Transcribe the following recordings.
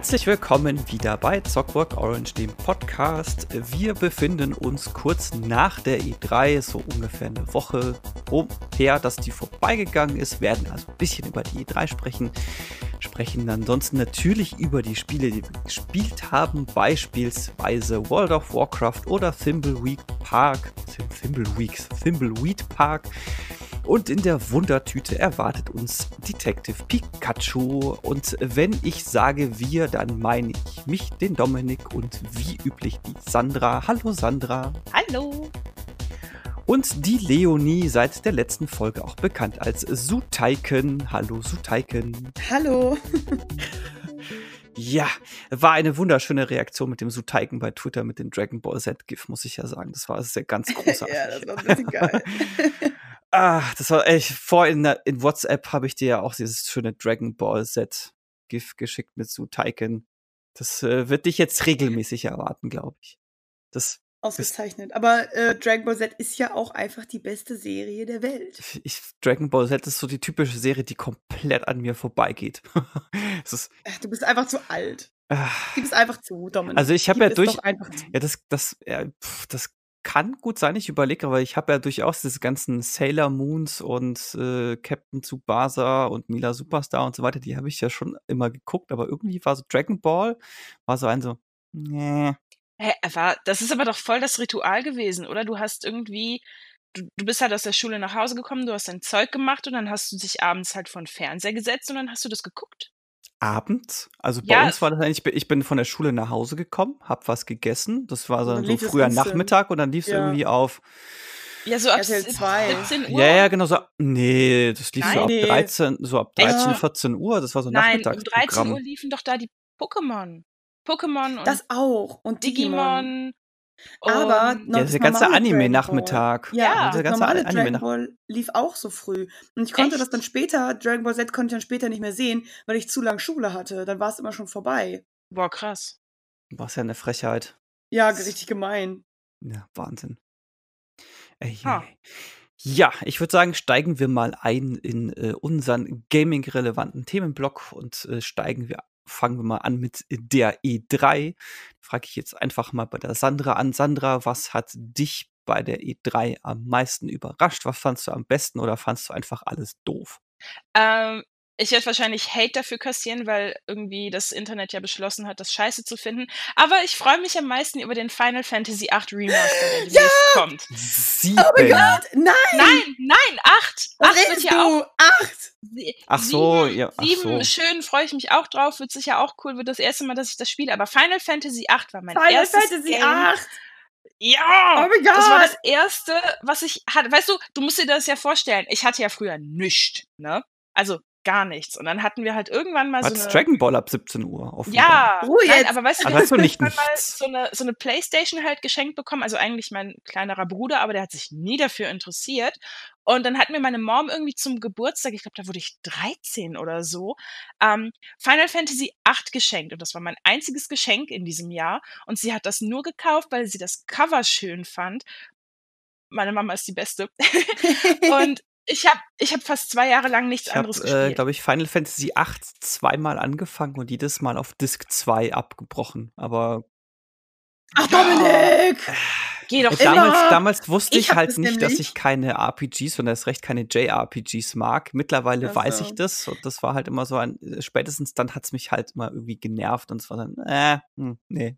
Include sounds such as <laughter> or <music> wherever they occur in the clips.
Herzlich willkommen wieder bei Zockwork Orange, dem Podcast. Wir befinden uns kurz nach der E3, so ungefähr eine Woche her, dass die vorbeigegangen ist, werden also ein bisschen über die E3 sprechen, sprechen ansonsten natürlich über die Spiele, die wir gespielt haben, beispielsweise World of Warcraft oder Thimbleweed Park, Thimbleweeds, Thimbleweed Park. Und in der Wundertüte erwartet uns Detective Pikachu. Und wenn ich sage wir, dann meine ich mich, den Dominik und wie üblich die Sandra. Hallo Sandra. Hallo. Und die Leonie, seit der letzten Folge auch bekannt als Sutaiken. Hallo Sutaiken. Hallo. <laughs> Ja, war eine wunderschöne Reaktion mit dem Sutaiken bei Twitter mit dem Dragon Ball Z-GIF, muss ich ja sagen. Das war sehr ganz <laughs> großartig. ja, das war ein bisschen geil. <laughs> Ah, das war echt, vor in, in WhatsApp habe ich dir ja auch dieses schöne Dragon Ball Set GIF geschickt mit zu Taiken. Das äh, wird dich jetzt regelmäßig erwarten, glaube ich. Das Ausgezeichnet. Aber äh, Dragon Ball Z ist ja auch einfach die beste Serie der Welt. Ich, Dragon Ball Z ist so die typische Serie, die komplett an mir vorbeigeht. <laughs> ist, Ach, du bist einfach zu alt. Gib es einfach zu, Dominik. Also ich habe ja durch, ja das, das, ja, pf, das kann gut sein, ich überlege, aber ich habe ja durchaus diese ganzen Sailor Moons und äh, Captain Tsubasa und Mila Superstar und so weiter, die habe ich ja schon immer geguckt, aber irgendwie war so Dragon Ball, war so ein so, nee. Hä, das ist aber doch voll das Ritual gewesen, oder? Du hast irgendwie, du, du bist halt aus der Schule nach Hause gekommen, du hast dein Zeug gemacht und dann hast du dich abends halt vor den Fernseher gesetzt und dann hast du das geguckt abends. Also bei ja. uns war das eigentlich, ich bin von der Schule nach Hause gekommen, hab was gegessen. Das war so, so früher Nachmittag und dann lief es ja. irgendwie auf. Ja, so ab 17 Uhr. Ja, ja, genau so. Nee, das lief Nein, so ab nee. 13, so ab 13, 14 Uhr. Das war so Nein, um 13 Uhr liefen doch da die Pokémon. Pokémon und das auch und Digimon. Digimon aber noch ja, der ganze Anime-Nachmittag. Ja, ja der ganze normale Anime Dragon Ball lief auch so früh. Und ich konnte Echt? das dann später, Dragon Ball Z konnte ich dann später nicht mehr sehen, weil ich zu lange Schule hatte. Dann war es immer schon vorbei. Boah, krass. War ja eine Frechheit. Ja, richtig gemein. Ja, Wahnsinn. Ey, ha. Ja, ich würde sagen, steigen wir mal ein in äh, unseren gaming-relevanten Themenblock und äh, steigen wir fangen wir mal an mit der E3. Frage ich jetzt einfach mal bei der Sandra an. Sandra, was hat dich bei der E3 am meisten überrascht? Was fandst du am besten oder fandst du einfach alles doof? Ähm, ich werde wahrscheinlich Hate dafür kassieren, weil irgendwie das Internet ja beschlossen hat, das scheiße zu finden. Aber ich freue mich am meisten über den Final Fantasy VIII Remaster, der demnächst ja! kommt. Sieben. Oh mein Gott, nein! Nein, nein, acht! Was acht wird ja auch. Acht! Ach so, sieben, ja. Ach sieben, so. schön, freue ich mich auch drauf. Wird sicher auch cool, wird das erste Mal, dass ich das spiele. Aber Final Fantasy VIII war mein Final erstes Fantasy Game. 8! Ja! Oh mein Gott! Das war das erste, was ich hatte. Weißt du, du musst dir das ja vorstellen. Ich hatte ja früher nichts, ne? Also gar nichts. Und dann hatten wir halt irgendwann mal Hat's so eine. Dragon Ball ab 17 Uhr. Offenbar. Ja, oh, nein, aber weißt du, also hast du nicht mal so eine, so eine Playstation halt geschenkt bekommen. Also eigentlich mein kleinerer Bruder, aber der hat sich nie dafür interessiert. Und dann hat mir meine Mom irgendwie zum Geburtstag, ich glaube, da wurde ich 13 oder so, ähm, Final Fantasy 8 geschenkt. Und das war mein einziges Geschenk in diesem Jahr. Und sie hat das nur gekauft, weil sie das Cover schön fand. Meine Mama ist die Beste. <laughs> und ich habe ich hab fast zwei Jahre lang nichts ich anderes hab, gespielt. Ich äh, glaube ich, Final Fantasy 8 zweimal angefangen und jedes Mal auf Disc 2 abgebrochen. Aber. Ach, Dominik! Geh doch äh, damals, damals wusste ich, ich halt nicht, dass ich keine RPGs und erst recht keine JRPGs mag. Mittlerweile also. weiß ich das und das war halt immer so ein. Äh, spätestens dann hat es mich halt immer irgendwie genervt und es war dann, äh, hm, nee,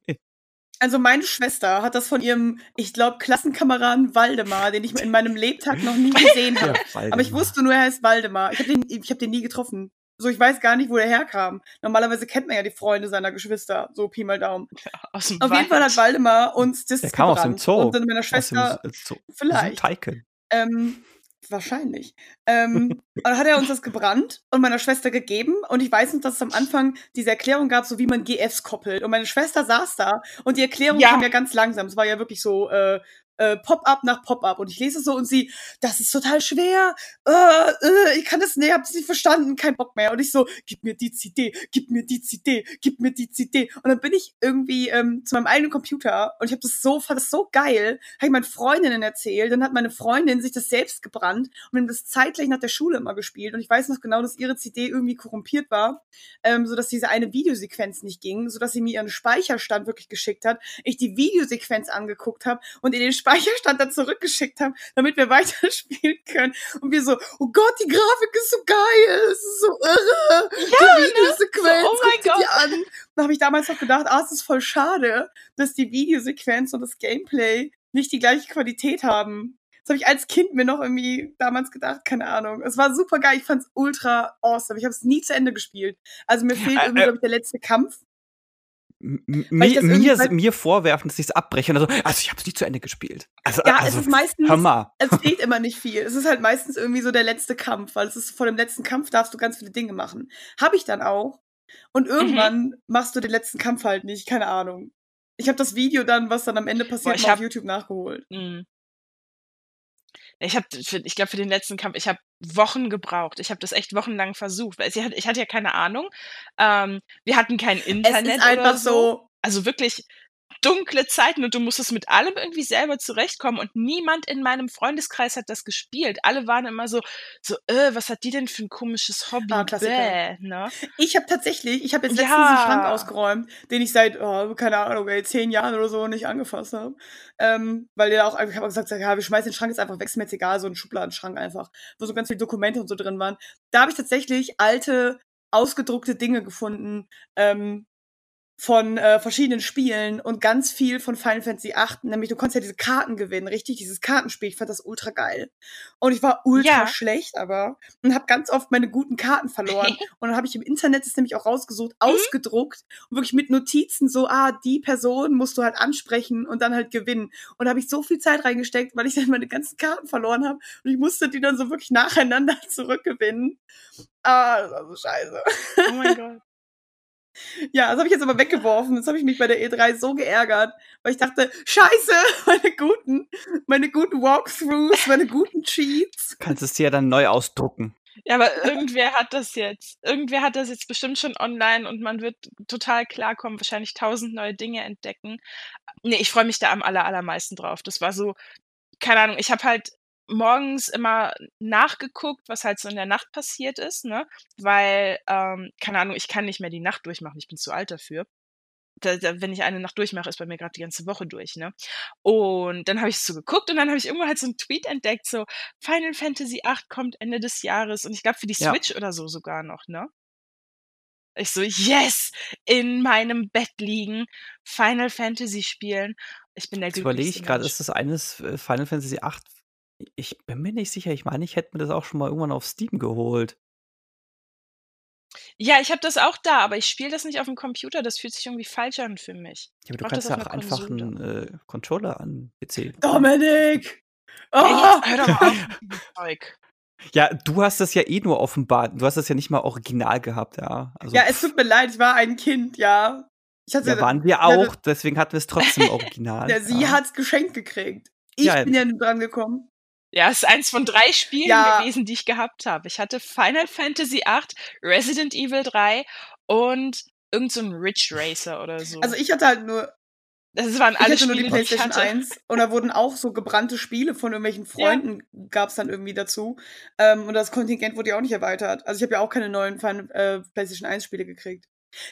also meine Schwester hat das von ihrem, ich glaube, Klassenkameraden Waldemar, den ich in meinem Lebtag noch nie gesehen habe. Ja, Aber ich wusste nur, er heißt Waldemar. Ich habe den, hab den nie getroffen. So, ich weiß gar nicht, wo der herkam. Normalerweise kennt man ja die Freunde seiner Geschwister. So Pi mal Daumen. Ja, Auf Wald. jeden Fall hat Waldemar uns das der kam aus dem Zoo. Und dann meiner Schwester aus dem Zoo. vielleicht. Teiken. Ähm, Wahrscheinlich. Ähm, und dann hat er uns das gebrannt und meiner Schwester gegeben. Und ich weiß nicht, dass es am Anfang diese Erklärung gab, so wie man GFs koppelt. Und meine Schwester saß da und die Erklärung ja. kam ja ganz langsam. Es war ja wirklich so, äh, äh, Pop-up nach Pop-up. Und ich lese es so und sie, das ist total schwer, äh, äh, ich kann das nicht, hab's nicht verstanden, kein Bock mehr. Und ich so, gib mir die CD, gib mir die CD, gib mir die CD. Und dann bin ich irgendwie ähm, zu meinem eigenen Computer und ich habe das so, fand das so geil, habe ich meinen Freundinnen erzählt, dann hat meine Freundin sich das selbst gebrannt und wir haben das zeitgleich nach der Schule immer gespielt. Und ich weiß noch genau, dass ihre CD irgendwie korrumpiert war, ähm, so dass diese eine Videosequenz nicht ging, so dass sie mir ihren Speicherstand wirklich geschickt hat, ich die Videosequenz angeguckt habe und in den Speicherstand Speicherstand dann zurückgeschickt haben, damit wir <laughs> weiterspielen können. Und wir so, oh Gott, die Grafik ist so geil, es ist so irre. Ja, die Videosequenz, ne? so, oh mein Gott. Die an. Da habe ich damals noch gedacht, ah, es ist voll schade, dass die Videosequenz und das Gameplay nicht die gleiche Qualität haben. Das habe ich als Kind mir noch irgendwie damals gedacht, keine Ahnung. Es war super geil, ich fand es ultra awesome. Ich habe es nie zu Ende gespielt. Also mir fehlt irgendwie, glaube ich, der letzte Kampf mir, mir, mir vorwerfen, dass ich es abbreche. Also, also ich habe es nicht zu Ende gespielt. Also, ja, also, es ist meistens, es <laughs> geht immer nicht viel. Es ist halt meistens irgendwie so der letzte Kampf, weil es ist vor dem letzten Kampf darfst du ganz viele Dinge machen. Habe ich dann auch. Und mhm. irgendwann mhm. machst du den letzten Kampf halt nicht, keine Ahnung. Ich habe das Video dann, was dann am Ende passiert, Boah, mal hab, auf YouTube nachgeholt. Mh. Ich habe, ich glaube, für den letzten Kampf, ich habe Wochen gebraucht. Ich habe das echt wochenlang versucht, weil ich hatte, ich hatte ja keine Ahnung. Ähm, wir hatten kein Internet. Es ist einfach so. so. Also wirklich dunkle Zeiten und du musstest mit allem irgendwie selber zurechtkommen und niemand in meinem Freundeskreis hat das gespielt. Alle waren immer so, so, äh, was hat die denn für ein komisches Hobby? Ah, Bäh, ne? Ich habe tatsächlich, ich habe jetzt letztens ja. einen Schrank ausgeräumt, den ich seit, oh, keine Ahnung, ey, zehn Jahren oder so nicht angefasst habe. Ähm, weil der auch, ich habe gesagt, ja, wir schmeißen den Schrank jetzt einfach weg, ist mir jetzt egal, so ein Schubladenschrank einfach, wo so ganz viele Dokumente und so drin waren. Da habe ich tatsächlich alte ausgedruckte Dinge gefunden, ähm, von äh, verschiedenen Spielen und ganz viel von Final Fantasy VIII, nämlich du konntest ja diese Karten gewinnen, richtig, dieses Kartenspiel, ich fand das ultra geil. Und ich war ultra ja. schlecht, aber und habe ganz oft meine guten Karten verloren <laughs> und dann habe ich im Internet das nämlich auch rausgesucht, mhm. ausgedruckt und wirklich mit Notizen so, ah, die Person musst du halt ansprechen und dann halt gewinnen. Und da habe ich so viel Zeit reingesteckt, weil ich dann meine ganzen Karten verloren habe und ich musste die dann so wirklich <laughs> nacheinander zurückgewinnen. Ah, das war so scheiße. Oh mein Gott. Ja, das habe ich jetzt aber weggeworfen. Das habe ich mich bei der E3 so geärgert, weil ich dachte, scheiße, <laughs> meine guten, meine guten Walkthroughs, meine guten Cheats. Kannst es dir ja dann neu ausdrucken. Ja, aber irgendwer hat das jetzt. Irgendwer hat das jetzt bestimmt schon online und man wird total klarkommen, wahrscheinlich tausend neue Dinge entdecken. Nee, ich freue mich da am aller, allermeisten drauf. Das war so, keine Ahnung, ich habe halt morgens immer nachgeguckt, was halt so in der Nacht passiert ist, ne? Weil, ähm, keine Ahnung, ich kann nicht mehr die Nacht durchmachen, ich bin zu alt dafür. Da, da, wenn ich eine Nacht durchmache, ist bei mir gerade die ganze Woche durch, ne? Und dann habe ich so geguckt und dann habe ich irgendwo halt so einen Tweet entdeckt, so Final Fantasy VIII kommt Ende des Jahres und ich glaube für die Switch ja. oder so sogar noch, ne? Ich so, yes! In meinem Bett liegen, Final Fantasy spielen. Ich bin der Jetzt überlege ich gerade, ist das eines äh, Final Fantasy VIII ich bin mir nicht sicher. Ich meine, ich hätte mir das auch schon mal irgendwann auf Steam geholt. Ja, ich habe das auch da, aber ich spiele das nicht auf dem Computer. Das fühlt sich irgendwie falsch an für mich. Ja, aber du kannst ja auch einfach einen äh, Controller an PC. Dominik! Oh! <laughs> Ja, jetzt, hör doch mal <laughs> Zeug. Ja, du hast das ja eh nur offenbart. Du hast das ja nicht mal original gehabt, ja. Also, ja, es tut mir leid, ich war ein Kind, ja. Ich hatte, ja, waren wir auch, deswegen hatten wir es trotzdem <laughs> original. ja, sie ja. es geschenkt gekriegt. Ich ja, bin ja dran gekommen. Ja, es ist eins von drei Spielen ja. gewesen, die ich gehabt habe. Ich hatte Final Fantasy VIII, Resident Evil 3 und irgend so Ridge Racer oder so. Also ich hatte halt nur das waren alle ich hatte Spiele, nur die PlayStation 1 und da wurden auch so gebrannte Spiele von irgendwelchen Freunden ja. gab es dann irgendwie dazu. Ähm, und das Kontingent wurde ja auch nicht erweitert. Also ich habe ja auch keine neuen Final, äh, PlayStation 1 Spiele gekriegt.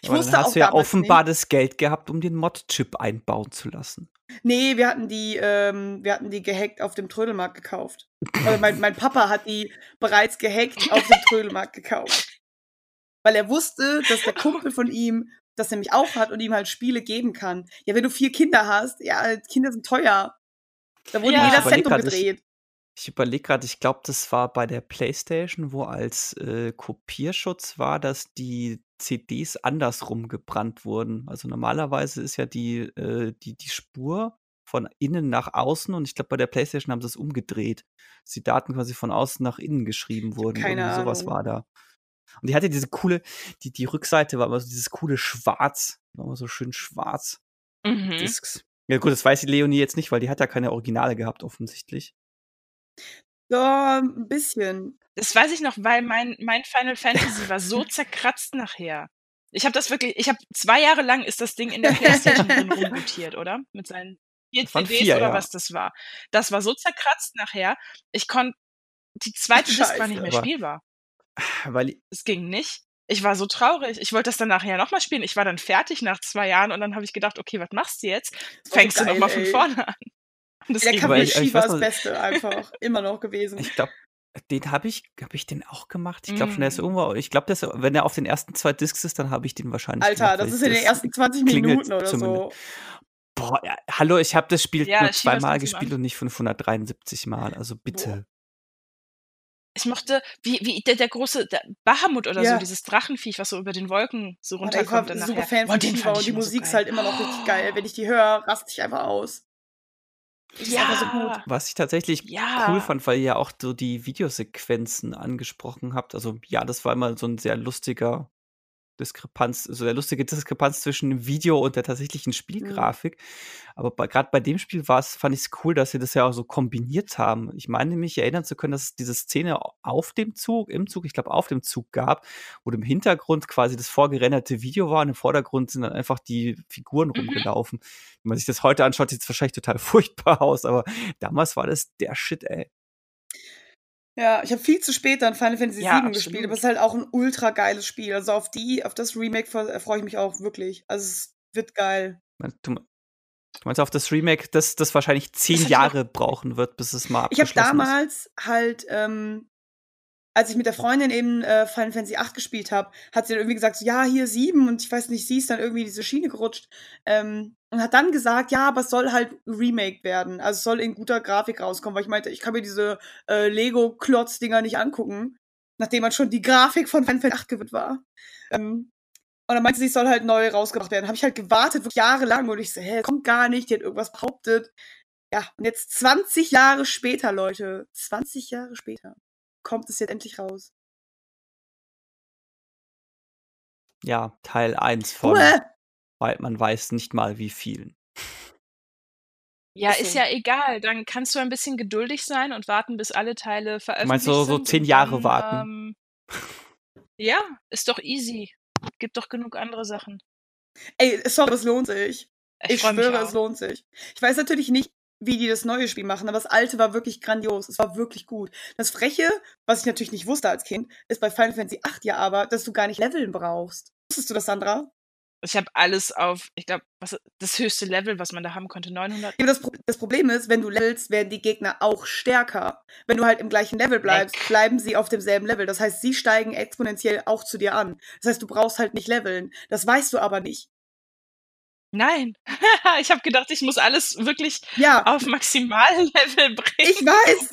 Ich Aber wusste dann hast auch du ja offenbar nicht. das Geld gehabt, um den Mod-Chip einbauen zu lassen. Nee, wir hatten die, ähm, wir hatten die gehackt auf dem Trödelmarkt gekauft. Also mein, mein Papa hat die bereits gehackt auf dem Trödelmarkt gekauft. Weil er wusste, dass der Kumpel von ihm das nämlich auch hat und ihm halt Spiele geben kann. Ja, wenn du vier Kinder hast, ja, Kinder sind teuer. Da wurde ja. jeder Cent umgedreht. Ich, überlege gerade, ich glaube, das war bei der PlayStation, wo als äh, Kopierschutz war, dass die CDs andersrum gebrannt wurden. Also normalerweise ist ja die, äh, die, die Spur von innen nach außen und ich glaube, bei der PlayStation haben sie es umgedreht. Dass die Daten quasi von außen nach innen geschrieben wurden. Keine Irgendwie sowas war da. Und die hatte diese coole, die, die Rückseite war immer so dieses coole Schwarz. War immer so schön schwarz. Mhm. Discs. Ja gut, das weiß die Leonie jetzt nicht, weil die hat ja keine Originale gehabt, offensichtlich. Ja, ein bisschen. Das weiß ich noch, weil mein, mein Final Fantasy war so zerkratzt nachher. Ich habe das wirklich, ich habe zwei Jahre lang ist das Ding in der Playstation drin <laughs> rumgutiert, oder? Mit seinen vier CDs vier, oder ja. was das war. Das war so zerkratzt nachher. Ich konnte, die zweite Disc war nicht mehr spielbar. Weil es ging nicht. Ich war so traurig. Ich wollte das dann nachher nochmal spielen. Ich war dann fertig nach zwei Jahren und dann habe ich gedacht, okay, was machst du jetzt? Fängst oh, geil, du nochmal von vorne an. Das der Kapishi war das Beste einfach. Immer noch gewesen. Ich glaube, den habe ich, habe ich den auch gemacht? Ich glaube, mm. ist irgendwo, ich glaube, wenn er auf den ersten zwei Discs ist, dann habe ich den wahrscheinlich. Alter, gemacht, das ist in den ersten 20 Minuten oder zumindest. so. Boah, ja, hallo, ich habe das Spiel ja, nur zweimal gespielt und nicht 573 Mal, also bitte. Boah. Ich mochte, wie, wie der, der große der Bahamut oder ja. so, dieses Drachenviech, was so über den Wolken so runterkommt. Ja, ich war super Fan von den und die Musik so ist halt immer noch richtig geil. Wenn ich die höre, raste ich einfach aus. Ja. So Was ich tatsächlich ja. cool fand, weil ihr ja auch so die Videosequenzen angesprochen habt. Also ja, das war immer so ein sehr lustiger Diskrepanz, so der lustige Diskrepanz zwischen dem Video und der tatsächlichen mhm. Spielgrafik. Mhm. Aber gerade bei dem Spiel war es, fand ich es cool, dass sie das ja auch so kombiniert haben. Ich meine mich erinnern zu können, dass es diese Szene auf dem Zug, im Zug, ich glaube auf dem Zug gab, wo im Hintergrund quasi das vorgerenderte Video war und im Vordergrund sind dann einfach die Figuren mhm. rumgelaufen. Wenn man sich das heute anschaut, sieht es wahrscheinlich total <laughs> furchtbar aus, aber damals war das der Shit, ey. Ja, ich habe viel zu spät dann Final Fantasy ja, VII gespielt, aber es ist halt auch ein ultra geiles Spiel. Also auf die, auf das Remake freue ich mich auch wirklich. Also es wird geil. Du, meinst auf das Remake, das, das wahrscheinlich zehn das Jahre brauchen wird, bis es mal Ich habe damals ist. halt ähm, als ich mit der Freundin eben äh, Final Fantasy 8 gespielt habe, hat sie dann irgendwie gesagt, so, ja, hier sieben und ich weiß nicht, sie ist dann irgendwie diese Schiene gerutscht ähm, und hat dann gesagt, ja, aber es soll halt Remake werden, also es soll in guter Grafik rauskommen, weil ich meinte, ich kann mir diese äh, Lego-Klotz-Dinger nicht angucken, nachdem man schon die Grafik von Final Fantasy 8 gewidmet war. Ähm, und dann meinte sie, es soll halt neu rausgebracht werden. Habe ich halt gewartet, wirklich jahrelang und ich so, hä, kommt gar nicht, die hat irgendwas behauptet. Ja, und jetzt 20 Jahre später, Leute, 20 Jahre später kommt es jetzt endlich raus. Ja, Teil 1 von, Uäh. weil man weiß nicht mal wie vielen. Ja, ist ja egal. Dann kannst du ein bisschen geduldig sein und warten, bis alle Teile veröffentlicht Meinst du so zehn Jahre dann, warten? Ähm, ja, ist doch easy. Gibt doch genug andere Sachen. Ey, sorry, es lohnt sich. Ich, ich schwöre, es lohnt sich. Ich weiß natürlich nicht, wie die das neue Spiel machen, aber das alte war wirklich grandios. Es war wirklich gut. Das Freche, was ich natürlich nicht wusste als Kind, ist bei Final Fantasy 8 ja aber, dass du gar nicht Leveln brauchst. Wusstest du das, Sandra? Ich habe alles auf, ich glaube, das höchste Level, was man da haben konnte, 900. Ja, das, Pro das, Problem ist, wenn du levelst, werden die Gegner auch stärker. Wenn du halt im gleichen Level bleibst, Eck. bleiben sie auf demselben Level. Das heißt, sie steigen exponentiell auch zu dir an. Das heißt, du brauchst halt nicht leveln. Das weißt du aber nicht. Nein, <laughs> ich habe gedacht, ich muss alles wirklich ja. auf Maximallevel bringen. Ich <laughs> weiß.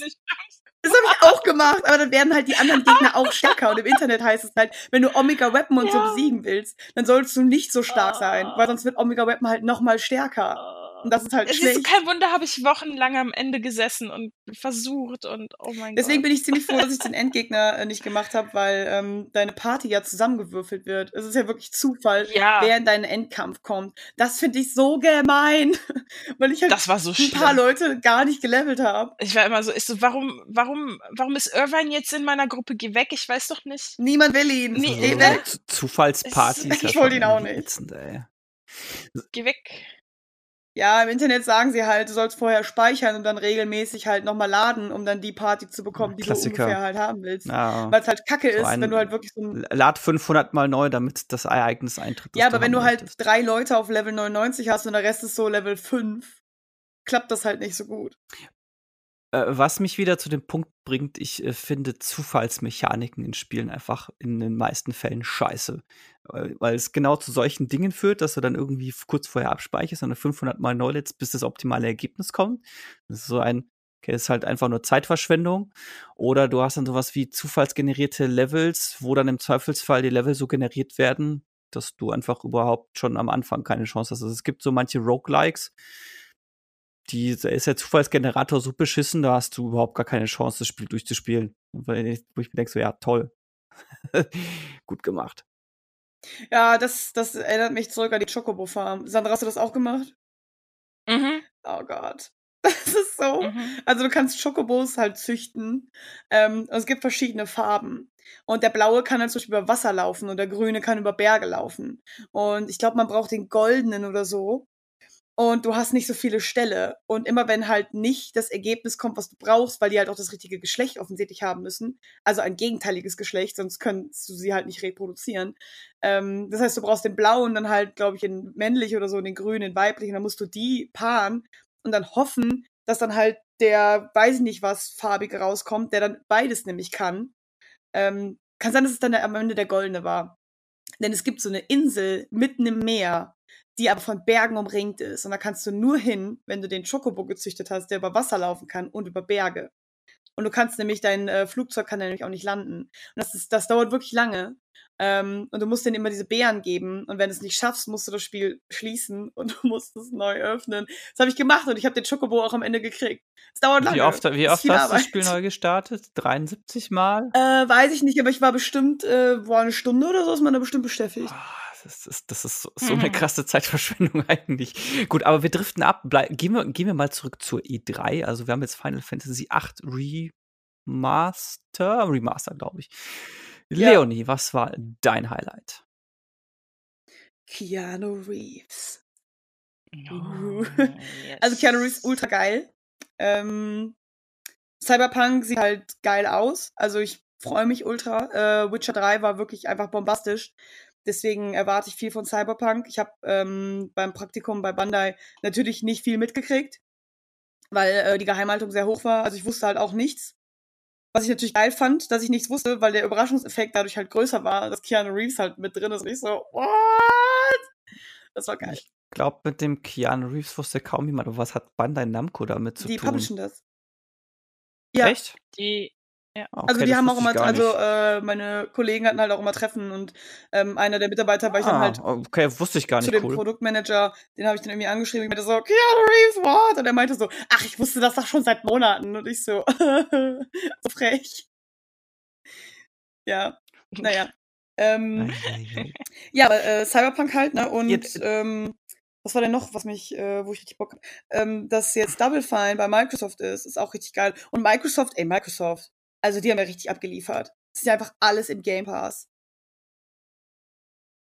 Das habe ich auch gemacht, aber dann werden halt die anderen Gegner auch stärker. Und im Internet heißt es halt, wenn du Omega Weapon <laughs> und ja. so besiegen willst, dann solltest du nicht so stark sein, weil sonst wird Omega Weapon halt nochmal stärker. Und das ist halt es schlecht. Ist kein Wunder, habe ich wochenlang am Ende gesessen und versucht und oh mein Deswegen Gott. Deswegen bin ich ziemlich froh, dass ich den <laughs> Endgegner äh, nicht gemacht habe, weil ähm, deine Party ja zusammengewürfelt wird. Es ist ja wirklich Zufall, ja. wer in deinen Endkampf kommt. Das finde ich so gemein, <laughs> weil ich halt das war so ein paar Leute gar nicht gelevelt habe. Ich war immer so, ich so, warum, warum, warum ist Irvine jetzt in meiner Gruppe? Geh weg, ich weiß doch nicht. Niemand will ihn. Nee, so, Zufallspartys. Ich, ich hol ihn auch nicht. Ätzend, Geh weg. Ja, im Internet sagen sie halt, du sollst vorher speichern und dann regelmäßig halt nochmal laden, um dann die Party zu bekommen, die Klassiker. du ungefähr halt haben willst. Ja. Weil es halt kacke so ist, wenn du halt wirklich so ein. Lad 500 mal neu, damit das Ereignis eintritt. Ja, aber wenn du halt drei Leute auf Level 99 hast und der Rest ist so Level 5, klappt das halt nicht so gut. Äh, was mich wieder zu dem Punkt bringt, ich äh, finde Zufallsmechaniken in Spielen einfach in den meisten Fällen scheiße. Weil, es genau zu solchen Dingen führt, dass du dann irgendwie kurz vorher abspeicherst und 500 Mal neu lädst, bis das optimale Ergebnis kommt. Das ist so ein, okay, das ist halt einfach nur Zeitverschwendung. Oder du hast dann sowas wie zufallsgenerierte Levels, wo dann im Zweifelsfall die Level so generiert werden, dass du einfach überhaupt schon am Anfang keine Chance hast. Also es gibt so manche Roguelikes, die, ist der Zufallsgenerator so beschissen, da hast du überhaupt gar keine Chance, das Spiel durchzuspielen. wo ich mir denke, so, ja, toll. <laughs> Gut gemacht. Ja, das, das erinnert mich zurück an die Chocobo Farm. Sandra, hast du das auch gemacht? Mhm. Oh Gott. <laughs> Das ist so. Mhm. Also du kannst Schokobos halt züchten. Ähm, es gibt verschiedene Farben. Und der blaue kann dann zum Beispiel über Wasser laufen und der grüne kann über Berge laufen. Und ich glaube, man braucht den goldenen oder so und du hast nicht so viele Ställe. Und immer wenn halt nicht das Ergebnis kommt, was du brauchst, weil die halt auch das richtige Geschlecht offensichtlich haben müssen, also ein gegenteiliges Geschlecht, sonst könntest du sie halt nicht reproduzieren. Ähm, das heißt, du brauchst den blauen dann halt, glaube ich, in männlich oder so, und den grünen in weiblich, und dann musst du die paaren und dann hoffen, dass dann halt der, weiß ich nicht was, farbige rauskommt, der dann beides nämlich kann. Ähm, kann sein, dass es dann am Ende der goldene war. Denn es gibt so eine Insel mitten im Meer, die aber von Bergen umringt ist. Und da kannst du nur hin, wenn du den Chocobo gezüchtet hast, der über Wasser laufen kann und über Berge. Und du kannst nämlich, dein äh, Flugzeug kann nämlich auch nicht landen. Und das, ist, das dauert wirklich lange. Ähm, und du musst denen immer diese Beeren geben. Und wenn du es nicht schaffst, musst du das Spiel schließen <laughs> und du musst es neu öffnen. Das habe ich gemacht und ich habe den Chocobo auch am Ende gekriegt. Es dauert lange. Wie oft, wie oft hast du das Spiel neu gestartet? 73 Mal? Äh, weiß ich nicht, aber ich war bestimmt, äh, war eine Stunde oder so, ist man da bestimmt beschäftigt. Oh das ist, das ist so, so eine mhm. krasse Zeitverschwendung <laughs> eigentlich. Gut, aber wir driften ab. Blei gehen, wir, gehen wir mal zurück zur E3. Also wir haben jetzt Final Fantasy VIII Remaster, Remaster, glaube ich. Ja. Leonie, was war dein Highlight? Keanu Reeves. Oh, yes. Also Keanu Reeves ultra geil. Ähm, Cyberpunk sieht halt geil aus. Also ich freue mich ultra. Äh, Witcher 3 war wirklich einfach bombastisch. Deswegen erwarte ich viel von Cyberpunk. Ich habe ähm, beim Praktikum bei Bandai natürlich nicht viel mitgekriegt, weil äh, die Geheimhaltung sehr hoch war. Also ich wusste halt auch nichts. Was ich natürlich geil fand, dass ich nichts wusste, weil der Überraschungseffekt dadurch halt größer war, dass Keanu Reeves halt mit drin ist und ich so, what? Das war geil. Ich glaube, mit dem Keanu Reeves wusste kaum jemand, was hat Bandai Namco damit zu die tun? Die publishen das. Ja. Echt? Die, ja. Ah, okay, also die haben auch immer, also äh, meine Kollegen hatten halt auch immer Treffen und ähm, einer der Mitarbeiter war ich dann halt. Okay, wusste ich gar nicht. Zu dem cool. Produktmanager, den habe ich dann irgendwie angeschrieben. Ich meinte so, Keanu Reeves, what? Und er meinte so, ach, ich wusste das doch schon seit Monaten. Und ich so, <laughs> so frech. Ja, naja. Ähm, <laughs> ja, aber äh, Cyberpunk halt, ne? Und jetzt, ähm, was war denn noch, was mich, äh, wo ich richtig Bock habe? Ähm, dass jetzt Double Fine bei Microsoft ist, ist auch richtig geil. Und Microsoft, ey, Microsoft, also die haben ja richtig abgeliefert. Das ist ja einfach alles im Game Pass.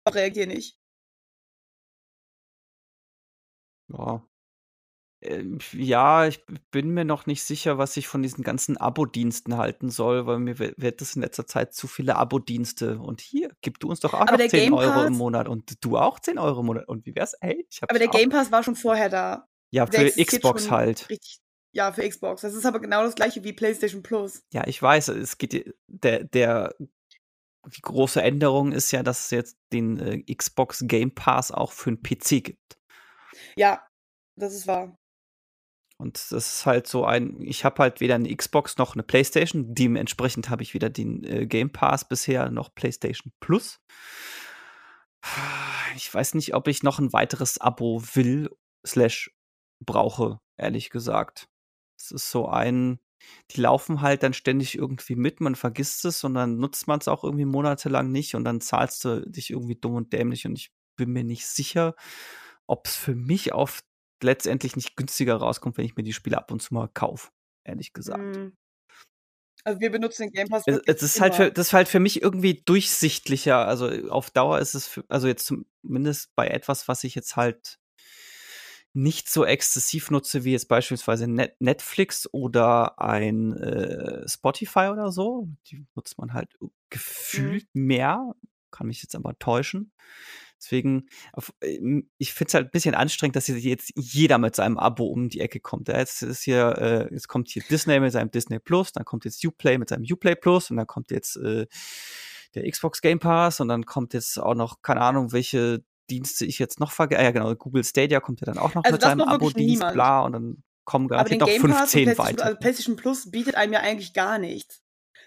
Reagier nicht. Ja. Ähm, ja, ich bin mir noch nicht sicher, was ich von diesen ganzen Abo-Diensten halten soll, weil mir wird es in letzter Zeit zu viele Abo-Dienste. Und hier, gib du uns doch auch aber noch 10 Game Euro im Monat und du auch 10 Euro im Monat. Und wie wär's? Hey, ich hab's aber der. Game Pass war schon vorher da. Ja, für Xbox halt. richtig. Ja, für Xbox. Das ist aber genau das gleiche wie PlayStation Plus. Ja, ich weiß, es geht der, der die große Änderung ist ja, dass es jetzt den äh, Xbox Game Pass auch für den PC gibt. Ja, das ist wahr. Und das ist halt so ein, ich habe halt weder eine Xbox noch eine PlayStation. Dementsprechend habe ich weder den äh, Game Pass bisher noch PlayStation Plus. Ich weiß nicht, ob ich noch ein weiteres Abo will, slash brauche, ehrlich gesagt. Es ist so ein, die laufen halt dann ständig irgendwie mit, man vergisst es und dann nutzt man es auch irgendwie monatelang nicht und dann zahlst du dich irgendwie dumm und dämlich und ich bin mir nicht sicher, ob es für mich auf letztendlich nicht günstiger rauskommt, wenn ich mir die Spiele ab und zu mal kaufe, ehrlich gesagt. Mm. Also wir benutzen den Game Pass. Es, es ist halt für, das ist halt für mich irgendwie durchsichtlicher. Also auf Dauer ist es, für, also jetzt zumindest bei etwas, was ich jetzt halt nicht so exzessiv nutze wie jetzt beispielsweise Net Netflix oder ein äh, Spotify oder so. Die nutzt man halt Mhm. gefühlt mehr. Kann mich jetzt aber täuschen. Deswegen, auf, ähm, ich finde es halt ein bisschen anstrengend, dass jetzt jeder mit seinem Abo um die Ecke kommt. Ja, jetzt ist hier, äh, jetzt kommt hier Disney mit seinem Disney Plus, dann kommt jetzt Uplay mit seinem Uplay Plus und dann kommt jetzt äh, der Xbox Game Pass und dann kommt jetzt auch noch, keine Ahnung, welche Dienste ich jetzt noch vergesse. Ah, ja, genau, Google Stadia kommt ja dann auch noch Also mit seinem Abo-Dienst, bla, und dann kommen garantiert noch Game Pass und 15 PlayStation, weitere. also PlayStation Plus bietet einem ja eigentlich gar nichts.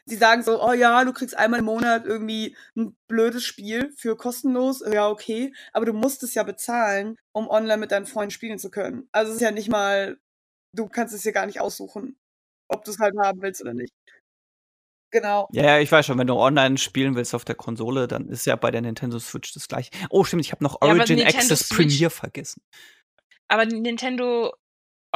Sie sagen so, oh ja, du kriegst einmal im Monat irgendwie ein blödes Spiel für kostenlos, ja okay, aber du musst es ja bezahlen, um online mit deinen Freunden spielen zu können. Also es ist ja nicht mal, du kannst es dir gar nicht aussuchen, ob du es halt haben willst oder nicht. Genau. Ja, ja, ich weiß schon, wenn du online spielen willst auf der Konsole, dann ist ja bei der Nintendo Switch das gleiche. Oh, stimmt, ich habe noch Ja, aber Origin Nintendo Access Switch- Premier vergessen. Aber Nintendo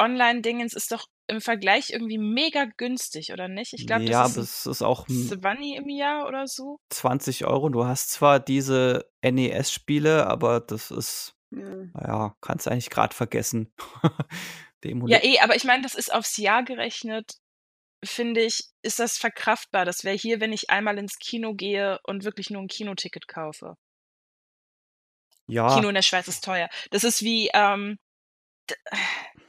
Online-Dingens ist doch im Vergleich irgendwie mega günstig, oder nicht? Ich glaube, Ja, das aber ist es ist auch 'n 20 im Jahr oder so. 20 Euro. Du hast zwar diese NES-Spiele, aber das ist Ja. na ja, kannst du eigentlich grad vergessen. <laughs> Ja, eh, aber ich meine, das ist aufs Jahr gerechnet, finde ich, ist das verkraftbar. Das wäre hier, wenn ich einmal ins Kino gehe und wirklich nur 'n Kinoticket kaufe. Ja. Kino in der Schweiz ist teuer. Das ist wie, ähm, d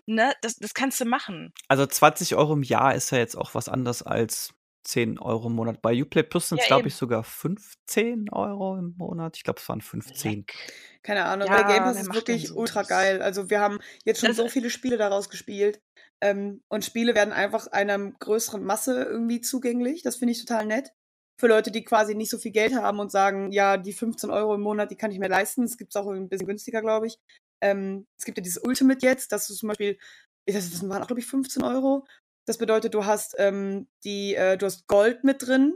ne, das das kannst du machen. Also 20 Euro im Jahr ist ja jetzt auch was anderes als 10 Euro im Monat. Bei Uplay Plus sind's, Ja, glaube eben. ich, sogar 15 Euro im Monat. Ich glaube, es waren 15. Leck. Keine Ahnung, Ja, der Game Pass wer ist macht denn wirklich ultra geil. Also, wir haben jetzt schon Das so viele Spiele daraus gespielt, ähm, und Spiele werden einfach einer größeren Masse irgendwie zugänglich. Das finde ich total nett. Für Leute, die quasi nicht so viel Geld haben und sagen: „Ja, die 15 Euro im Monat, die kann ich mir leisten.“ Es gibt's auch 'n bisschen günstiger, glaube ich. Ähm, es gibt ja dieses Ultimate jetzt, dass du zum Beispiel das waren auch, glaube ich, 15 Euro. Das bedeutet, du hast, ähm, die äh, du hast Gold mit drin,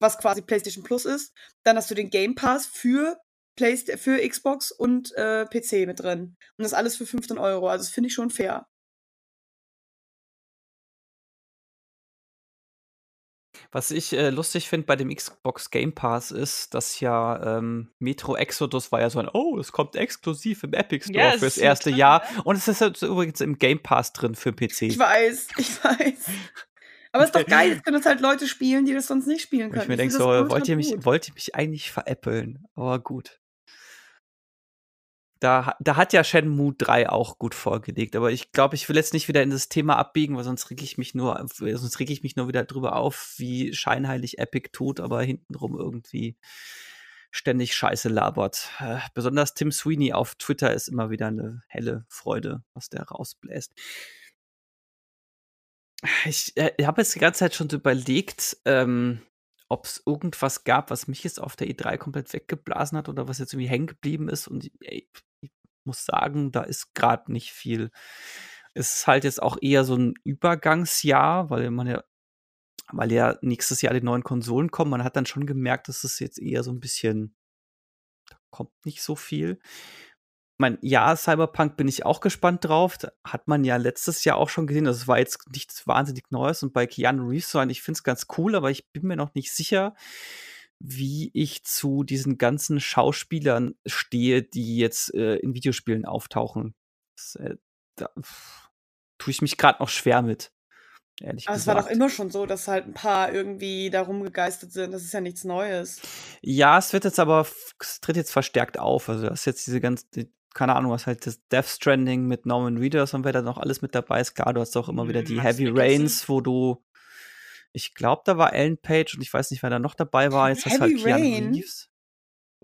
was quasi PlayStation Plus ist. Dann hast du den Game Pass für Playst für Xbox und, äh, PC mit drin. Und das alles für 15 Euro. Also, das finde ich schon fair. Was ich, äh, lustig finde bei dem Xbox Game Pass ist, dass ja, ähm, Metro Exodus war ja so ein: „Oh, es kommt exklusiv im Epic Ja, Store es fürs erste drin, Jahr.“ ne? Und es ist jetzt übrigens im Game Pass drin für Ich PC. weiß, <laughs> ich weiß. Aber ist doch geil, jetzt können das halt Leute spielen, die das sonst nicht spielen ich können. mir Ich denke finde so: „Wollt ihr mich wollt ihr mich eigentlich veräppeln?“ Aber gut. Da da hat ja Shenmue 3 auch gut vorgelegt, aber ich glaube, ich will jetzt nicht wieder in das Thema abbiegen, weil sonst rege ich mich nur auf sonst rege ich mich nur wieder drüber auf, wie scheinheilig Epic tut, aber hintenrum irgendwie ständig Scheiße labert. Äh, besonders Tim Sweeney auf Twitter ist immer wieder 'ne helle Freude, was der rausbläst. Ich, äh, habe jetzt die ganze Zeit schon überlegt, ähm, ob's irgendwas gab, was mich jetzt auf der E3 komplett weggeblasen hat oder was jetzt irgendwie hängen geblieben ist und ey, muss sagen, da ist grad nicht viel. Es ist halt jetzt auch eher so 'n Übergangsjahr, weil man ja weil ja nächstes Jahr die neuen Konsolen kommen. Man hat dann schon gemerkt, dass es jetzt eher so 'n bisschen da kommt nicht so viel. Mein ja, Cyberpunk bin ich auch gespannt drauf. Da hat man ja letztes Jahr auch schon gesehen. Das war jetzt nichts wahnsinnig Neues und bei Keanu Reeves ein ich finde es ganz cool, aber ich bin mir noch nicht sicher, wie ich zu diesen ganzen Schauspielern stehe, die jetzt, äh, in Videospielen auftauchen. Das, äh, da tue ich mich grad noch schwer mit, ehrlich Aber es war doch gesagt. immer schon so, dass halt 'n paar irgendwie da rumgegeistert sind. Das ist ja nichts Neues. Ja, es wird jetzt aber es tritt jetzt verstärkt auf. Also, du hast jetzt diese ganzen die keine Ahnung, was halt das Death Stranding mit Norman Reedus und wer da noch alles mit dabei ist. Klar, du hast auch immer wieder Hm, die Mads Heavy. Rains, wo du ich glaube, da war Ellen Page und ich weiß nicht, wer da noch dabei war. Jetzt hast du halt Heavy Keanu Rain? Reeves.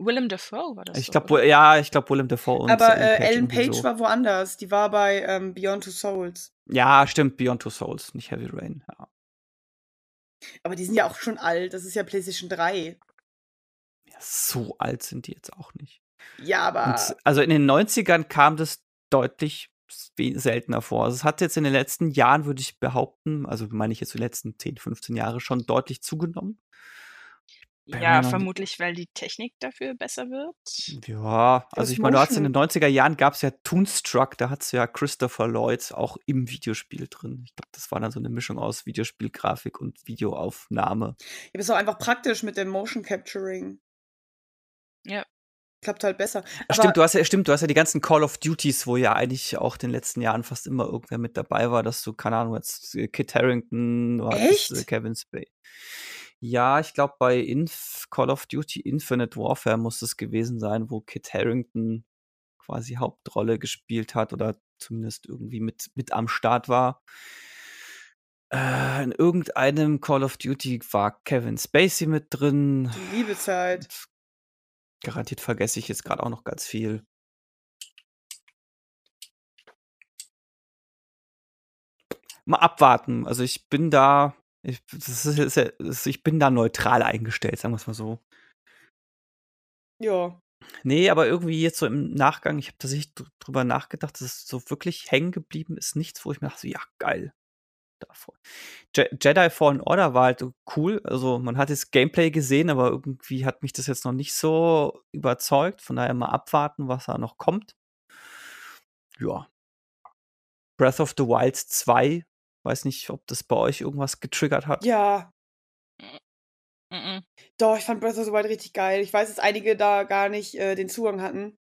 Willem Dafoe war das Ich glaube, ja, ich glaube, Willem Dafoe und Aber, Ellen äh, Page Ellen Page so. war woanders. Die war bei, ähm, Beyond Two Souls. Ja, stimmt, Beyond Two Souls, nicht Heavy Rain, ja. Aber die sind ja auch schon alt. Das ist ja PlayStation 3. Ja, so alt sind die jetzt auch nicht. Ja, Und aber also, in den 90ern kam das deutlich seltener vor. Also, es hat jetzt in den letzten Jahren, würde ich behaupten also, meine ich jetzt die letzten 10, 15 Jahre schon deutlich zugenommen. Ja, vermutlich, weil die Technik dafür besser wird. Ja, also, Das ich meine, du hattest in den Motion 90er Jahren gab's ja Toonstruck, da hattest du ja Christopher Lloyd auch im Videospiel drin. Ich glaube, das war dann so 'ne Mischung aus Videospielgrafik und Videoaufnahme. Ja, aber ist auch einfach praktisch mit dem Motion Capturing. Ja. Klappt halt besser. Aber stimmt, du hast ja stimmt, du hast ja die ganzen Call of Duties, wo ja eigentlich auch in den letzten Jahren fast immer irgendwer mit dabei war, dass du, keine Ahnung, jetzt äh, Kit Harington, du hattest, äh, Echt? Kevin Spacey. Ja, ich glaube, bei Inf Call of Duty Infinite Warfare muss es gewesen sein, wo Kit Harington quasi Hauptrolle gespielt hat oder zumindest irgendwie mit mit am Start war. Äh, in irgendeinem Call of Duty war Kevin Spacey mit drin. Die Liebezeit. Garantiert vergesse ich jetzt grad auch noch ganz viel. Mal abwarten. Also, ich bin da ich das ist ist ja ist ich bin da neutral eingestellt, sagen wir's mal so. Ja. Ne, aber irgendwie jetzt so im Nachgang, ich habe tatsächlich dr drüber nachgedacht, das ist so wirklich hängen geblieben ist nichts, wo ich mir dachte so: „Ja, geil.“ Davor. Je Jedi Fallen Order war halt cool. Also, man hat jetzt Gameplay gesehen, aber irgendwie hat mich das jetzt noch nicht so überzeugt. Von daher mal abwarten, was da noch kommt. Ja. Breath of the Wild 2. Weiß nicht, ob das bei euch irgendwas getriggert hat. Ja. Mm Doch, ich fand Breath of the Wild richtig geil. Ich weiß, dass einige da gar nicht äh, den Zugang hatten.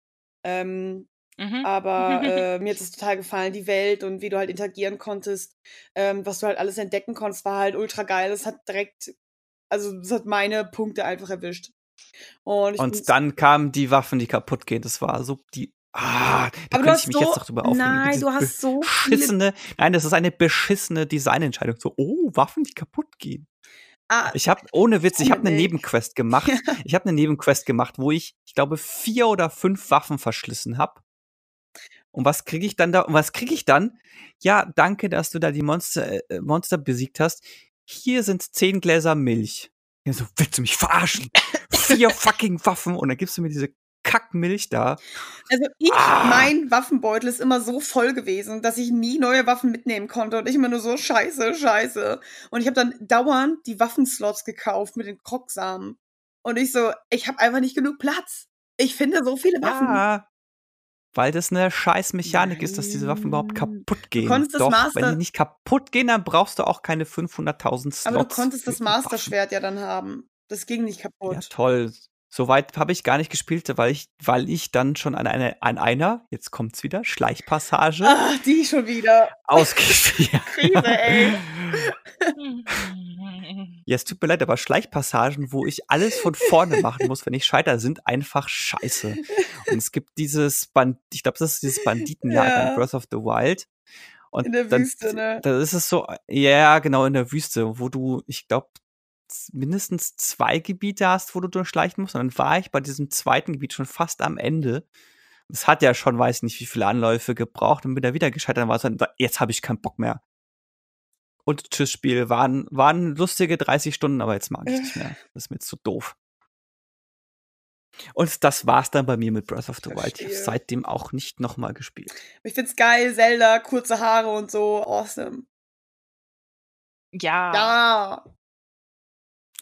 Ähm, mhm. Aber <laughs> äh, mir hat es total gefallen, die Welt und wie du halt interagieren konntest, ähm, was du halt alles entdecken konntest, war halt ultra geil. Es hat direkt, also es hat meine Punkte einfach erwischt. Und, und dann kamen die Waffen, die kaputt gehen. Das war so die Ah, da könnte ich mich so, jetzt noch drüber aufregen. Nein, du hast so beschissene, nein, das ist eine beschissene Designentscheidung. So, oh, Waffen, die kaputt gehen. Ah, ich habe ohne Witz, ich habe eine Nebenquest <laughs> gemacht. ich habe eine Nebenquest gemacht, wo ich, ich glaube, vier oder fünf Waffen verschlissen habe. Und was kriege ich dann da? Und was kriege ich dann? Ja, danke, dass du da die Monster, äh, Monster besiegt hast. Hier sind zehn Gläser Milch. Ja, so, willst du mich verarschen? Vier <laughs> fucking Waffen und dann gibst du mir diese Kackmilch da. Also ich, ah. mein Waffenbeutel ist immer so voll gewesen, dass ich nie neue Waffen mitnehmen konnte und ich immer nur so scheiße, scheiße. Und ich habe dann dauernd die Waffenslots gekauft mit den Krocksamen. Und ich so, ich habe einfach nicht genug Platz. Ich finde so viele Waffen. Ah, weil das eine scheiß Mechanik ist, dass diese Waffen überhaupt kaputt gehen. Du konntest Doch, das Master wenn die nicht kaputt gehen, dann brauchst du auch keine 500.000 Slots. Aber du konntest das Master-Schwert ja dann haben. Das ging nicht kaputt. Ja, toll. Soweit habe ich gar nicht gespielt, weil ich, weil ich dann schon an, eine, an einer, jetzt kommt's wieder, Schleichpassage. Ach, die schon wieder. Ausgespielt. <laughs> Krise, ey. <laughs> ja, es tut mir leid, aber Schleichpassagen, wo ich alles von vorne machen muss, wenn ich scheiter, sind einfach scheiße. Und es gibt dieses Band, ich glaube, das ist dieses Banditenlager ja. in Breath of the Wild. Und in der dann, Wüste, ne? Da ist es so, ja, genau, in der Wüste, wo du, ich glaube, mindestens zwei Gebiete hast, wo du durchschleichen musst. Und dann war ich bei diesem zweiten Gebiet schon fast am Ende. Es hat ja schon, weiß nicht, wie viele Anläufe gebraucht und bin da wieder gescheitert. Dann war es dann, jetzt habe ich keinen Bock mehr. Und tschüss, Spiel. Waren, waren lustige 30 Stunden, aber jetzt mag ich es nicht mehr. Das ist mir zu doof. Und das war's dann bei mir mit Breath of the Wild. Ich habe seitdem auch nicht nochmal gespielt. Ich find's geil, Zelda, kurze Haare und so, awesome. Ja. Ja.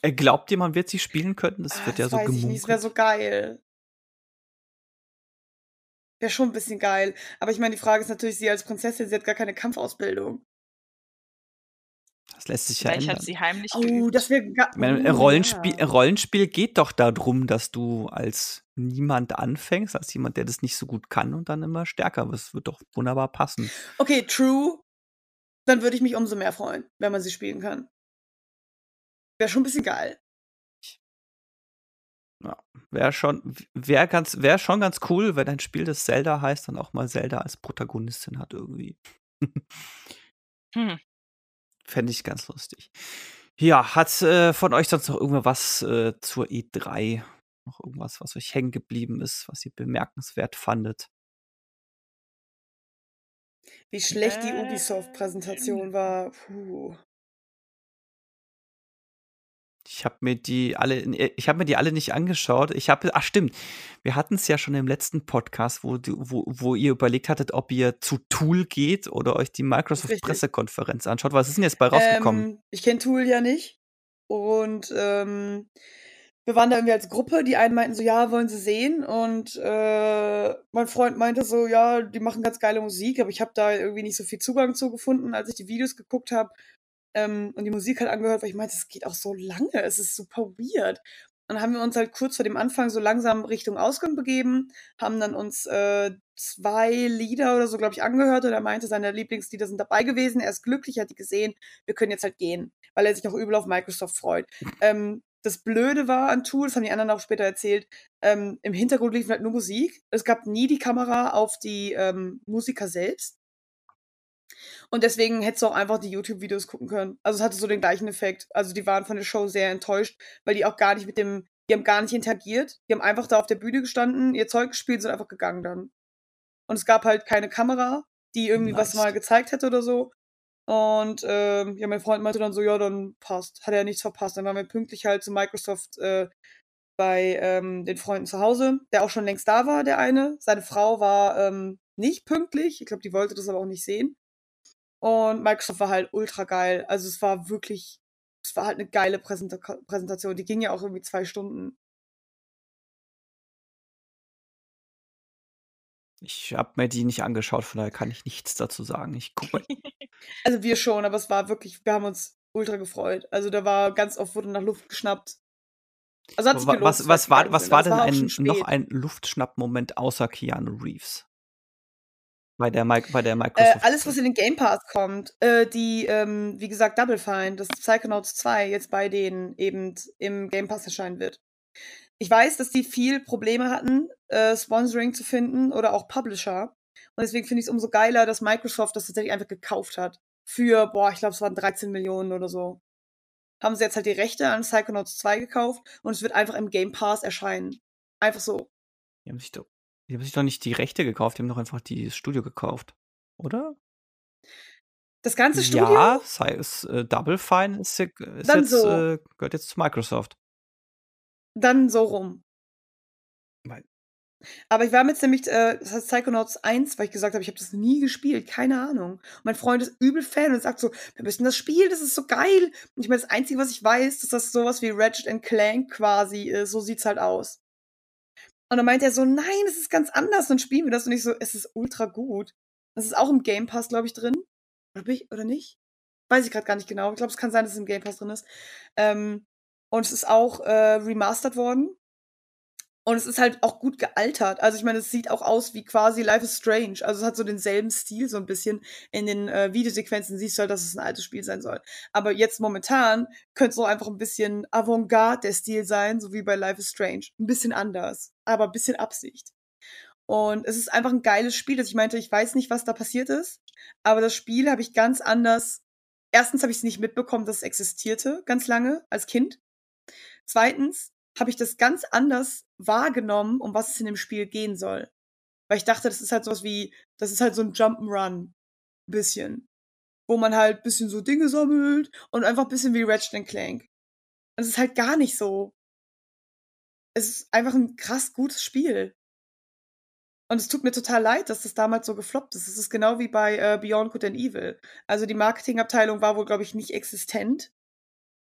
Äh, glaubt ihr, man wird sie spielen können? Das ah, wird ja so gemunkelt. Das wäre so geil. Wäre schon ein bisschen geil. Aber ich meine, die Frage ist natürlich, sie als Prinzessin, sie hat gar keine Kampfausbildung. Das lässt sich ja Vielleicht ändern. hat sie heimlich Oh, geübt. das wäre oh, Rollenspiel, ja. Rollenspiel geht doch darum, dass du als niemand anfängst, als jemand, der das nicht so gut kann und dann immer stärker wirst. Das wird doch wunderbar passen. Okay, true. Dann würde ich mich umso mehr freuen, wenn man sie spielen kann. Wäre schon ein bisschen geil. Ja, wäre schon, wäre ganz, wäre schon ganz cool, wenn ein Spiel, das Zelda heißt, dann auch mal Zelda als Protagonistin hat irgendwie. hm. Fände ich ganz lustig. Ja, hat äh, von euch sonst noch irgendwas äh, zur E3? Noch irgendwas, was euch hängen geblieben ist, was ihr bemerkenswert fandet? Wie schlecht die Ubisoft-Präsentation war. Puh. Ich habe mir die alle, äh, ich habe mir die alle nicht angeschaut. Ich habe, ach stimmt, wir hatten es ja schon im letzten Podcast, wo, wo, wo ihr überlegt hattet, ob ihr zu Tool geht oder euch die Microsoft Pressekonferenz anschaut. Was ist denn jetzt bei rausgekommen? Ähm, ich kenne Tool ja nicht und ähm, wir waren da irgendwie als Gruppe. Die einen meinten so, ja, wollen sie sehen und äh, mein Freund meinte so, ja, die machen ganz geile Musik, aber ich habe da irgendwie nicht so viel Zugang zu gefunden, als ich die Videos geguckt habe ähm, und die Musik halt angehört, weil ich meinte, es geht auch so lange, es ist super weird. Und dann haben wir uns halt kurz vor dem Anfang so langsam Richtung Ausgang begeben, haben dann uns äh, zwei Lieder oder so, glaube ich, angehört und er meinte, seine Lieblingslieder sind dabei gewesen, er ist glücklich, hat die gesehen, wir können jetzt halt gehen, weil er sich auch übel auf Microsoft freut. Ähm, das Blöde war an Tool, das haben die anderen auch später erzählt, ähm, im Hintergrund lief halt nur Musik. Es gab nie die Kamera auf die ähm, Musiker selbst. Und deswegen hättest du auch einfach die YouTube-Videos gucken können. Also es hatte so den gleichen Effekt. Also die waren von der Show sehr enttäuscht, weil die auch gar nicht mit dem, die haben gar nicht interagiert. Die haben einfach da auf der Bühne gestanden, ihr Zeug gespielt, sind einfach gegangen dann. Und es gab halt keine Kamera, die irgendwie nice. was mal gezeigt hätte oder so. Und ähm, ja, mein Freund meinte dann so, ja, dann passt. Hat er nichts verpasst. Dann waren wir pünktlich halt zu Microsoft äh, bei ähm, den Freunden zu Hause, der auch schon längst da war, der eine. Seine Frau war ähm, nicht pünktlich. Ich glaube, die wollte das aber auch nicht sehen. Und Microsoft war halt ultra geil. Also es war wirklich, es war halt eine geile Präsenta Präsentation. Die ging ja auch irgendwie zwei Stunden. Ich habe mir die nicht angeschaut, von daher kann ich nichts dazu sagen. Ich gucke <laughs> Also wir schon, aber es war wirklich, wir haben uns ultra gefreut. Also da war ganz oft wurde nach Luft geschnappt. Also hat sich gelohnt, was, was war, was war denn war ein, noch ein Luftschnappmoment außer Keanu Reeves? Bei der, Mi bei der Microsoft. Äh, alles, was in den Game Pass kommt. Äh, die, ähm, wie gesagt, Double Fine, das Psychonauts 2 jetzt bei denen eben im Game Pass erscheinen wird. Ich weiß, dass die viel Probleme hatten, äh, Sponsoring zu finden oder auch Publisher. Und deswegen finde ich es umso geiler, dass Microsoft das tatsächlich einfach gekauft hat. Für, boah, ich glaube, es waren 13 Millionen oder so. Haben sie jetzt halt die Rechte an Psychonauts 2 gekauft und es wird einfach im Game Pass erscheinen. Einfach so. Die haben sich doch, die haben sich doch nicht die Rechte gekauft, die haben doch einfach das Studio gekauft. Oder? Das ganze Studio? Ja, sei es äh, Double Fine ist, ist jetzt, so. äh, gehört jetzt zu Microsoft. Dann so rum. Weil aber ich war mit nämlich, äh, das heißt Psychonauts 1, weil ich gesagt habe, ich habe das nie gespielt, keine Ahnung. Und mein Freund ist übel Fan und sagt so, wir müssen das Spiel, das ist so geil. Und ich meine, das Einzige, was ich weiß, dass das sowas wie Ratchet Clank quasi ist, so sieht's halt aus. Und dann meint er so, nein, es ist ganz anders, dann spielen wir das. Und ich so, es ist ultra gut. Das ist auch im Game Pass, glaube ich, drin. Oder, ich, oder nicht? Weiß ich gerade gar nicht genau. Ich glaube, es kann sein, dass es im Game Pass drin ist. Ähm, und es ist auch äh, remastered worden. Und es ist halt auch gut gealtert. Also ich meine, es sieht auch aus wie quasi Life is Strange. Also es hat so denselben Stil so ein bisschen. In den äh, Videosequenzen siehst du halt, dass es ein altes Spiel sein soll. Aber jetzt momentan könnte es auch einfach ein bisschen Avantgarde der Stil sein, so wie bei Life is Strange. Ein bisschen anders, aber ein bisschen Absicht. Und es ist einfach ein geiles Spiel, dass ich meinte, ich weiß nicht, was da passiert ist, aber das Spiel habe ich ganz anders. Erstens habe ich es nicht mitbekommen, dass es existierte, ganz lange, als Kind. Zweitens habe ich das ganz anders wahrgenommen, um was es in dem Spiel gehen soll. Weil ich dachte, das ist halt sowas wie, das ist halt so ein Jump'n'Run. Bisschen. Wo man halt bisschen so Dinge sammelt und einfach ein bisschen wie Ratchet Clank. Und es ist halt gar nicht so. Es ist einfach ein krass gutes Spiel. Und es tut mir total leid, dass das damals so gefloppt ist. Es ist genau wie bei äh, Beyond Good and Evil. Also die Marketingabteilung war wohl, glaube ich, nicht existent.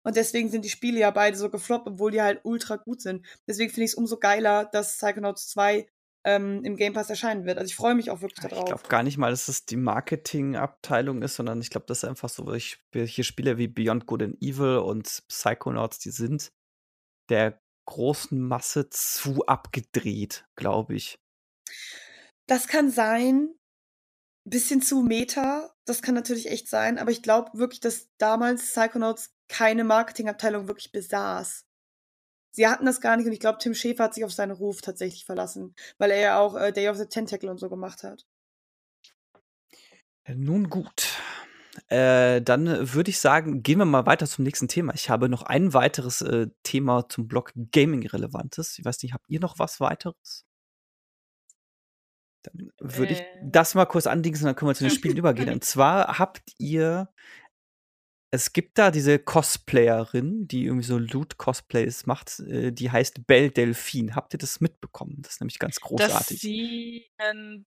Und deswegen sind die Spiele ja beide so gefloppt, obwohl die halt ultra gut sind. Deswegen finde ich es umso geiler, dass Psychonauts 2 ähm, im Game Pass erscheinen wird. Also ich freue mich auch wirklich darauf. Ich glaube gar nicht mal, dass es die Marketingabteilung ist, sondern ich glaube, das ist einfach so, welche Spiele wie Beyond Good and Evil und Psychonauts, die sind der großen Masse zu abgedreht, glaube ich. Das kann sein. Bisschen zu Meta, das kann natürlich echt sein, aber ich glaube wirklich, dass damals Psychonauts keine Marketingabteilung wirklich besaß. Sie hatten das gar nicht und ich glaube, Tim Schäfer hat sich auf seinen Ruf tatsächlich verlassen, weil er ja auch äh, Day of the Tentacle und so gemacht hat. Nun gut. Äh, dann würde ich sagen, gehen wir mal weiter zum nächsten Thema. Ich habe noch ein weiteres äh, Thema zum Blog Gaming-Relevantes. Ich weiß nicht, habt ihr noch was weiteres? Dann würde ich äh. das mal kurz andingsen, dann können wir zu den Spielen <laughs> übergehen. Und zwar habt ihr es gibt da diese Cosplayerin, die irgendwie so Loot-Cosplays macht, äh, die heißt Belle Delphine. Habt ihr das mitbekommen? Das ist nämlich ganz großartig. Dass sie einen,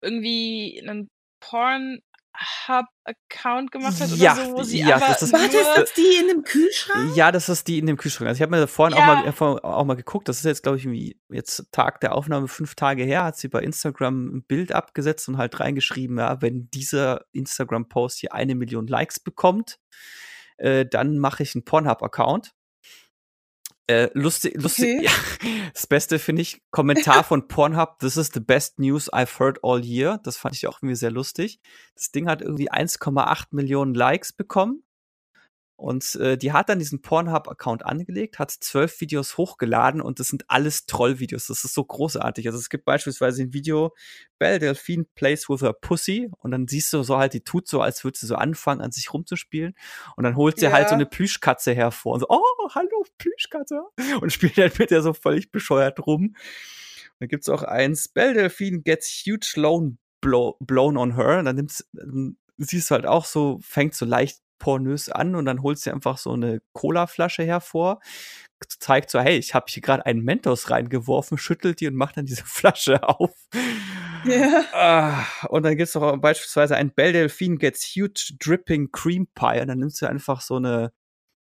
irgendwie einen Porn Hub-Account gemacht hat ja, oder so, wo sie ja, das ist, Warte, ist das die in dem Kühlschrank? Ja, das ist die in dem Kühlschrank. Also ich habe mir vorhin ja. auch, mal, auch mal geguckt, das ist jetzt, glaube ich, jetzt Tag der Aufnahme, fünf Tage her, hat sie bei Instagram ein Bild abgesetzt und halt reingeschrieben, ja, wenn dieser Instagram-Post hier eine Million Likes bekommt, äh, dann mache ich einen Pornhub-Account. Äh, lustig, lustig. Okay. Ja, <laughs> das Beste finde ich, Kommentar von <laughs> Pornhub, this is the best news I've heard all year. Das fand ich auch irgendwie sehr lustig. Das Ding hat irgendwie 1,8 Millionen Likes bekommen. Und äh, die hat dann diesen Pornhub-Account angelegt, hat zwölf Videos hochgeladen und das sind alles Trollvideos. Das ist so großartig. Also es gibt beispielsweise ein Video, Belle Delphine plays with her pussy und dann siehst du so halt, die tut so, als würde sie so anfangen, an sich rumzuspielen und dann holt sie ja. halt so eine Plüschkatze hervor und so, oh, hallo, Plüschkatze und spielt halt mit der so völlig bescheuert rum. Und dann gibt's auch eins, Belle Delphine gets huge loan blow, blown on her und dann nimmst, dann siehst du halt auch so, fängt so leicht pornös an und dann holt sie einfach so eine Colaflasche hervor, zeigt so, hey, ich habe hier gerade einen Mentos reingeworfen, schüttelt die und macht dann diese <laughs> Flasche auf. Ja. Ah, und dann gibt es auch beispielsweise ein Belle Delphine gets huge dripping cream pie und dann nimmst du einfach so eine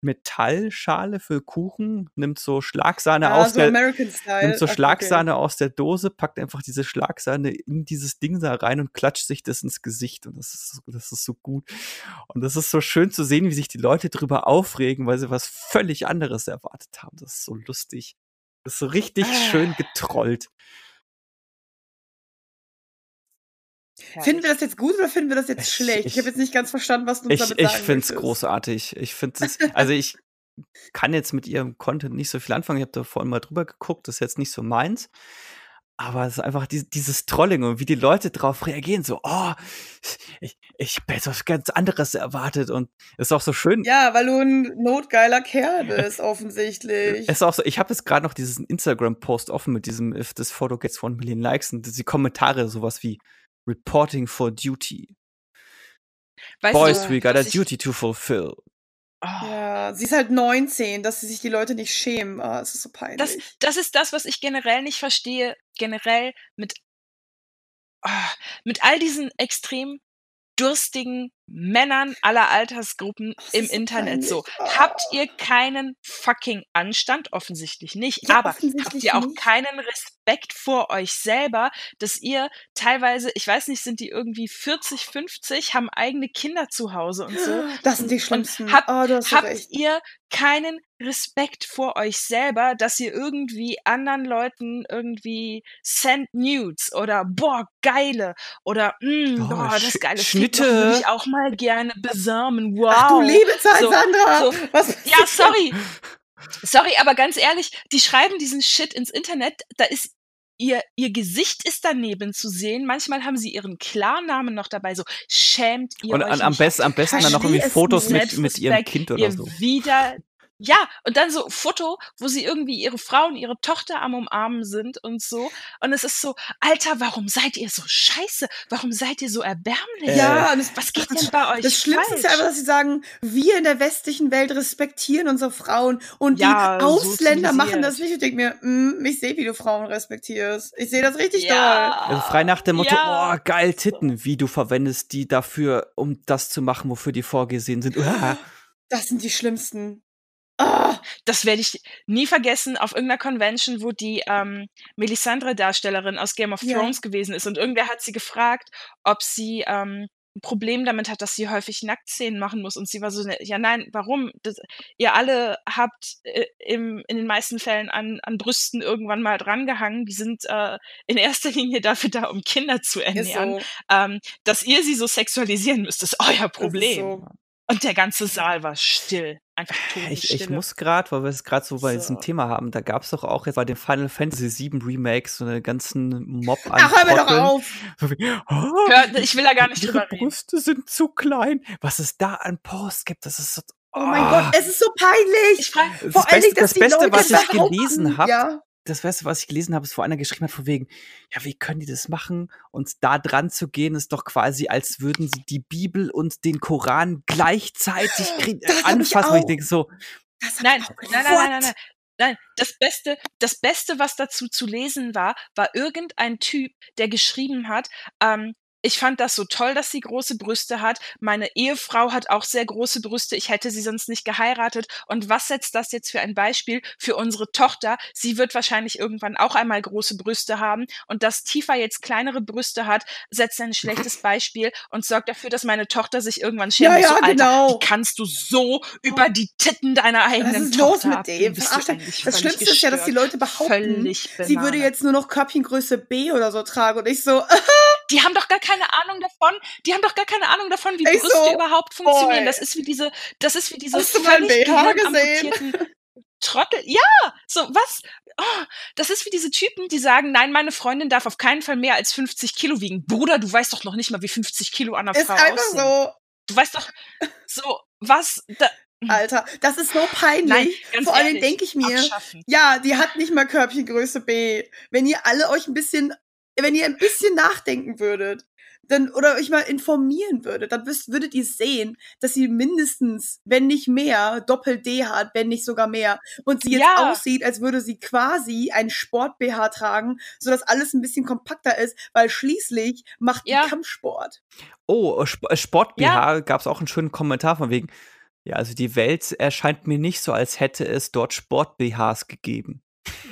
Metallschale für Kuchen, nimmt so Schlagsahne ah, aus so der nimmt so Schlagsahne okay. aus der Dose, packt einfach diese Schlagsahne in dieses Ding da rein und klatscht sich das ins Gesicht und das ist das ist so gut und das ist so schön zu sehen, wie sich die Leute drüber aufregen, weil sie was völlig anderes erwartet haben. Das ist so lustig. Das ist so richtig ah. schön getrollt. Herrlich. Finden wir das jetzt gut oder finden wir das jetzt ich, schlecht? Ich, ich habe jetzt nicht ganz verstanden, was du uns ich, damit sagen Ich finde es großartig. Ich finde es, <laughs> also ich kann jetzt mit ihrem Content nicht so viel anfangen. Ich habe da vorhin mal drüber geguckt, das ist jetzt nicht so meins. Aber es ist einfach die, dieses Trolling und wie die Leute drauf reagieren, so, oh, ich, ich habe jetzt was ganz anderes erwartet und ist auch so schön. Ja, weil du ein notgeiler Kerl bist, offensichtlich. Ist auch so, ich habe jetzt gerade noch diesen Instagram-Post offen mit diesem, if this photo gets one million likes und die Kommentare, sowas wie, Reporting for Duty. Weißt Boys, du, we got a duty to fulfill. Oh. Ja, sie ist halt 19, dass sie sich die Leute nicht schämen. Oh, es ist so peinlich. Das, das ist das, was ich generell nicht verstehe. Generell mit, oh, mit all diesen extrem durstigen Männern aller Altersgruppen im Internet so. Oh. Habt ihr keinen fucking Anstand? Offensichtlich nicht. Ja, aber offensichtlich habt ihr auch nicht. keinen Respekt vor euch selber, dass ihr teilweise, ich weiß nicht, sind die irgendwie 40, 50, haben eigene Kinder zu Hause und so. Das sind die schlimmsten. Habt, oh, habt ihr keinen Respekt vor euch selber, dass ihr irgendwie anderen Leuten irgendwie send nudes oder boah, geile oder mh, mm, boah, das geile Schnitte. ich auch mal gerne besamen. Wow. Ach du liebe Zeit, so, Sandra. So. Was? <laughs> Ja, sorry. Sorry, aber ganz ehrlich, die schreiben diesen Shit ins Internet, da ist ihr, ihr Gesicht ist daneben zu sehen. Manchmal haben sie ihren Klarnamen noch dabei. So, schämt ihr Und euch. Und am, best, am besten dann noch irgendwie Fotos mit, mit ihrem Kind oder so. Wieder ja, und dann so Foto, wo sie irgendwie ihre Frau und ihre Tochter am Umarmen sind und so. Und es ist so, Alter, warum seid ihr so scheiße? Warum seid ihr so erbärmlich? Äh, ja, das, was geht denn bei euch Das Schlimmste falsch? ist ja einfach, dass sie sagen, wir in der westlichen Welt respektieren unsere Frauen und ja, die Ausländer so machen das nicht. Ich denke mir, mm, ich sehe, wie du Frauen respektierst. Ich sehe das richtig ja. doll. Also frei nach dem Motto, ja. oh, geil Titten, wie du verwendest die dafür, um das zu machen, wofür die vorgesehen sind. Uah. Das sind die schlimmsten. Oh, das werde ich nie vergessen auf irgendeiner Convention, wo die ähm, Melisandre-Darstellerin aus Game of Ja. Thrones gewesen ist und irgendwer hat sie gefragt, ob sie ähm, 'n Problem damit hat, dass sie häufig Nacktszenen machen muss und sie war so, ja nein, warum? Das ihr alle habt, äh, im in den meisten Fällen an an Brüsten irgendwann mal drangehangen. Die sind, äh, in erster Linie dafür da, um Kinder zu ernähren. so. Ähm, dass ihr sie so sexualisieren müsst, ist <laughs> euer Das ist Problem. so. Und der ganze Saal war still. Einfach Ich, ich muss gerade, weil wir es gerade so bei so. diesem Thema haben, da gab es doch auch jetzt bei den Final Fantasy VII Remakes so einen ganzen Mob an. <laughs> Ach, hör mir doch auf! So wie, oh, Hör, ich will da gar nicht ihre drüber reden. Brüste sind zu klein. Was es da an Posts gibt, das ist so. Oh, oh mein Gott, es ist so peinlich. Frage, Vor allem, das Beste, Leute was ich gelesen habe, ja das Beste, was ich gelesen habe, ist, wo einer geschrieben hat, von wegen, ja, wie können die das machen? Und da dran zu gehen, ist doch quasi, als würden sie die Bibel und den Koran gleichzeitig <gasps> anfassen. Ich, ich denke so, nein, nein, nein, nein, nein, nein. Nein, das Beste, das Beste, was dazu zu lesen war, war irgendein Typ, der geschrieben hat, ähm, ich fand das so toll, dass sie große Brüste hat. Meine Ehefrau hat auch sehr große Brüste. Ich hätte sie sonst nicht geheiratet. Und was setzt das jetzt für ein Beispiel für unsere Tochter? Sie wird wahrscheinlich irgendwann auch einmal große Brüste haben. Und dass Tifa jetzt kleinere Brüste hat, setzt ein schlechtes Beispiel und sorgt dafür, dass meine Tochter sich irgendwann schämt. Ja, ja, so, Alter, genau. Wie kannst du so über die Titten deiner eigenen Tochter Was ist los mit dem? Das Schlimmste ist ja, dass die Leute behaupten, sie würde jetzt nur noch Körbchengröße B oder so tragen. Und ich so, <laughs> die haben doch gar keine Ahnung davon, die haben doch gar keine Ahnung davon, wie Brüste so, überhaupt funktionieren. Boy. Das ist wie diese, das ist wie diese Hast du mein BH gesehen? Trottel. Ja, so was? Oh, das ist wie diese Typen, die sagen, nein, meine Freundin darf auf keinen Fall mehr als 50 Kilo wiegen. Bruder, du weißt doch noch nicht mal, wie 50 Kilo an einer ist Frau einfach aussehen. so. Du weißt doch, so was. Da, Alter, das ist so peinlich. Nein, Vor allem denke ich mir, ja, die hat nicht mal Körbchengröße B. Wenn ihr alle euch ein bisschen wenn ihr ein bisschen nachdenken würdet, dann, oder euch mal informieren würdet, dann wisst, würdet ihr sehen, dass sie mindestens, wenn nicht mehr, Doppel-D hat, wenn nicht sogar mehr. Und sie jetzt ja. aussieht, als würde sie quasi ein Sport-BH tragen, sodass alles ein bisschen kompakter ist, weil schließlich macht ja. die Kampfsport. Oh, Sport-BH ja. gab es auch einen schönen Kommentar von wegen, Ja, also die Welt erscheint mir nicht so, als hätte es dort Sport-BHs gegeben.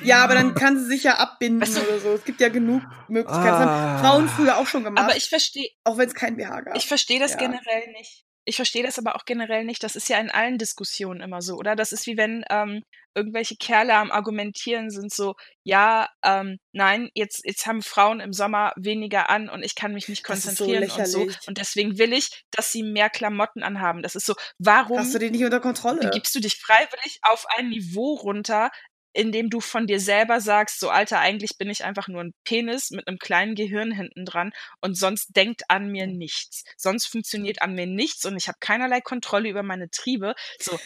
Ja, aber dann kann sie sich ja abbinden weißt du, oder so. Es gibt ja genug Möglichkeiten. Das haben Frauen früher auch schon gemacht. Aber ich verstehe. Auch wenn es kein BH gab. Ich verstehe das ja. generell nicht. Ich verstehe das aber auch generell nicht. Das ist ja in allen Diskussionen immer so, oder? Das ist wie wenn ähm, irgendwelche Kerle am Argumentieren sind, so, ja, ähm, nein, jetzt, jetzt haben Frauen im Sommer weniger an und ich kann mich nicht konzentrieren so und so. Und deswegen will ich, dass sie mehr Klamotten anhaben. Das ist so, warum. Hast du die nicht unter Kontrolle? Gibst du dich freiwillig auf ein Niveau runter, indem du von dir selber sagst, so Alter, eigentlich bin ich einfach nur ein Penis mit einem kleinen Gehirn hinten dran und sonst denkt an mir nichts. Sonst funktioniert an mir nichts und ich habe keinerlei Kontrolle über meine Triebe. So,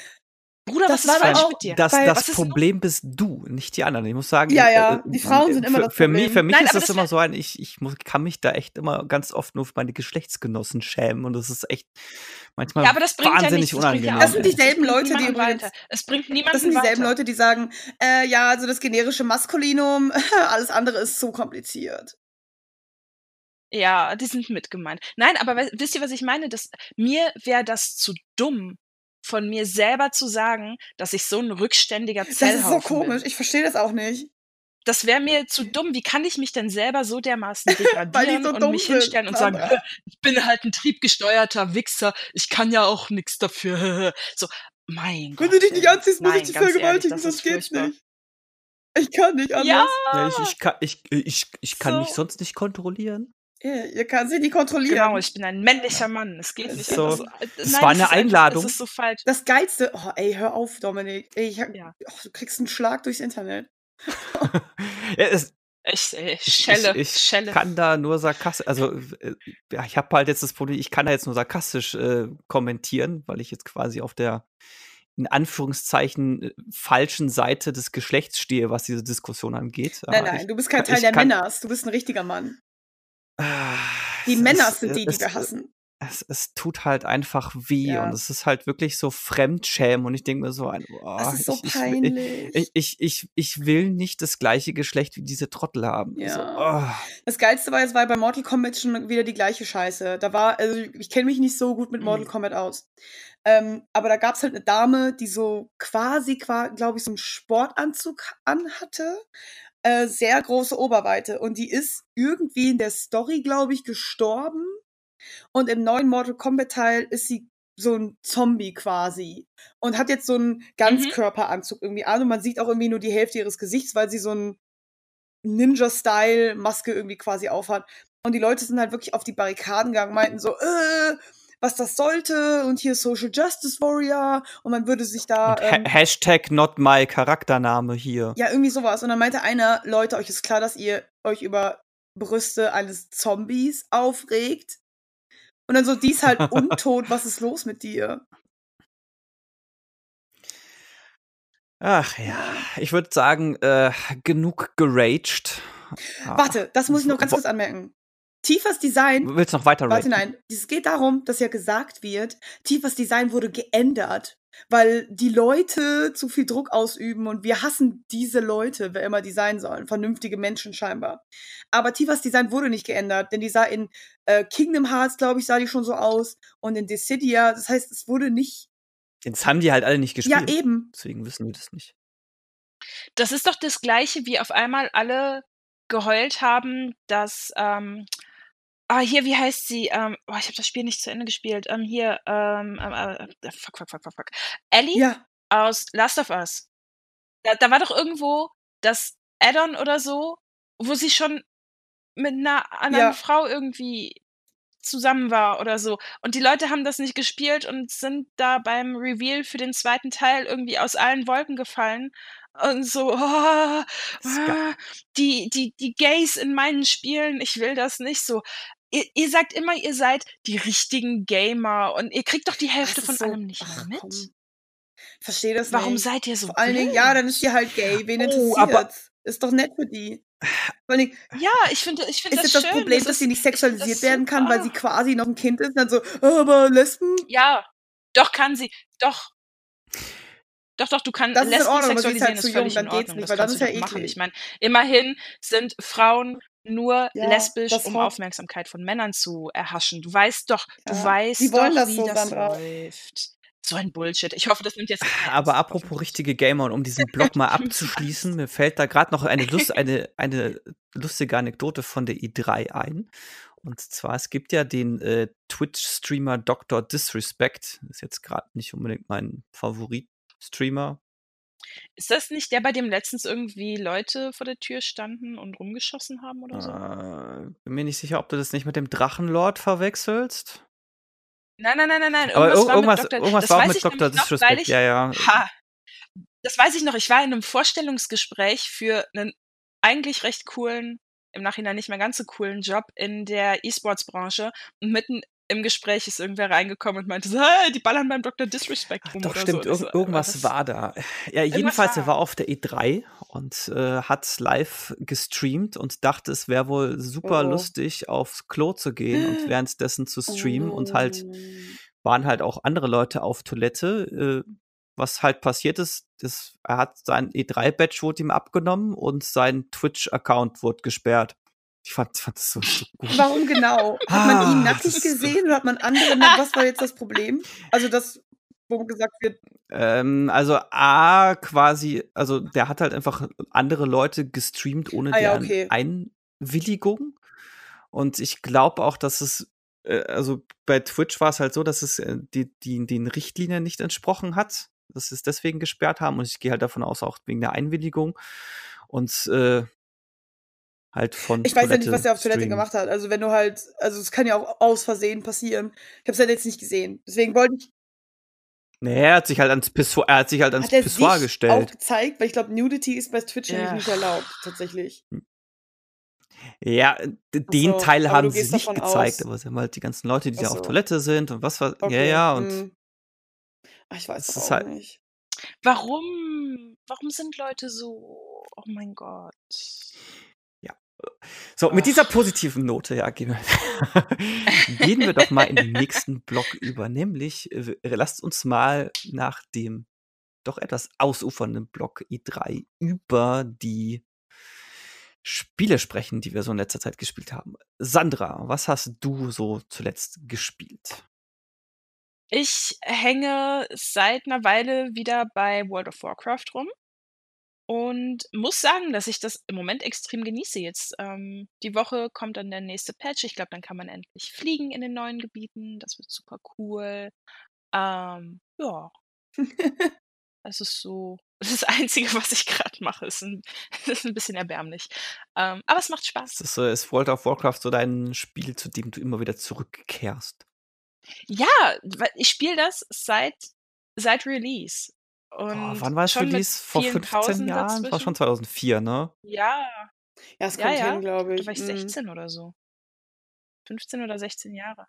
Bruder, das was ist falsch mit dir? Das, das Problem bist du, nicht die anderen. Ich muss sagen, ja, ja, äh, die Frauen sind immer für, das Problem. Für mich, für mich Nein, ist das, immer so ein, ich, ich muss, kann mich da echt immer ganz oft nur für meine Geschlechtsgenossen schämen und das ist echt manchmal ja, aber das bringt wahnsinnig ja unangenehm. Das sind dieselben Leute, die übrigens, es bringt niemanden Das sind dieselben weiter. Leute, die sagen, äh, ja, also das generische Maskulinum, <laughs> alles andere ist so kompliziert. Ja, die sind mitgemeint. Nein, aber wisst ihr, was ich meine? Das, mir wäre das zu dumm, von mir selber zu sagen, dass ich so ein rückständiger Zellhaufen Das ist so komisch, bin. ich verstehe das auch nicht. Das wäre mir zu dumm. Wie kann ich mich denn selber so dermaßen <laughs> degradieren so und mich hinstellen und sagen, ich bin halt ein triebgesteuerter Wichser, ich kann ja auch nichts dafür. <laughs> So, mein Wenn Gott. Wenn du dich nicht anziehst, muss ich dich vergewaltigen, sonst geht's nicht. Ich kann nicht anders. Ja, ja ich, ich, kann, ich, ich, ich kann so. mich sonst nicht kontrollieren. Ja, ihr kann sie nicht kontrollieren. Genau, ich bin ein männlicher Mann. Es geht nicht. So, es war eine Einladung. Das ist so falsch. Das Geilste, oh, ey, hör auf, Dominik. Ey, ich, ja. oh, du kriegst einen Schlag durchs Internet. <laughs> ja, es, ich, ich, schelle, ich, ich schelle. kann da nur sarkastisch, also äh, ich habe halt jetzt das Problem, ich kann da jetzt nur sarkastisch äh, kommentieren, weil ich jetzt quasi auf der in Anführungszeichen äh, falschen Seite des Geschlechts stehe, was diese Diskussion angeht. Nein, nein, ich, du bist kein Teil der Männer, du bist ein richtiger Mann. Die Männer ist, sind die, die wir hassen. Es, es, tut halt einfach weh ja. und es ist halt wirklich so Fremdschämen und ich denke mir so, oh, das ist so ich, peinlich. Ich, ich, ich, ich, will nicht das gleiche Geschlecht wie diese Trottel haben. Ja. So, oh. Das Geilste war, es war bei Mortal Kombat schon wieder die gleiche Scheiße. Da war, also ich kenne mich nicht so gut mit Mortal mhm. Kombat aus. Ähm, aber da gab es halt eine Dame, die so quasi, glaube ich, so einen Sportanzug anhatte äh, sehr große Oberweite. Und die ist irgendwie in der Story, glaube ich, gestorben. Und im neuen Mortal Kombat Teil ist sie so ein Zombie quasi. Und hat jetzt so einen mhm. Ganzkörperanzug irgendwie an. Und man sieht auch irgendwie nur die Hälfte ihres Gesichts, weil sie so ein Ninja-Style-Maske irgendwie quasi aufhat. Und die Leute sind halt wirklich auf die Barrikaden gegangen, meinten so, äh, was das sollte und hier Social Justice Warrior und man würde sich da. Ähm, Hashtag not my Charaktername hier. Ja, irgendwie sowas. Und dann meinte einer, Leute, euch ist klar, dass ihr euch über Brüste eines Zombies aufregt. Und dann so, die ist halt <laughs> untot, was ist los mit dir? Ach ja, ich würde sagen, äh, genug geraged. Warte, das muss ich noch ganz kurz anmerken. Tiefers Design. Du willst noch weiter Warte, nein. Es geht darum, dass ja gesagt wird, Tiefers Design wurde geändert, weil die Leute zu viel Druck ausüben und wir hassen diese Leute, wer immer die sein sollen. Vernünftige Menschen scheinbar. Aber Tiefers Design wurde nicht geändert, denn die sah in äh, Kingdom Hearts, glaube ich, sah die schon so aus und in Dissidia. Das heißt, es wurde nicht. Jetzt haben die halt alle nicht gespielt. Ja, eben. Deswegen wissen wir das nicht. Das ist doch das Gleiche, wie auf einmal alle geheult haben, dass ähm, Ah, hier, wie heißt sie? Ähm, oh, ich habe das Spiel nicht zu Ende gespielt. Ähm, hier, ähm, ähm äh, fuck, fuck, fuck, fuck, fuck. Ellie Ja. aus Last of Us. Da, da war doch irgendwo das Addon oder so, wo sie schon mit einer anderen Ja. Frau irgendwie zusammen war oder so. Und die Leute haben das nicht gespielt und sind da beim Reveal für den zweiten Teil irgendwie aus allen Wolken gefallen und so, <laughs> oh, ah, die, die, die Gays in meinen Spielen, ich will das nicht so ihr, ihr sagt immer, ihr seid die richtigen Gamer und ihr kriegt doch die Hälfte von so, allem nicht mehr mit. Komm. Verstehe das Warum nicht. seid ihr so Vor allen Dingen, ja, dann ist die halt gay. Wen oh, aber Ist doch nett für die. Dingen, ja, ich finde ich find ist das das Problem, das dass sie nicht sexualisiert werden kann, weil sie quasi noch ein Kind ist? Und dann so, oh, aber Lesben? Ja, doch kann sie. Doch. Doch, doch, du kannst das Lesben halt sexualisieren, halt ist, halt ist völlig in Ordnung. Nicht, das, das ist ja machen. Ich meine, immerhin sind Frauen nur ja, lesbisch, um Aufmerksamkeit von Männern zu erhaschen. Du weißt doch, ja. du weißt Die wollen doch, das wie so, das läuft. So ein Bullshit. Ich hoffe, das nimmt jetzt. Aber apropos richtige Gamer und um diesen Blog mal abzuschließen, <laughs> mir fällt da gerade noch eine, Lust, eine, eine lustige Anekdote von der E3 ein. Und zwar, es gibt ja den äh, Twitch-Streamer Dr. Disrespect. Ist jetzt gerade nicht unbedingt mein Favorit-Streamer. Ist das nicht der, bei dem letztens irgendwie Leute vor der Tür standen und rumgeschossen haben oder so? Äh, bin mir nicht sicher, ob du das nicht mit dem Drachenlord verwechselst. Nein, nein, nein, nein, nein. Aber irgendwas, irgendwas, Dr. irgendwas war auch mit Dr. Disrespect, ich, ja, ja. Ha, das weiß ich noch. Ich war in einem Vorstellungsgespräch für einen eigentlich recht coolen, im Nachhinein nicht mehr ganz so coolen Job in der E-Sports-Branche und mitten im Gespräch ist irgendwer reingekommen und meinte hey, die ballern beim Dr. Disrespect rum. Doch, oder stimmt, so. Ir irgendwas war da. Ja, jedenfalls, war. er war auf der E3 und äh, hat live gestreamt und dachte, es wäre wohl super oh. lustig, aufs Klo zu gehen und <gasps> währenddessen zu streamen oh. und halt oh. waren halt auch andere Leute auf Toilette. Äh, was halt passiert ist, das, er hat sein E3-Badge wurde ihm abgenommen und sein Twitch-Account wurde gesperrt. Ich fand, fand das so, so gut. Warum genau? Hat man ihn ah, nackig gesehen oder hat man andere nackt? Was war jetzt das Problem? Also das, wo gesagt wird. Ähm, also A quasi, also der hat halt einfach andere Leute gestreamt ohne ah, ja, okay. Einwilligung. Und ich glaube auch, dass es, äh, also bei Twitch war es halt so, dass es äh, die, die, den Richtlinien nicht entsprochen hat, dass sie es deswegen gesperrt haben. Und ich gehe halt davon aus, auch wegen der Einwilligung. Und äh, halt von. Ich weiß ja nicht, was er auf Toilette streamen. gemacht hat. Also wenn du halt, also es kann ja auch aus Versehen passieren. Ich habe es halt jetzt nicht gesehen. Deswegen wollte ich. Nee, er hat sich halt ans Pissoir, er hat sich halt ans hat er Pissoir sich gestellt. auch gezeigt, weil ich glaube, Nudity ist bei Twitch ja. nicht erlaubt, tatsächlich. Ja, den so, Teil haben sie nicht gezeigt, aus. aber sie haben halt die ganzen Leute, die so. da auf Toilette sind und was war. Okay. Ja, ja, und. Hm. Ach, ich weiß es auch halt nicht. Warum? Warum sind Leute so? Oh mein Gott. So, mit dieser positiven Note, ja, gehen wir, <laughs> gehen wir doch mal in den nächsten Block über. Nämlich, äh, lasst uns mal nach dem doch etwas ausufernden Block E3 über die Spiele sprechen, die wir so in letzter Zeit gespielt haben. Sandra, was hast du so zuletzt gespielt? Ich hänge seit einer Weile wieder bei World of Warcraft rum. Und muss sagen, dass ich das im Moment extrem genieße jetzt. Ähm, die Woche kommt dann der nächste Patch. Ich glaube, dann kann man endlich fliegen in den neuen Gebieten. Das wird super cool. Ähm, ja. <laughs> Das ist so <laughs> das Einzige, was ich gerade mache. Ist ein <laughs> ist 'n bisschen erbärmlich. Ähm, aber es macht Spaß. Ist äh, ist World of Warcraft so dein Spiel, zu dem du immer wieder zurückkehrst? Ja, ich spiele das seit seit Release. Und wann war es Release? Vor 15 Jahren? Das war schon 2004, ne? Ja. Ja, es Ja, kommt ja. hin, glaube Da war ich Mhm. 16 oder so. 15 oder 16 Jahre.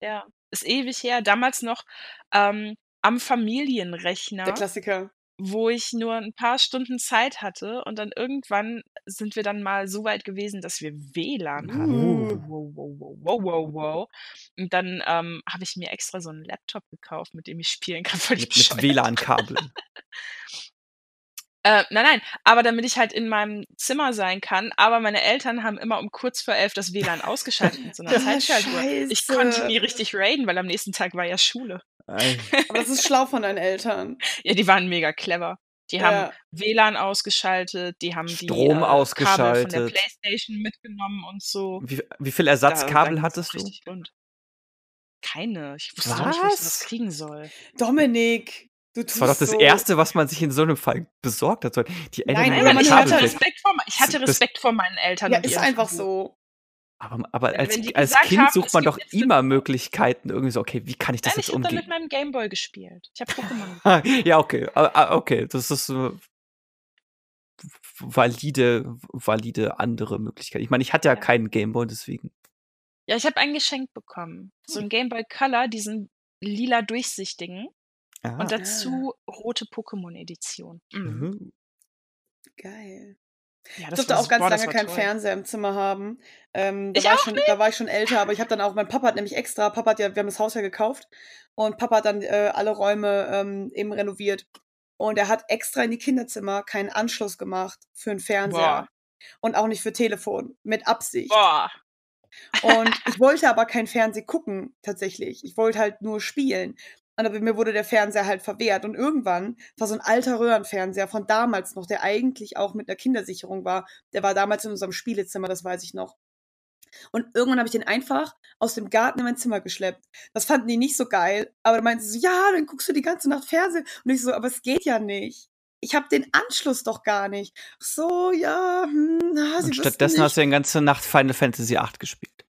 Ja, ist ewig her. Damals noch, ähm, am Der Familienrechner Klassiker wo ich nur ein paar Stunden Zeit hatte und dann irgendwann sind wir dann mal so weit gewesen, dass wir WLAN hatten. Uh. Wow, wow, wow, wow, wow, wow. Und dann, ähm, habe ich mir extra so einen Laptop gekauft, mit dem ich spielen kann, <laughs> voll Mit mit <laughs> WLAN-Kabel. Äh, nein, nein, aber damit ich halt in meinem Zimmer sein kann. Aber meine Eltern haben immer um kurz vor elf das WLAN ausgeschaltet mit so einer <laughs> Zeitschaltuhr. Ich konnte nie richtig raiden, weil am nächsten Tag war ja Schule. Aber das ist schlau von deinen Eltern. Ja, die waren mega clever. Die ja. haben WLAN ausgeschaltet, die haben Strom die äh, ausgeschaltet. Kabel von der Playstation mitgenommen und so. Wie, wie viel Ersatzkabel hattest du? Rund. Keine. Ich wusste was? nicht, wo ich das kriegen soll. Dominik, du tust Das war doch das so. Erste, was man sich in so einem Fall besorgt hat. Die Eltern Nein, nein, ich hatte, Respekt vor, ich hatte Respekt vor meinen Eltern. Ja, ist einfach so. Aber, aber als, als Kind haben, sucht man doch immer Möglichkeiten, irgendwie so, okay, wie kann ich das Nein, jetzt ich umgehen? Ich habe mit meinem Gameboy gespielt. Ich habe Pokémon <laughs> Ja, okay. Ah, ah, okay, das ist so valide, valide andere Möglichkeit. Ich meine, ich hatte ja, ja. keinen Gameboy, deswegen. Ja, ich habe ein Geschenk bekommen. So ein hm. Gameboy Color, diesen lila durchsichtigen. Ah. Und dazu rote Pokémon-Edition. Mhm. Mhm. Geil. Ja, ich durfte auch ganz boah, lange keinen toll. Fernseher im Zimmer haben. Ähm, da, ich war auch schon, da war ich schon älter, aber ich habe dann auch, mein Papa hat nämlich extra, Papa hat ja, wir haben das Haus ja gekauft und Papa hat dann äh, alle Räume ähm, eben renoviert. Und er hat extra in die Kinderzimmer keinen Anschluss gemacht für einen Fernseher. Boah. Und auch nicht für Telefon, mit Absicht. Boah. Und ich wollte aber kein Fernseh gucken, tatsächlich. Ich wollte halt nur spielen. Aber mir wurde der Fernseher halt verwehrt. Und irgendwann war so ein alter Röhrenfernseher von damals noch, der eigentlich auch mit einer Kindersicherung war. Der war damals in unserem Spielezimmer, das weiß ich noch. Und irgendwann habe ich den einfach aus dem Garten in mein Zimmer geschleppt. Das fanden die nicht so geil, aber dann meinten sie so, ja, dann guckst du die ganze Nacht Fernsehen. Und ich so, aber es geht ja nicht. Ich habe den Anschluss doch gar nicht. Ach so, ja. Hm, na, Und stattdessen hast du die ganze Nacht Final Fantasy VIII gespielt.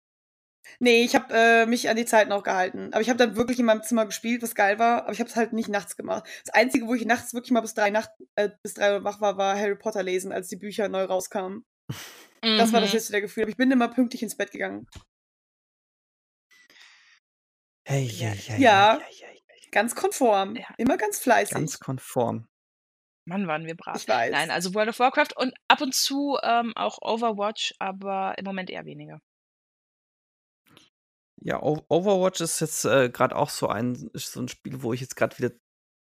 Nee, ich habe äh, mich an die Zeit noch gehalten. Aber ich habe dann wirklich in meinem Zimmer gespielt, was geil war. Aber ich habe es halt nicht nachts gemacht. Das Einzige, wo ich nachts wirklich mal bis drei, Nacht, äh, bis drei Uhr wach war, war Harry Potter lesen, als die Bücher neu rauskamen. Mhm. Das war das mhm. letzte der Gefühl. Aber ich bin immer pünktlich ins Bett gegangen. Hey, hey, hey, ja, ganz konform. Ja. Immer ganz fleißig. Ganz konform. Mann, waren wir brav. Ich weiß. Nein, also World of Warcraft und ab und zu ähm, auch Overwatch, aber im Moment eher weniger. Ja, Overwatch ist jetzt äh, gerade auch so ein, so ein Spiel, wo ich jetzt gerade wieder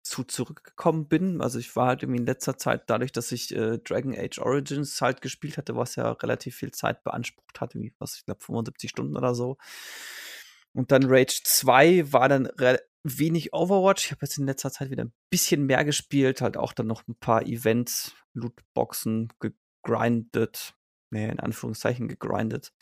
zu zurückgekommen bin. Also ich war halt irgendwie in letzter Zeit, dadurch, dass ich äh, Dragon Age Origins halt gespielt hatte, was ja relativ viel Zeit beansprucht hat, wie, was ich glaube 75 Stunden oder so. Und dann Rage 2 war dann wenig Overwatch. Ich habe jetzt in letzter Zeit wieder ein bisschen mehr gespielt, halt auch dann noch ein paar Events, Lootboxen gegrindet. Nee, in Anführungszeichen gegrindet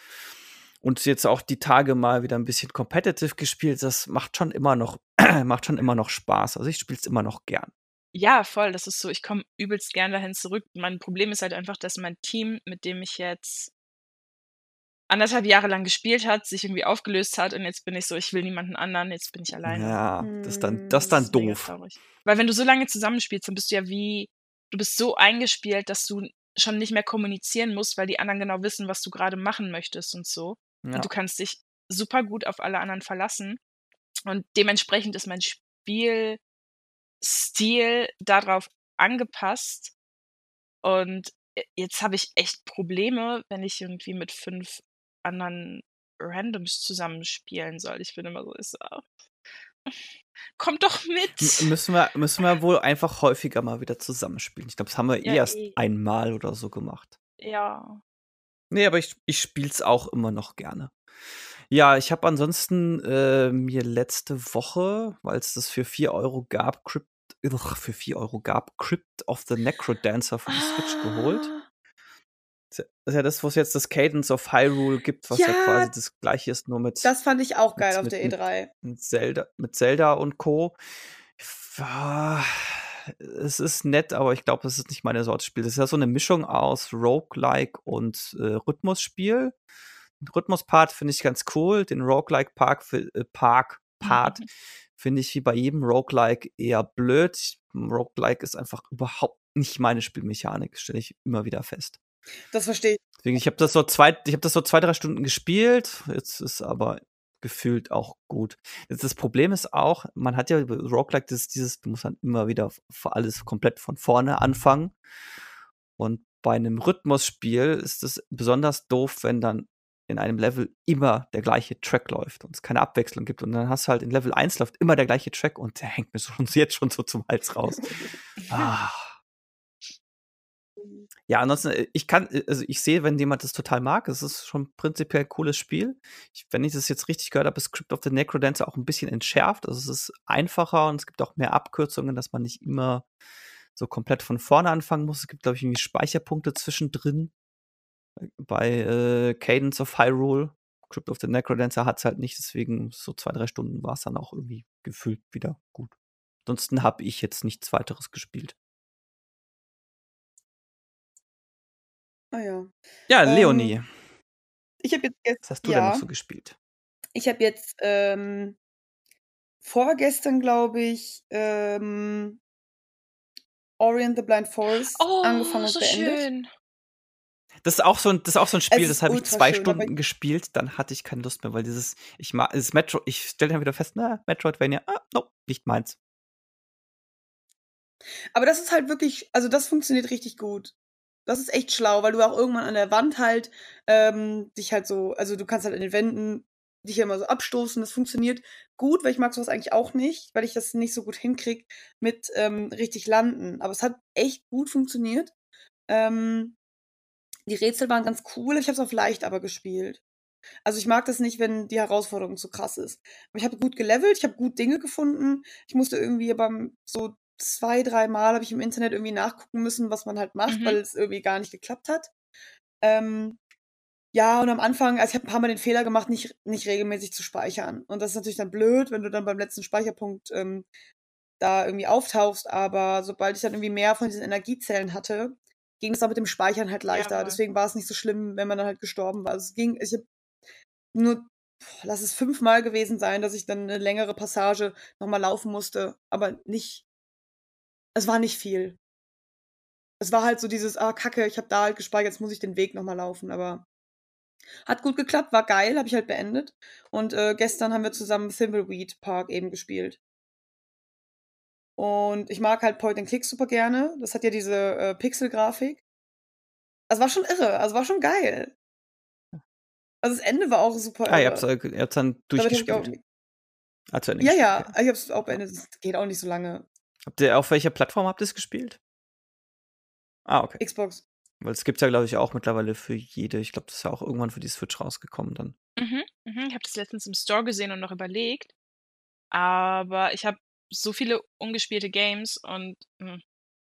und jetzt auch die Tage mal wieder ein bisschen competitive gespielt. Das macht schon immer noch, <clears throat> macht schon immer noch Spaß. Also ich spiele es immer noch gern. Ja, voll. Das ist so, ich komme übelst gern dahin zurück. Mein Problem ist halt einfach, dass mein Team, mit dem ich jetzt anderthalb Jahre lang gespielt hat, sich irgendwie aufgelöst hat und jetzt bin ich so, ich will niemanden anderen, jetzt bin ich alleine. Ja, das ist dann, das ist dann das ist doof. Weil wenn du so lange zusammenspielst, dann bist du ja wie, du bist so eingespielt, dass du schon nicht mehr kommunizieren musst, weil die anderen genau wissen, was du gerade machen möchtest und so. Ja. Und du kannst dich super gut auf alle anderen verlassen. Und dementsprechend ist mein Spielstil darauf angepasst. Und jetzt habe ich echt Probleme, wenn ich irgendwie mit fünf anderen Randoms zusammenspielen soll. Ich bin immer so, ist, oh, kommt doch mit. M müssen wir, müssen wir wohl einfach häufiger mal wieder zusammenspielen. Ich glaube, das haben wir ja, eh erst eh. einmal oder so gemacht. Ja. Nee, aber ich, ich spiele es auch immer noch gerne. Ja, ich habe ansonsten äh, mir letzte Woche, weil es das für 4 Euro gab, Crypt, für 4 Euro gab, Crypt of the Necrodancer für die Switch geholt. Ah. Das ist ja das, wo es jetzt das Cadence of Hyrule gibt, was ja, ja quasi das gleiche ist, nur mit. Das fand ich auch geil mit, auf der E3. Mit, Zelda, mit Zelda und Co. Ja, es ist nett, aber ich glaube, das ist nicht meine Sorte Spiel. Das ist ja so eine Mischung aus Roguelike und äh, Rhythmusspiel. Den Rhythmus-Part finde ich ganz cool. Den Roguelike-Park, äh, Park, Part mhm. finde ich wie bei jedem Roguelike eher blöd. Roguelike ist einfach überhaupt nicht meine Spielmechanik, stelle ich immer wieder fest. Das verstehe ich. Deswegen, ich habe das so zwei, ich habe das so zwei, drei Stunden gespielt. Jetzt ist aber gefühlt auch gut. Das Problem ist auch, man hat ja Roguelike das, dieses, du musst dann immer wieder alles komplett von vorne anfangen. Und bei einem Rhythmusspiel ist es besonders doof, wenn dann in einem Level immer der gleiche Track läuft und es keine Abwechslung gibt. Und dann hast du halt in Level 1 läuft immer der gleiche Track und der hängt mir <laughs> schon jetzt schon so zum Hals raus. <laughs> ah. Ja, ansonsten, äh, ich kann, äh, also ich sehe, wenn jemand das total mag, es ist schon prinzipiell ein cooles Spiel. Ich, wenn ich das jetzt richtig gehört habe, ist Crypt of the Necrodancer auch ein bisschen entschärft. Also es ist einfacher und es gibt auch mehr Abkürzungen, dass man nicht immer so komplett von vorne anfangen muss. Es gibt, glaube ich, irgendwie Speicherpunkte zwischendrin. Bei äh, Cadence of Hyrule, Crypt of the Necrodancer hat es halt nicht, deswegen so zwei, drei Stunden war es dann auch irgendwie gefühlt wieder gut. Ansonsten habe ich jetzt nichts weiteres gespielt. Ah ja. Ja, ähm, Leonie. Ich habe jetzt, Was hast du ja, denn noch so gespielt? Ich habe jetzt ähm, vorgestern, glaube ich, ähm, Orient the Blind Forest oh, angefangen so und beendet. Schön. Das ist auch so ein, das ist auch so ein Spiel, das habe ich zwei schön, Stunden gespielt, dann hatte ich keine Lust mehr, weil dieses, ich mag, dieses Metro, ich stelle dann wieder fest, na, Metroidvania, ah, no, nicht meins. Aber das ist halt wirklich, also das funktioniert richtig gut. Das ist echt schlau, weil du auch irgendwann an der Wand halt ähm, dich halt so, also du kannst halt an den Wänden dich ja immer so abstoßen. Das funktioniert gut, weil ich mag sowas eigentlich auch nicht, weil ich das nicht so gut hinkriege mit ähm, richtig landen. Aber es hat echt gut funktioniert. Ähm, die Rätsel waren ganz cool. Ich habe es auf leicht aber gespielt. Also ich mag das nicht, wenn die Herausforderung zu krass ist. Aber ich habe gut gelevelt, ich habe gut Dinge gefunden. Ich musste irgendwie beim so zwei, drei Mal habe ich im Internet irgendwie nachgucken müssen, was man halt macht, mhm. weil es irgendwie gar nicht geklappt hat. Ähm, ja, und am Anfang, also ich habe ein paar Mal den Fehler gemacht, nicht, nicht regelmäßig zu speichern. Und das ist natürlich dann blöd, wenn du dann beim letzten Speicherpunkt ähm, da irgendwie auftauchst. Aber sobald ich dann irgendwie mehr von diesen Energiezellen hatte, ging es dann mit dem Speichern halt leichter. Ja, Deswegen war es nicht so schlimm, wenn man dann halt gestorben war. Also es ging, ich habe nur, lass es fünfmal gewesen sein, dass ich dann eine längere Passage nochmal laufen musste. Aber nicht, es war nicht viel. Es war halt so dieses, ah, kacke, ich habe da halt gespeichert, jetzt muss ich den Weg nochmal laufen. Aber hat gut geklappt, war geil, habe ich halt beendet. Und äh, gestern haben wir zusammen Thimbleweed Park eben gespielt. Und ich mag halt Point and Click super gerne. Das hat ja diese äh, Pixel-Grafik. Das war schon irre, also war schon geil. Also das Ende war auch super irre. Ah, ihr habt's, äh, ihr habt's dann durchgespielt. Also ja, ja, ich hab's auch beendet. Das geht auch nicht so lange. Habt ihr, auf welcher Plattform habt ihr es gespielt? Ah, okay. Xbox. Weil es gibt ja, glaube ich, auch mittlerweile für jede. Ich glaube, das ist ja auch irgendwann für die Switch rausgekommen dann. Mhm, mhm. Ich habe das letztens im Store gesehen und noch überlegt. Aber ich habe so viele ungespielte Games und mh, hm,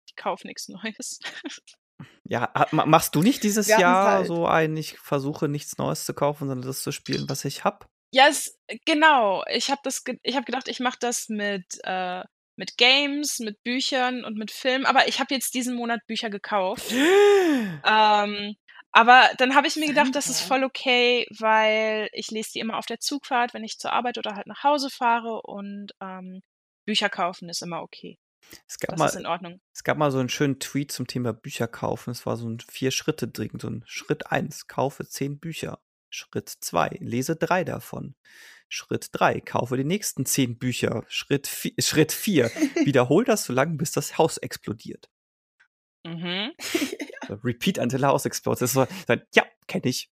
ich kaufe nichts Neues. <laughs> Ja, machst du nicht dieses Jahr halt. so ein, ich versuche nichts Neues zu kaufen, sondern das zu spielen, was ich habe? Ja, es, genau. Ich habe das, ich habe gedacht, ich mache das mit äh, mit Games, mit Büchern und mit Filmen. Aber ich habe jetzt diesen Monat Bücher gekauft. <gasps> ähm, aber dann habe ich mir gedacht, das ist voll okay, weil ich lese die immer auf der Zugfahrt, wenn ich zur Arbeit oder halt nach Hause fahre und ähm, Bücher kaufen ist immer okay. Es gab, das mal, ist in Ordnung. es gab mal so einen schönen Tweet zum Thema Bücher kaufen. Es war so ein Vier-Schritte-Ding. So ein Schritt 1, kaufe zehn Bücher. Schritt 2, lese drei davon. Schritt 3, kaufe die nächsten 10 Bücher. Schritt 4, Schritt 4 <laughs> wiederhol das so lange, bis das Haus explodiert. Mhm. <laughs> <laughs> Repeat until house explodes. Das ist so, ja, kenne ich.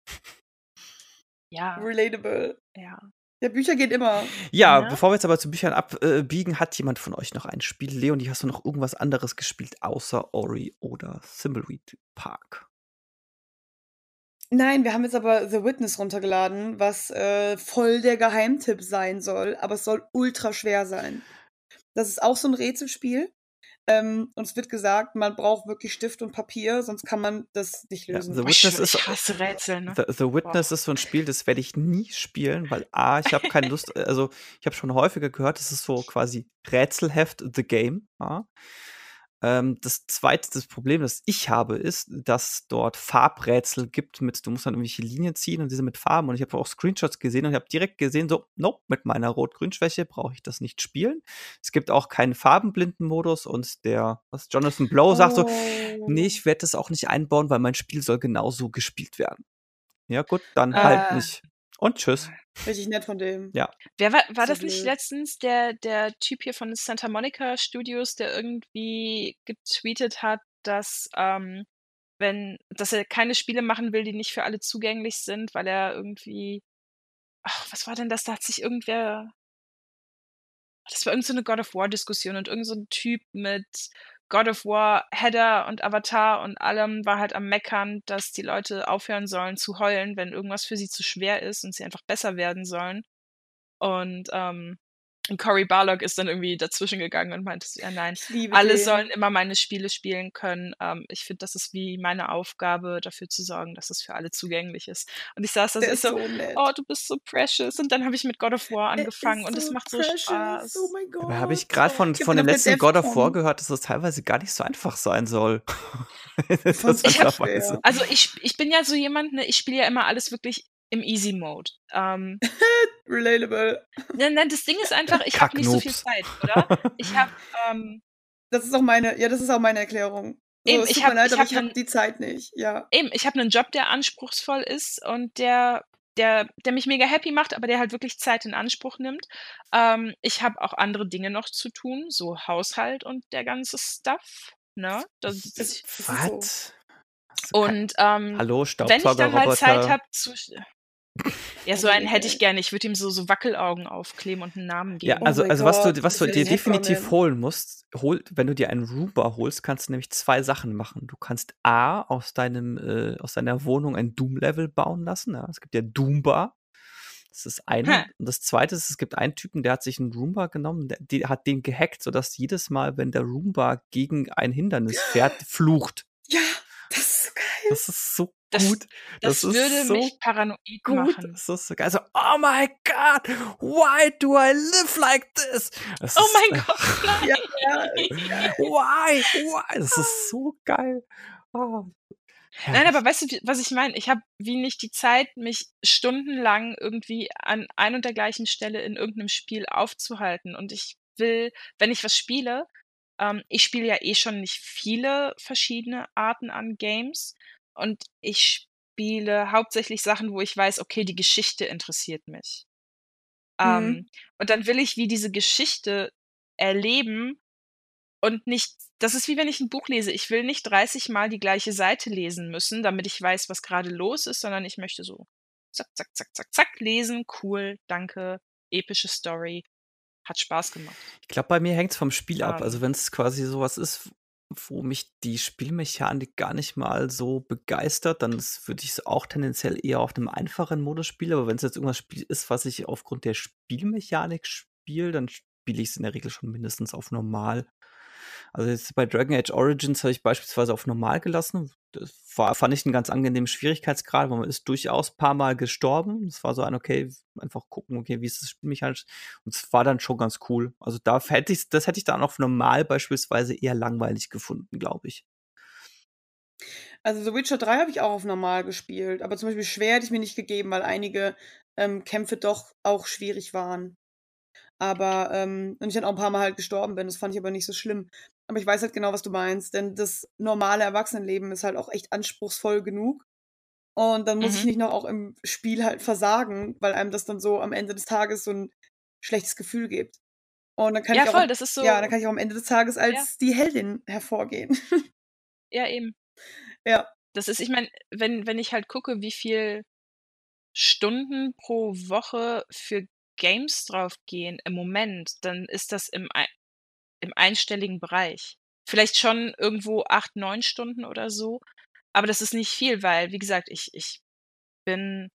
Ja. Relatable. Ja. Ja, Bücher geht immer. Ja, ja, bevor wir jetzt aber zu Büchern abbiegen, hat jemand von euch noch ein Spiel? Leonie, hast du noch irgendwas anderes gespielt außer Ori oder Thimbleweed Park? Nein, wir haben jetzt aber The Witness runtergeladen, was äh, voll der Geheimtipp sein soll, aber es soll ultra schwer sein. Das ist auch so ein Rätselspiel. Ähm, und es wird gesagt, man braucht wirklich Stift und Papier, sonst kann man das nicht lösen. Ja, The Witness ich, ich hasse Rätsel. Ne? The, The Witness wow. ist so ein Spiel, das werde ich nie spielen, weil A, ich habe keine Lust, also ich habe schon häufiger gehört, es ist so quasi Rätselheft The Game. Ja? Ähm, das zweite das Problem, das ich habe, ist, dass dort Farbrätsel gibt mit, du musst dann irgendwelche Linien ziehen und diese mit Farben. Und ich habe auch Screenshots gesehen und ich habe direkt gesehen, so, nope, mit meiner Rot-Grün-Schwäche brauche ich das nicht spielen. Es gibt auch keinen Farbenblinden-Modus und der, was Jonathan Blow oh. sagt so, nee, oh. ich werde das auch nicht einbauen, weil mein Spiel soll genauso gespielt werden. Ja, gut, dann äh. halt nicht. Und tschüss. Richtig nett von dem. Ja. Wer war, war das nicht letztens der, der Typ hier von Santa Monica Studios, der irgendwie getweetet hat, dass, ähm, wenn, dass er keine Spiele machen will, die nicht für alle zugänglich sind, weil er irgendwie, ach, was war denn das? Da hat sich irgendwer, das war irgendeine so God of War Diskussion und irgendein so Typ mit God of War Header und Avatar und allem war halt am Meckern, dass die Leute aufhören sollen zu heulen, wenn irgendwas für sie zu schwer ist und sie einfach besser werden sollen. Und ähm, und Cory Barlog ist dann irgendwie dazwischen gegangen und meinte, ja nein, alle den. sollen immer meine Spiele spielen können. Ähm, ich finde, das ist wie meine Aufgabe, dafür zu sorgen, dass es für alle zugänglich ist. Und ich saß da so, so oh, du bist so precious. Und dann habe ich mit God of War angefangen und es so macht so precious. Spaß. Oh mein Gott. Aber habe ich gerade von, von dem letzten God of War gehört, dass es teilweise gar nicht so einfach sein soll. <laughs> ich hab, also ich, ich bin ja so jemand, ne, ich spiele ja immer alles wirklich im Easy Mode. Ähm, <laughs> Relatable. Nein, nein, das Ding ist einfach, ich habe nicht so viel Zeit, oder? Ich habe. <laughs> Ähm, das ist auch meine, ja, das ist auch meine Erklärung. So, eben, ich habe hab, hab die Zeit nicht, ja. Eben, ich habe einen Job, der anspruchsvoll ist und der, der, der mich mega happy macht, aber der halt wirklich Zeit in Anspruch nimmt. Ähm, ich habe auch andere Dinge noch zu tun, so Haushalt und der ganze Stuff. Ne? Das, das, Was? So. Und ähm, Hallo, wenn ich dann halt Zeit habe zu Ja, so einen hätte ich gerne. Ich würde ihm so, so Wackelaugen aufkleben und einen Namen geben. Ja, also, oh also was du, was du dir definitiv holen musst, hol, wenn du dir einen Roomba holst, kannst du nämlich zwei Sachen machen. Du kannst A, aus, deinem, äh, aus deiner Wohnung ein Doom-Level bauen lassen. Ja? Es gibt ja Doomba. Das ist eine. Hm. Und das zweite ist, es gibt einen Typen, der hat sich einen Roomba genommen, der, der hat den gehackt, sodass jedes Mal, wenn der Roomba gegen ein Hindernis fährt, <gasps> flucht. Ja, das ist so geil. Das ist so das, gut. Das, das würde so mich paranoid gut. machen. Das ist so geil. Also, oh my God, why do I live like this? Das oh mein Gott, <laughs> nein. Ja, ja, why, why? Das ist so geil. Oh. Nein, aber weißt du, was ich meine? Ich habe wie nicht die Zeit, mich stundenlang irgendwie an ein und der gleichen Stelle in irgendeinem Spiel aufzuhalten. Und ich will, wenn ich was spiele, ähm, ich spiele ja eh schon nicht viele verschiedene Arten an Games. Und ich spiele hauptsächlich Sachen, wo ich weiß, okay, die Geschichte interessiert mich. Mhm. Ähm, und dann will ich wie diese Geschichte erleben und nicht, das ist wie wenn ich ein Buch lese. Ich will nicht 30 Mal die gleiche Seite lesen müssen, damit ich weiß, was gerade los ist, sondern ich möchte so zack, zack, zack, zack, zack lesen. Cool, danke, epische Story. Hat Spaß gemacht. Ich glaube, bei mir hängt es vom Spiel ab. Also wenn es quasi sowas ist, wo mich die Spielmechanik gar nicht mal so begeistert, dann würde ich es auch tendenziell eher auf einem einfachen Modus spielen. Aber wenn es jetzt irgendwas ist, was ich aufgrund der Spielmechanik spiele, dann spiele ich es in der Regel schon mindestens auf normal. Also jetzt bei Dragon Age Origins habe ich beispielsweise auf normal gelassen. Das war, fand ich einen ganz angenehmen Schwierigkeitsgrad, weil man ist durchaus ein paar Mal gestorben. Es war so ein, okay, einfach gucken, okay, wie ist das Spiel mechanisch. Und es war dann schon ganz cool. Also da hätte ich, das hätte ich dann auf normal beispielsweise eher langweilig gefunden, glaube ich. Also The Witcher 3 habe ich auch auf normal gespielt, aber zum Beispiel schwer hätte ich mir nicht gegeben, weil einige ähm, Kämpfe doch auch schwierig waren. Aber, ähm, und ich dann auch ein paar Mal halt gestorben bin. Das fand ich aber nicht so schlimm. Aber ich weiß halt genau, was du meinst, denn das normale Erwachsenenleben ist halt auch echt anspruchsvoll genug. Und dann muss mhm. ich nicht noch auch im Spiel halt versagen, weil einem das dann so am Ende des Tages so ein schlechtes Gefühl gibt. Und dann kann ja, ich voll, auch, das ist so. Ja, dann kann ich auch am Ende des Tages als ja. die Heldin hervorgehen. <laughs> ja, eben. Ja. Das ist, ich meine, wenn, wenn ich halt gucke, wie viel Stunden pro Woche für Games draufgehen im Moment, dann ist das im, im einstelligen Bereich. Vielleicht schon irgendwo acht, neun Stunden oder so. Aber das ist nicht viel, weil, wie gesagt, ich, ich bin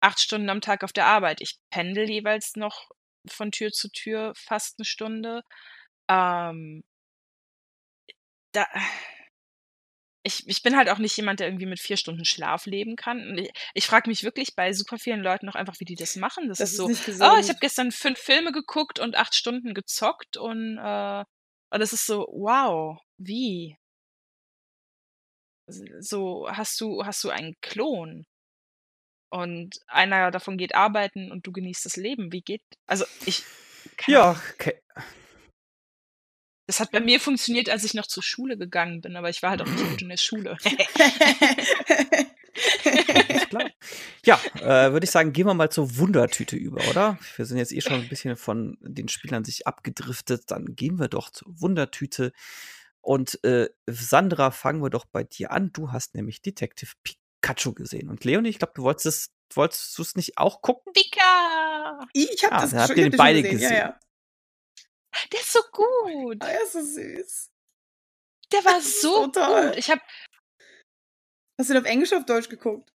acht Stunden am Tag auf der Arbeit. Ich pendel jeweils noch von Tür zu Tür fast eine Stunde. Ähm, da, ich, ich bin halt auch nicht jemand, der irgendwie mit vier Stunden Schlaf leben kann. Und ich, ich frage mich wirklich bei super vielen Leuten auch einfach, wie die das machen. Das, das ist so, ist oh, ich habe gestern fünf Filme geguckt und acht Stunden gezockt und, äh, und das ist so, wow, wie? So, hast du, hast du einen Klon? Und einer davon geht arbeiten und du genießt das Leben. Wie geht? Also ich. Ja, okay. Das hat bei mir funktioniert, als ich noch zur Schule gegangen bin, aber ich war halt auch nicht gut in der Schule. Ja, äh, würde ich sagen, gehen wir mal zur Wundertüte über, oder? Wir sind jetzt eh schon ein bisschen von den Spielern sich abgedriftet. Dann gehen wir doch zur Wundertüte. Und äh, Sandra, fangen wir doch bei dir an. Du hast nämlich Detective Pikachu gesehen. Und Leonie, ich glaube, du wolltest es, wolltest du es nicht auch gucken? Pika! Ich habe ah, das habt ihr beide gesehen. gesehen. Ja, ja. Der ist so gut. Oh, er ist so süß. Der war so, so toll. gut. Ich habe Hast du den auf Englisch oder auf Deutsch geguckt?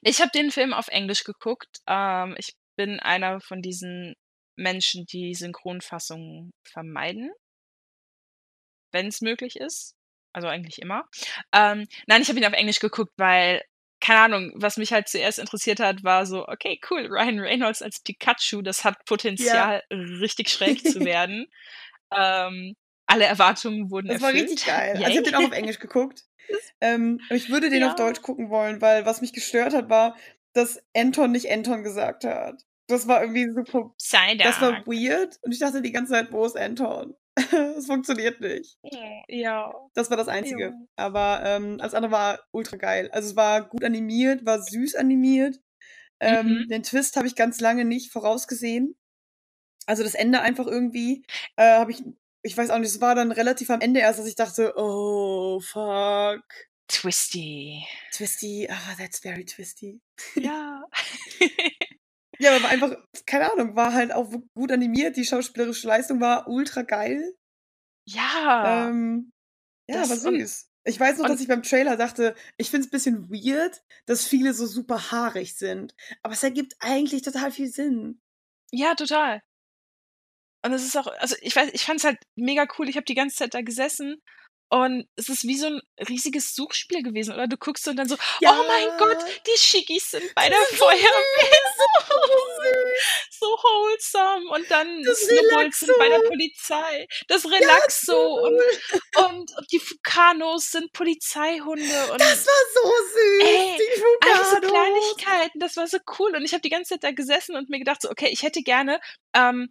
Ich habe den Film auf Englisch geguckt. Ähm, ich bin einer von diesen Menschen, die Synchronfassungen vermeiden. Wenn es möglich ist. Also eigentlich immer. Ähm, nein, ich habe ihn auf Englisch geguckt, weil keine Ahnung, was mich halt zuerst interessiert hat, war so, okay, cool, Ryan Reynolds als Pikachu, das hat Potenzial, ja. richtig schräg zu <laughs> werden. ähm, alle Erwartungen wurden das erfüllt. Das war richtig geil. Yay. Also ich habe den auch auf Englisch geguckt. ähm, ich würde den ja. auf Deutsch gucken wollen, weil was mich gestört hat, war, dass Anton nicht Anton gesagt hat. Das war irgendwie super. Psyduck. Das war weird. Und ich dachte die ganze Zeit, wo ist Anton? <laughs> Es funktioniert nicht. Ja. Das war das Einzige. Ja. Aber ähm, alles andere war ultra geil. Also es war gut animiert, war süß animiert. Ähm, mhm. Den Twist habe ich ganz lange nicht vorausgesehen. Also das Ende einfach irgendwie äh, habe ich, ich weiß auch nicht, es war dann relativ am Ende erst, dass ich dachte, oh fuck. Twisty. Twisty, ah, that's very twisty. Ja. <laughs> <laughs> Ja, aber einfach, keine Ahnung, war halt auch gut animiert. Die schauspielerische Leistung war ultra geil. Ja. Ähm, ja, Das war süß. Ich weiß noch, dass ich beim Trailer dachte, ich finde es ein bisschen weird, dass viele so super haarig sind. Aber es ergibt eigentlich total viel Sinn. Ja, total. Und es ist auch also, ich weiß ich fand's halt mega cool. Ich habe die ganze Zeit da gesessen und es ist wie so 'n riesiges Suchspiel gewesen, oder? Du guckst und dann so: Ja. „Oh mein Gott, die Shiggies sind bei der Das so Feuerwehr, so süß. so wholesome und dann Das Snubbuls sind bei der. Polizei, das Ja, Relaxo so und cool. und und die Fukanos sind Polizeihunde und Das war so süß, Ey, die alles so Fuganos. Kleinigkeiten, das war so cool und ich habe die ganze Zeit da gesessen und mir gedacht so: „Okay, ich hätte gerne, ähm,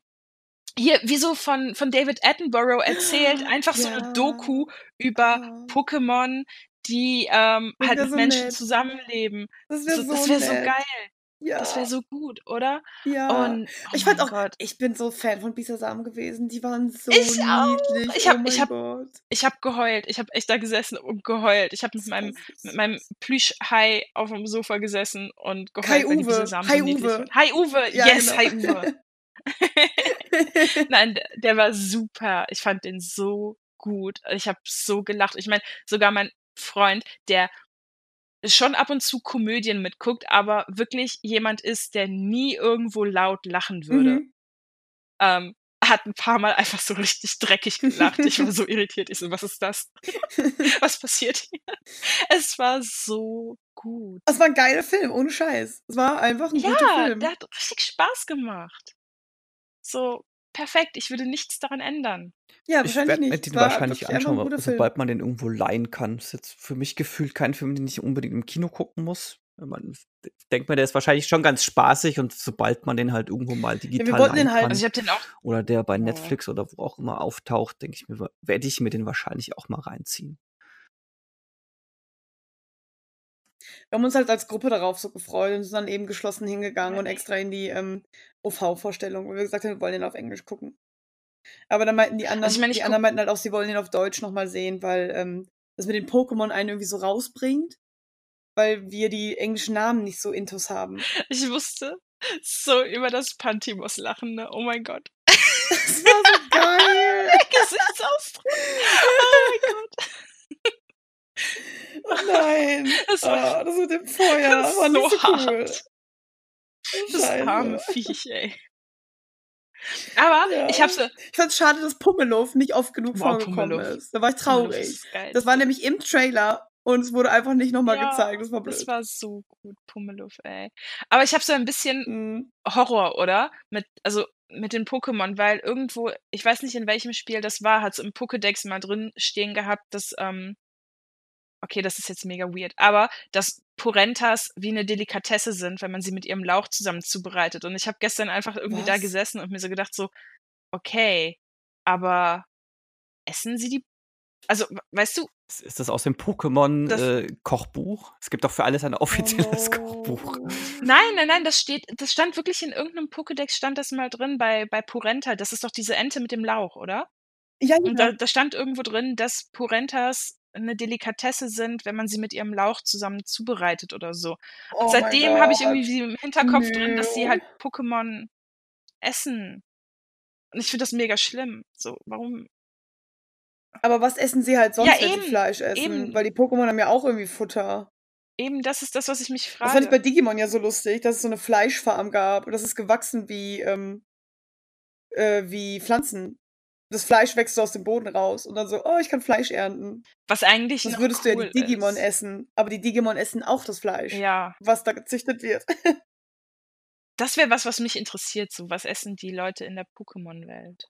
hier wie so von von David Attenborough erzählt, einfach so 'ne Ja. Doku über Ah. Pokémon, die, ähm, halt mit so Menschen nett. zusammenleben.“ Das So wäre das so wäre so geil. Das wäre Ja. so gut, oder? Ja. Und oh Ich fand auch Gott. ich bin so Fan von Bisasam gewesen. Die waren so Ich auch. niedlich. Ich Oh habe ich habe Gott. ich habe geheult. Ich habe echt da gesessen und geheult. Ich habe mit meinem so mit meinem. Plüschhai auf'm Sofa gesessen und geheult, die Uwe. Hi so Uwe. Hi Uwe, Ja, yes, genau. Hi Uwe. <laughs> <laughs> Nein, d der war super. Ich fand den so gut. Ich habe so gelacht. Ich meine, sogar mein Freund, der schon ab und zu Komödien mitguckt, aber wirklich jemand ist, der nie irgendwo laut lachen würde, Mhm. ähm, hat 'n paarmal einfach so richtig dreckig gelacht. Ich war <laughs> so irritiert. Ich so: „Was ist das? <laughs> Was passiert hier?“ Es war so gut. Es war 'n geiler Film, ohne Scheiß. Es war einfach 'n guter Ja, Film. der hat richtig Spaß gemacht. So, perfekt. Ich würde nichts daran ändern. Ja, Ich wahrscheinlich werde mir den war wahrscheinlich anschauen, sobald man den irgendwo leihen kann. Ist jetzt für mich gefühlt kein Film, den ich unbedingt im Kino gucken muss. Man ich denke mir, der ist wahrscheinlich schon ganz spaßig und sobald man den halt irgendwo mal Ja, wir digital wollten den halt kann Also, ich habe den auch oder der bei. Netflix oder wo auch immer auftaucht, denke ich mir, werde ich mir den wahrscheinlich auch mal reinziehen. Wir haben uns halt als Gruppe darauf so gefreut und sind dann eben geschlossen hingegangen und extra in die, ähm, OV-Vorstellung, weil wir gesagt haben, wir wollen den auf Englisch gucken. Aber dann meinten die anderen Also, ich meine, ich die anderen meinten halt auch, sie wollen den auf Deutsch noch mal sehen, weil, ähm, das mit den Pokémon einen irgendwie so rausbringt, weil wir die englischen Namen nicht so intus haben. Ich musste so über das Pantimos lachen, ne? Oh mein Gott. Das war so geil. <laughs> Gesichtsausdruck. Oh mein Gott. <laughs> Oh nein. <laughs> Das war Ah, das mit dem Feuer das <laughs> war nicht so so cool. hart. Oh, Das arme. Viech, ey. Aber ich Ja. habe so Ich fand's schade, dass Pummeluff nicht oft genug Wow, vorgekommen Pummeluff. ist. Da war ich traurig. Das war nämlich im Trailer und es wurde einfach nicht noch mal Ja, gezeigt. Das war das blöd. war so gut, Pummeluff, ey. Aber ich habe so ein bisschen Mhm. Horror, oder? Mit also, mit den Pokémon, weil irgendwo ich weiß nicht, in welchem Spiel das war, hat's im Pokédex mal drin stehen gehabt, dass, ähm okay, das ist jetzt mega weird, aber dass Purentas wie 'ne Delikatesse sind, wenn man sie mit ihrem Lauch zusammen zubereitet. Und ich habe gestern einfach irgendwie da Was? gesessen und mir so gedacht so: „Okay, aber essen sie die also, weißt du Ist das aus dem Pokémon, Das äh, Kochbuch? Es gibt doch für alles ein Oh offizielles <laughs> Kochbuch. no. Nein, nein, nein, das steht das stand wirklich in irgend 'nem Pokédex stand das mal drin bei bei Purenta. Das ist doch diese Ente mit dem Lauch, oder? Ja, Und da ja. da stand irgendwo drin, dass Purentas 'ne Delikatesse sind, wenn man sie mit ihrem Lauch zusammen zubereitet oder so. Und Oh seitdem habe ich irgendwie im Hinterkopf drin, dass sie Nö. halt Pokémon essen. Und ich finde das mega schlimm. So, warum Aber was essen sie halt Ja, sonst, wenn sie eben, Fleisch essen? eben. Weil die Pokémon haben ja auch irgendwie Futter. Eben, das ist das, was ich mich Das fand ich bei frage. Digimon ja so lustig, dass es so 'ne Fleischfarm gab und das ist gewachsen wie, ähm äh, wie Pflanzen. Das Fleisch wächst so aus dem Boden raus und dann so: „Oh, ich kann Fleisch ernten.“ Was eigentlich Sonst noch würdest du ja cool die Digimon ist. essen, aber die Digimon essen auch das Fleisch, Ja. was da gezüchtet wird. <laughs> Das wäre was, was mich interessiert, so was essen die Leute in der Pokémon-Welt?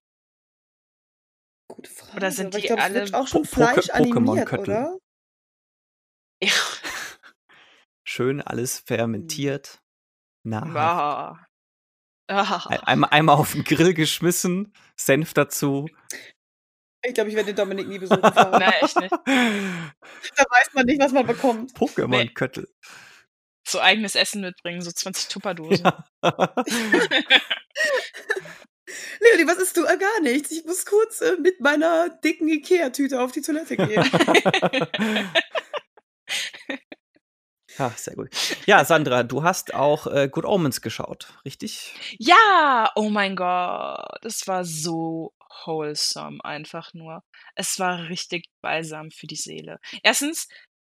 Gute Oder Frage, sind aber ich die glaube, es wird alle auch schon Po Fleisch animiert, Pokémon-Köttel. oder? Ja. <laughs> Schön alles fermentiert, nahrhaft. Bah. Ei <laughs> einmal einmal auf 'n Grill geschmissen, Senf dazu. Ich glaube, ich werde den Dominik nie besuchen. <laughs> Nein, echt nicht. Da weiß man nicht, was man bekommt. Pokémon-Köttel. So eigenes Essen mitbringen, so 20 Tupperdosen. Ja. <laughs> Leonie, was isst du? „Ah, gar nichts. Ich muss kurz, äh, mit meiner dicken Ikea-Tüte auf die Toilette gehen.“ Ach, sehr gut. Ja, Sandra, du hast auch äh, Good Omens geschaut, richtig? Ja, oh mein Gott, es war so wholesome einfach nur. Es war richtig balsam für die Seele. Erstens,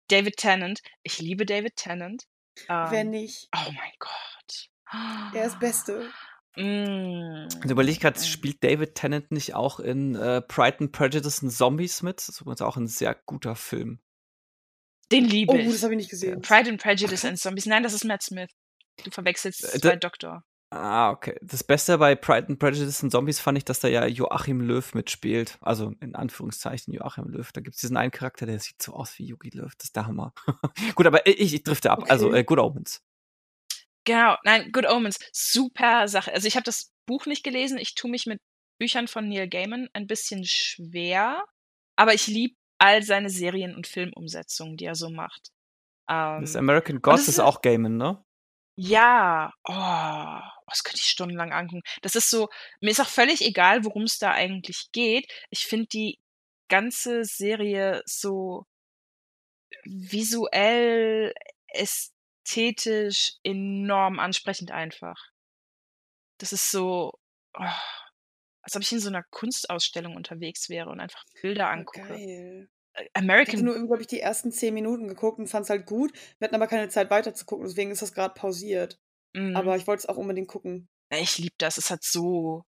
David Tennant. Ich liebe David Tennant. Ähm, Wenn nicht. Oh mein Gott. Er ist Beste. Mm. Also überlege gerade, spielt David Tennant nicht auch in äh, Pride and Prejudice und Zombies mit? Das ist übrigens auch ein sehr guter Film. Den liebe ich. Oh, das habe ich nicht gesehen. Pride and Prejudice and Zombies. Nein, das ist Matt Smith. Du verwechselst äh, zwei Doktor. Ah, okay. Das Beste bei Pride and Prejudice and Zombies fand ich, dass da ja Joachim Löw mitspielt. Also in Anführungszeichen Joachim Löw. Da gibt es diesen einen Charakter, der sieht so aus wie Yugi Löw. Das ist der Hammer. <laughs> Gut, aber ich, ich drifte ab. Also, okay. Also äh, Good Omens. Genau, nein, Good Omens. Super Sache. Also ich habe das Buch nicht gelesen. Ich tue mich mit Büchern von Neil Gaiman ein bisschen schwer. Aber ich liebe all seine Serien- und Filmumsetzungen, die er so macht. Ähm, das American Gods ist, ist auch Gaiman, ne? Ja, oh, das könnte ich stundenlang angucken. Das ist so mir ist auch völlig egal, worum es da eigentlich geht. Ich finde die ganze Serie so visuell, ästhetisch enorm ansprechend einfach. Das ist so, oh, als ob ich in so einer Kunstausstellung unterwegs wäre und einfach Bilder Oh, angucke. geil. American. Ich habe nur, glaube ich, die ersten zehn Minuten geguckt und fand es halt gut. Wir hatten aber keine Zeit weiter zu gucken, deswegen ist das gerade pausiert. Mhm. Aber ich wollte es auch unbedingt gucken. Ich liebe das. Es hat so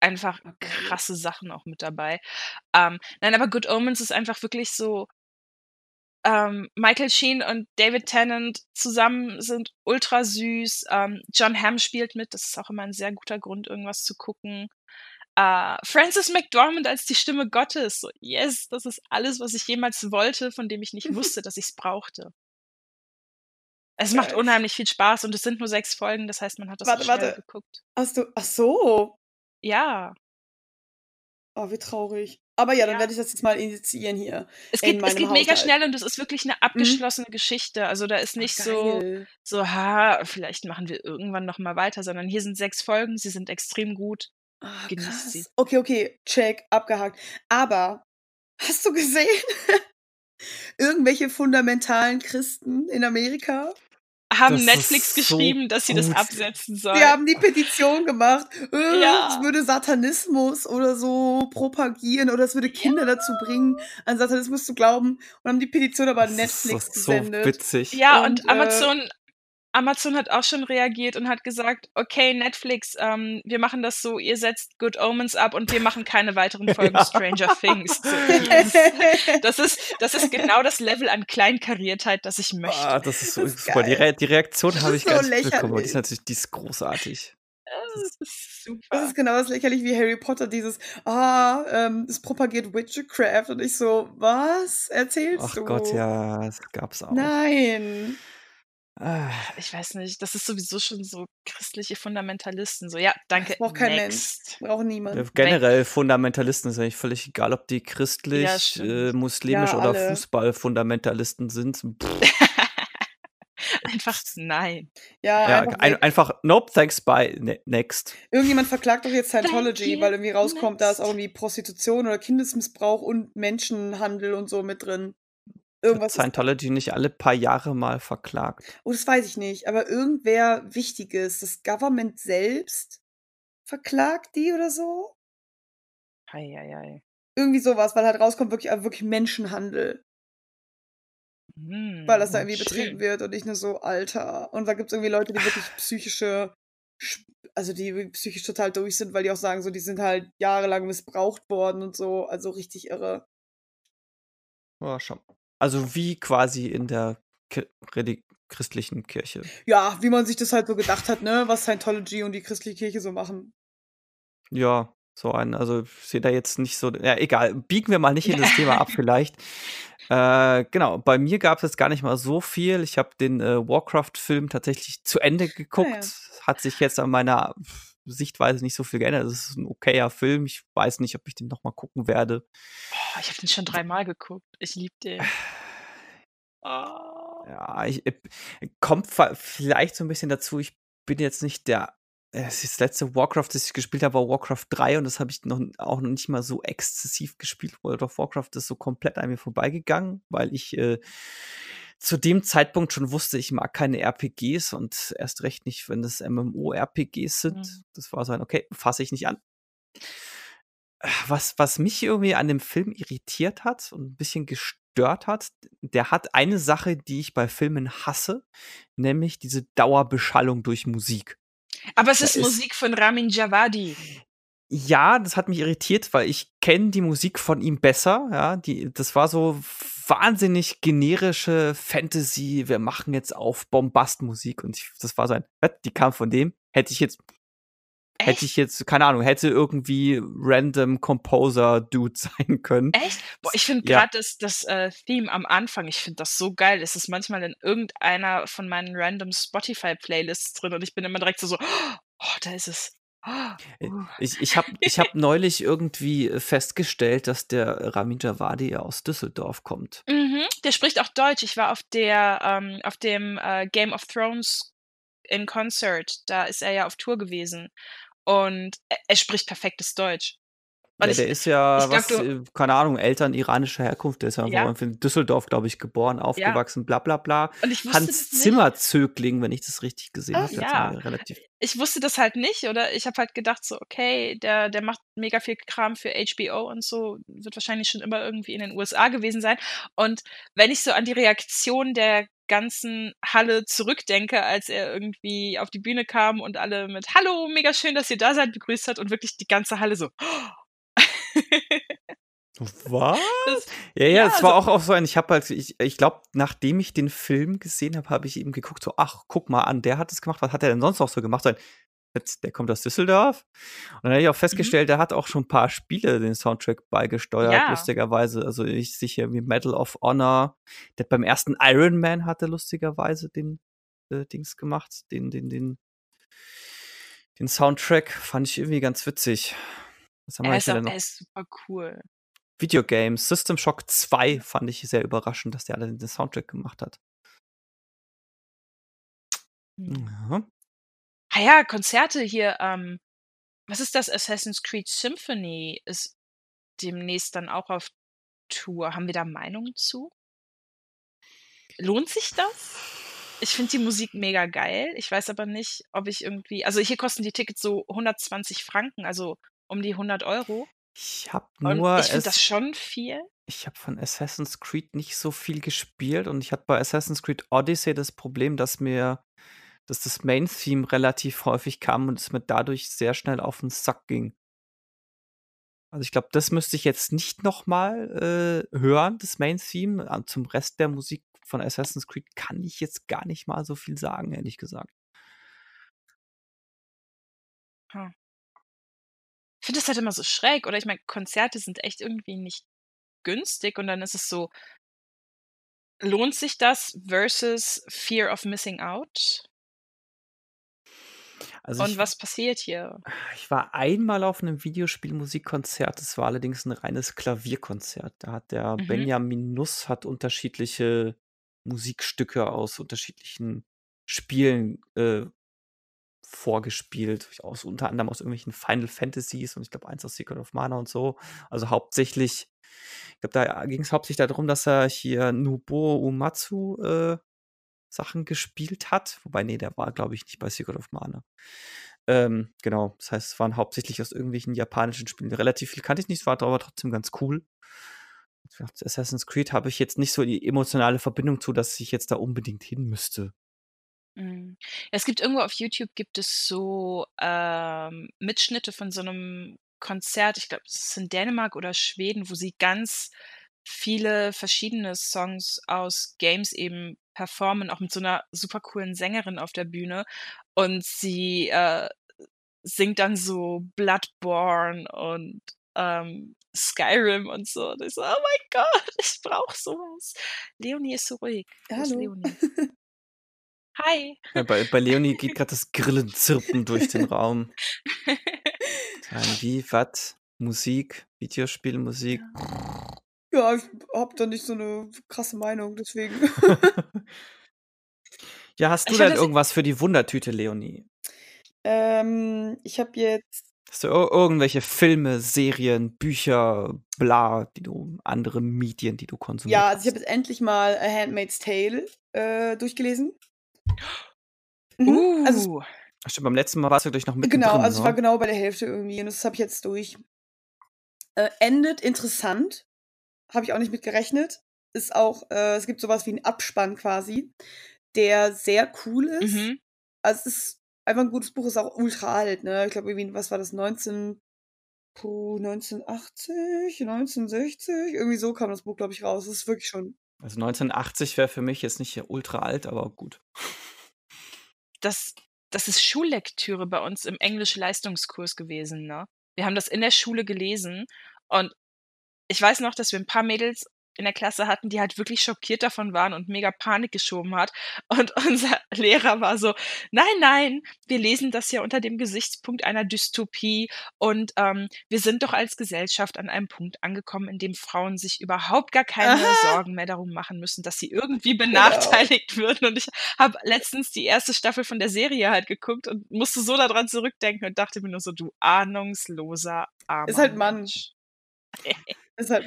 einfach okay. krasse Sachen auch mit dabei. Ähm, nein, aber Good Omens ist einfach wirklich so. Ähm, Michael Sheen und David Tennant zusammen sind ultra süß. Ähm, John Hamm spielt mit. Das ist auch immer ein sehr guter Grund, irgendwas zu gucken. Uh, Francis McDormand als die Stimme Gottes. So, yes, das ist alles, was ich jemals wollte, von dem ich nicht <laughs> wusste, dass ich es brauchte. Es macht unheimlich viel Spaß und es sind nur sechs Folgen, das heißt, man hat das warte, schnell warte. geguckt. Hast du, ach so. Ja. Oh, wie traurig. Aber ja, dann ja. werde ich das jetzt mal initiieren hier. Es geht, es geht mega schnell und es ist wirklich eine mhm. abgeschlossene mhm. Geschichte. Also da ist nicht ach, so, so, ha, vielleicht machen wir irgendwann noch mal weiter, sondern hier sind sechs Folgen, sie sind extrem gut. Oh, Genießt sie. Okay, okay, check, abgehakt. Aber hast du gesehen? <laughs> Irgendwelche fundamentalen Christen in Amerika haben das Netflix geschrieben, so dass sie das absetzen sollen. Die haben die Petition gemacht. <laughs> Äh, ja. Es würde Satanismus oder so propagieren oder es würde Kinder ja. dazu bringen, an Satanismus zu glauben und haben die Petition aber an Netflix das ist so gesendet. witzig. Ja, und, und Amazon äh, Amazon hat auch schon reagiert und hat gesagt, okay, Netflix, ähm, wir machen das so, ihr setzt Good Omens ab und wir machen keine weiteren <laughs> Folgen ja. Stranger Things. <laughs> das, ist, das ist genau das Level an Kleinkariertheit, das ich möchte. Ah, das ist so das ist super. Die, Re die, Reaktion habe ich so gar nicht bekommen. Die ist natürlich die ist großartig. Das ist super. Das ist genau das lächerlich wie Harry Potter, dieses, ah, ähm, es propagiert Witchcraft und ich so, was erzählst Ach du? Ach Gott, ja, das gab's auch. Nein. Ah. Ich weiß nicht, das ist sowieso schon so christliche Fundamentalisten. So, ja, danke. Das braucht kein Mensch. Braucht niemand. Ja, generell Weg. Fundamentalisten ist eigentlich völlig egal, ob die christlich, ja, äh, muslimisch ja, oder Fußballfundamentalisten sind. <laughs> einfach nein. Ja, ja einfach, ein, einfach, nope, thanks, bye, ne next. Irgendjemand verklagt doch jetzt Scientology, weil irgendwie rauskommt, da ist auch irgendwie Prostitution oder Kindesmissbrauch und Menschenhandel und so mit drin. Irgendwas Scientology nicht alle paar Jahre mal verklagt? Oh, das weiß ich nicht. Aber irgendwer Wichtiges, das Government selbst verklagt die oder so? Eieiei. Irgendwie sowas, weil halt rauskommt wirklich, äh, wirklich Menschenhandel. Hm, weil das da irgendwie schön. betrieben wird und nicht nur so, Alter. Und da gibt es irgendwie Leute, die wirklich psychische, also die psychisch total durch sind, weil die auch sagen, so, die sind halt jahrelang missbraucht worden und so. Also richtig irre. Ja, schon. Also wie quasi in der christlichen Kirche. Ja, wie man sich das halt so gedacht hat, ne, was Scientology und die christliche Kirche so machen. Ja, so ein, also ich sehe da jetzt nicht so, ja, egal, biegen wir mal nicht in das Thema ab <laughs> vielleicht. Äh, genau, bei mir gab es jetzt gar nicht mal so viel. Ich habe den äh, Warcraft-Film tatsächlich zu Ende geguckt. Ah, ja. Hat sich jetzt an meiner Sichtweise nicht so viel geändert. Es ist ein okayer Film. Ich weiß nicht, ob ich den nochmal gucken werde. Oh, ich habe den schon dreimal geguckt. Ich liebe den. Oh. <sighs> Ja, ich, äh, kommt vielleicht so ein bisschen dazu. Ich bin jetzt nicht der. Äh, das letzte Warcraft, das ich gespielt habe, war Warcraft 3 und das habe ich noch, auch noch nicht mal so exzessiv gespielt. World of Warcraft ist so komplett an mir vorbeigegangen, weil ich äh, zu dem Zeitpunkt schon wusste, ich mag keine RPGs und erst recht nicht, wenn es MMO-RPGs sind. Mhm. Das war so ein, okay, fasse ich nicht an. Was, was mich irgendwie an dem Film irritiert hat und ein bisschen gestört hat, der hat eine Sache, die ich bei Filmen hasse, nämlich diese Dauerbeschallung durch Musik. Aber es ist, ist Musik von Ramin Javadi. Ja, das hat mich irritiert, weil ich kenne die Musik von ihm besser. Ja, die, das war so wahnsinnig generische Fantasy. Wir machen jetzt auf Bombastmusik und ich, das war so ein, die kam von dem. Hätte ich jetzt, Echt? hätte ich jetzt, keine Ahnung, hätte irgendwie random Composer Dude <laughs> sein können. Echt? Boah, ich finde ja. gerade das, das äh, Theme am Anfang, ich finde das so geil. Es ist manchmal in irgendeiner von meinen random Spotify Playlists drin und ich bin immer direkt so, so oh, da ist es. Äh, ich, ich habe ich hab neulich irgendwie äh, festgestellt, dass der Ramin Javadi aus Düsseldorf kommt. Mhm, der spricht auch Deutsch. Ich war auf der ähm, auf dem äh, Game of Thrones in Concert. Da ist er ja auf Tour gewesen. Und er, er spricht perfektes Deutsch. Ja, ich, der ist ja, glaub, was, du, äh, keine Ahnung, Eltern iranischer Herkunft, der ist ja, ja. in Düsseldorf, glaube ich, geboren, aufgewachsen, ja. bla bla bla. Hans Zimmerzögling, wenn ich das richtig gesehen habe. Ja. Relativ ich wusste das halt nicht, oder ich habe halt gedacht, so, okay, der, der macht mega viel Kram für HBO und so, wird wahrscheinlich schon immer irgendwie in den USA gewesen sein. Und wenn ich so an die Reaktion der ganzen Halle zurückdenke, als er irgendwie auf die Bühne kam und alle mit Hallo, mega schön, dass ihr da seid, begrüßt hat und wirklich die ganze Halle so, was? Das, ja, ja, ja, es war also, auch, auch so ein, ich habe halt, ich, ich glaube, nachdem ich den Film gesehen habe, habe ich eben geguckt, so, ach, guck mal an, der hat es gemacht, was hat er denn sonst noch so gemacht? So ein, der kommt aus Düsseldorf. Und dann habe ich auch mhm. festgestellt, mhm. der hat auch schon ein paar Spiele den Soundtrack beigesteuert, ja. lustigerweise. Also ich sicher wie Medal of Honor. Der hat beim ersten Iron Man hatte lustigerweise den äh, Dings gemacht, den, den, den, den Soundtrack. Fand ich irgendwie ganz witzig. Was haben wir er, ist auch, noch? er ist super cool. Videogames. System Shock 2 fand ich sehr überraschend, dass der alle den Soundtrack gemacht hat. Hm. Ja. Ah ja, Konzerte hier, ähm, was ist das? Assassin's Creed Symphony ist demnächst dann auch auf Tour. Haben wir da Meinungen zu? Lohnt sich das? Ich finde die Musik mega geil. Ich weiß aber nicht, ob ich irgendwie, also hier kosten die Tickets so 120 Franken, also um die 100 Euro. Ich habe nur. ich finde das schon viel. Ich habe von Assassin's Creed nicht so viel gespielt und ich hatte bei Assassin's Creed Odyssey das Problem, dass mir, dass das Main-Theme relativ häufig kam und es mir dadurch sehr schnell auf den Sack ging. Also ich glaube, das müsste ich jetzt nicht nochmal äh, hören, das Main-Theme. Zum Rest der Musik von Assassin's Creed kann ich jetzt gar nicht mal so viel sagen, ehrlich gesagt. Hm. Ich finde das halt immer so schräg, oder ich meine, Konzerte sind echt irgendwie nicht günstig und dann ist es so, lohnt sich das versus Fear of Missing Out? Also und ich, was passiert hier? Ich war einmal auf einem Videospielmusikkonzert, das war allerdings ein reines Klavierkonzert. Da hat der mhm. Benjamin Nuss hat unterschiedliche Musikstücke aus unterschiedlichen Spielen äh, vorgespielt, aus, unter anderem aus irgendwelchen Final Fantasies und ich glaube eins aus Secret of Mana und so. Also hauptsächlich, ich glaube, da ging es hauptsächlich darum, dass er hier Nubo Umatsu äh, Sachen gespielt hat. Wobei, nee, der war, glaube ich, nicht bei Secret of Mana. Ähm, genau, das heißt, es waren hauptsächlich aus irgendwelchen japanischen Spielen. Relativ viel kannte ich nicht, war aber trotzdem ganz cool. Assassin's Creed habe ich jetzt nicht so die emotionale Verbindung zu, dass ich jetzt da unbedingt hin müsste. Mhm. Es gibt irgendwo auf YouTube gibt es so, ähm, Mitschnitte von so einem Konzert, ich glaube, es ist in Dänemark oder Schweden, wo sie ganz viele verschiedene Songs aus Games eben performen, auch mit so einer super coolen Sängerin auf der Bühne. Und sie, äh, singt dann so Bloodborne und, ähm, Skyrim und so. Und ich so: „Oh mein Gott, <laughs> ich brauche sowas. Leonie ist so ruhig. Hallo. Leonie? Hi. Ja, bei, bei Leonie geht <laughs> gerade das Grillenzirpen durch den Raum. <laughs> wie, was? Musik, Videospielmusik. Ja, ich hab da nicht so eine krasse Meinung, deswegen. <laughs> ja, hast du denn irgendwas für die Wundertüte, Leonie? Ähm, ich habe jetzt Hast du irgendwelche Filme, Serien, Bücher, bla, die du, andere Medien, die du konsumierst? Ja, also ich habe jetzt endlich mal A Handmaid's Tale äh, durchgelesen. Mhm. Uh. Also, Stimmt, beim letzten Mal warst du gleich noch mit. Genau, also ich war genau bei der Hälfte irgendwie und das habe ich jetzt durch. Äh, endet interessant. Habe ich auch nicht mit gerechnet. Ist auch, äh, es gibt sowas wie einen Abspann quasi, der sehr cool ist. Mhm. Also es ist einfach ein gutes Buch, ist auch ultra alt, ne? Ich glaube, irgendwie, was war das, 19, puh, 1980, 1960? Irgendwie so kam das Buch, glaube ich, raus. Das ist wirklich schon. Also 1980 wäre für mich jetzt nicht ultra alt, aber gut. Das, das ist Schullektüre bei uns im Englisch-Leistungskurs gewesen, ne? Wir haben das in der Schule gelesen und ich weiß noch, dass wir ein paar Mädels in der Klasse hatten, die halt wirklich schockiert davon waren und mega Panik geschoben hat. <laughs> Und unser Lehrer war so, nein, nein, wir lesen das ja unter dem Gesichtspunkt einer Dystopie und ähm, wir sind doch als Gesellschaft an einem Punkt angekommen, in dem Frauen sich überhaupt gar keine Aha. Sorgen mehr darum machen müssen, dass sie irgendwie <laughs> genau. benachteiligt genau. würden. Und ich habe letztens die erste Staffel von der Serie halt geguckt und musste so daran zurückdenken und dachte mir nur so, du ahnungsloser armer Ist halt Mann. <laughs> Halt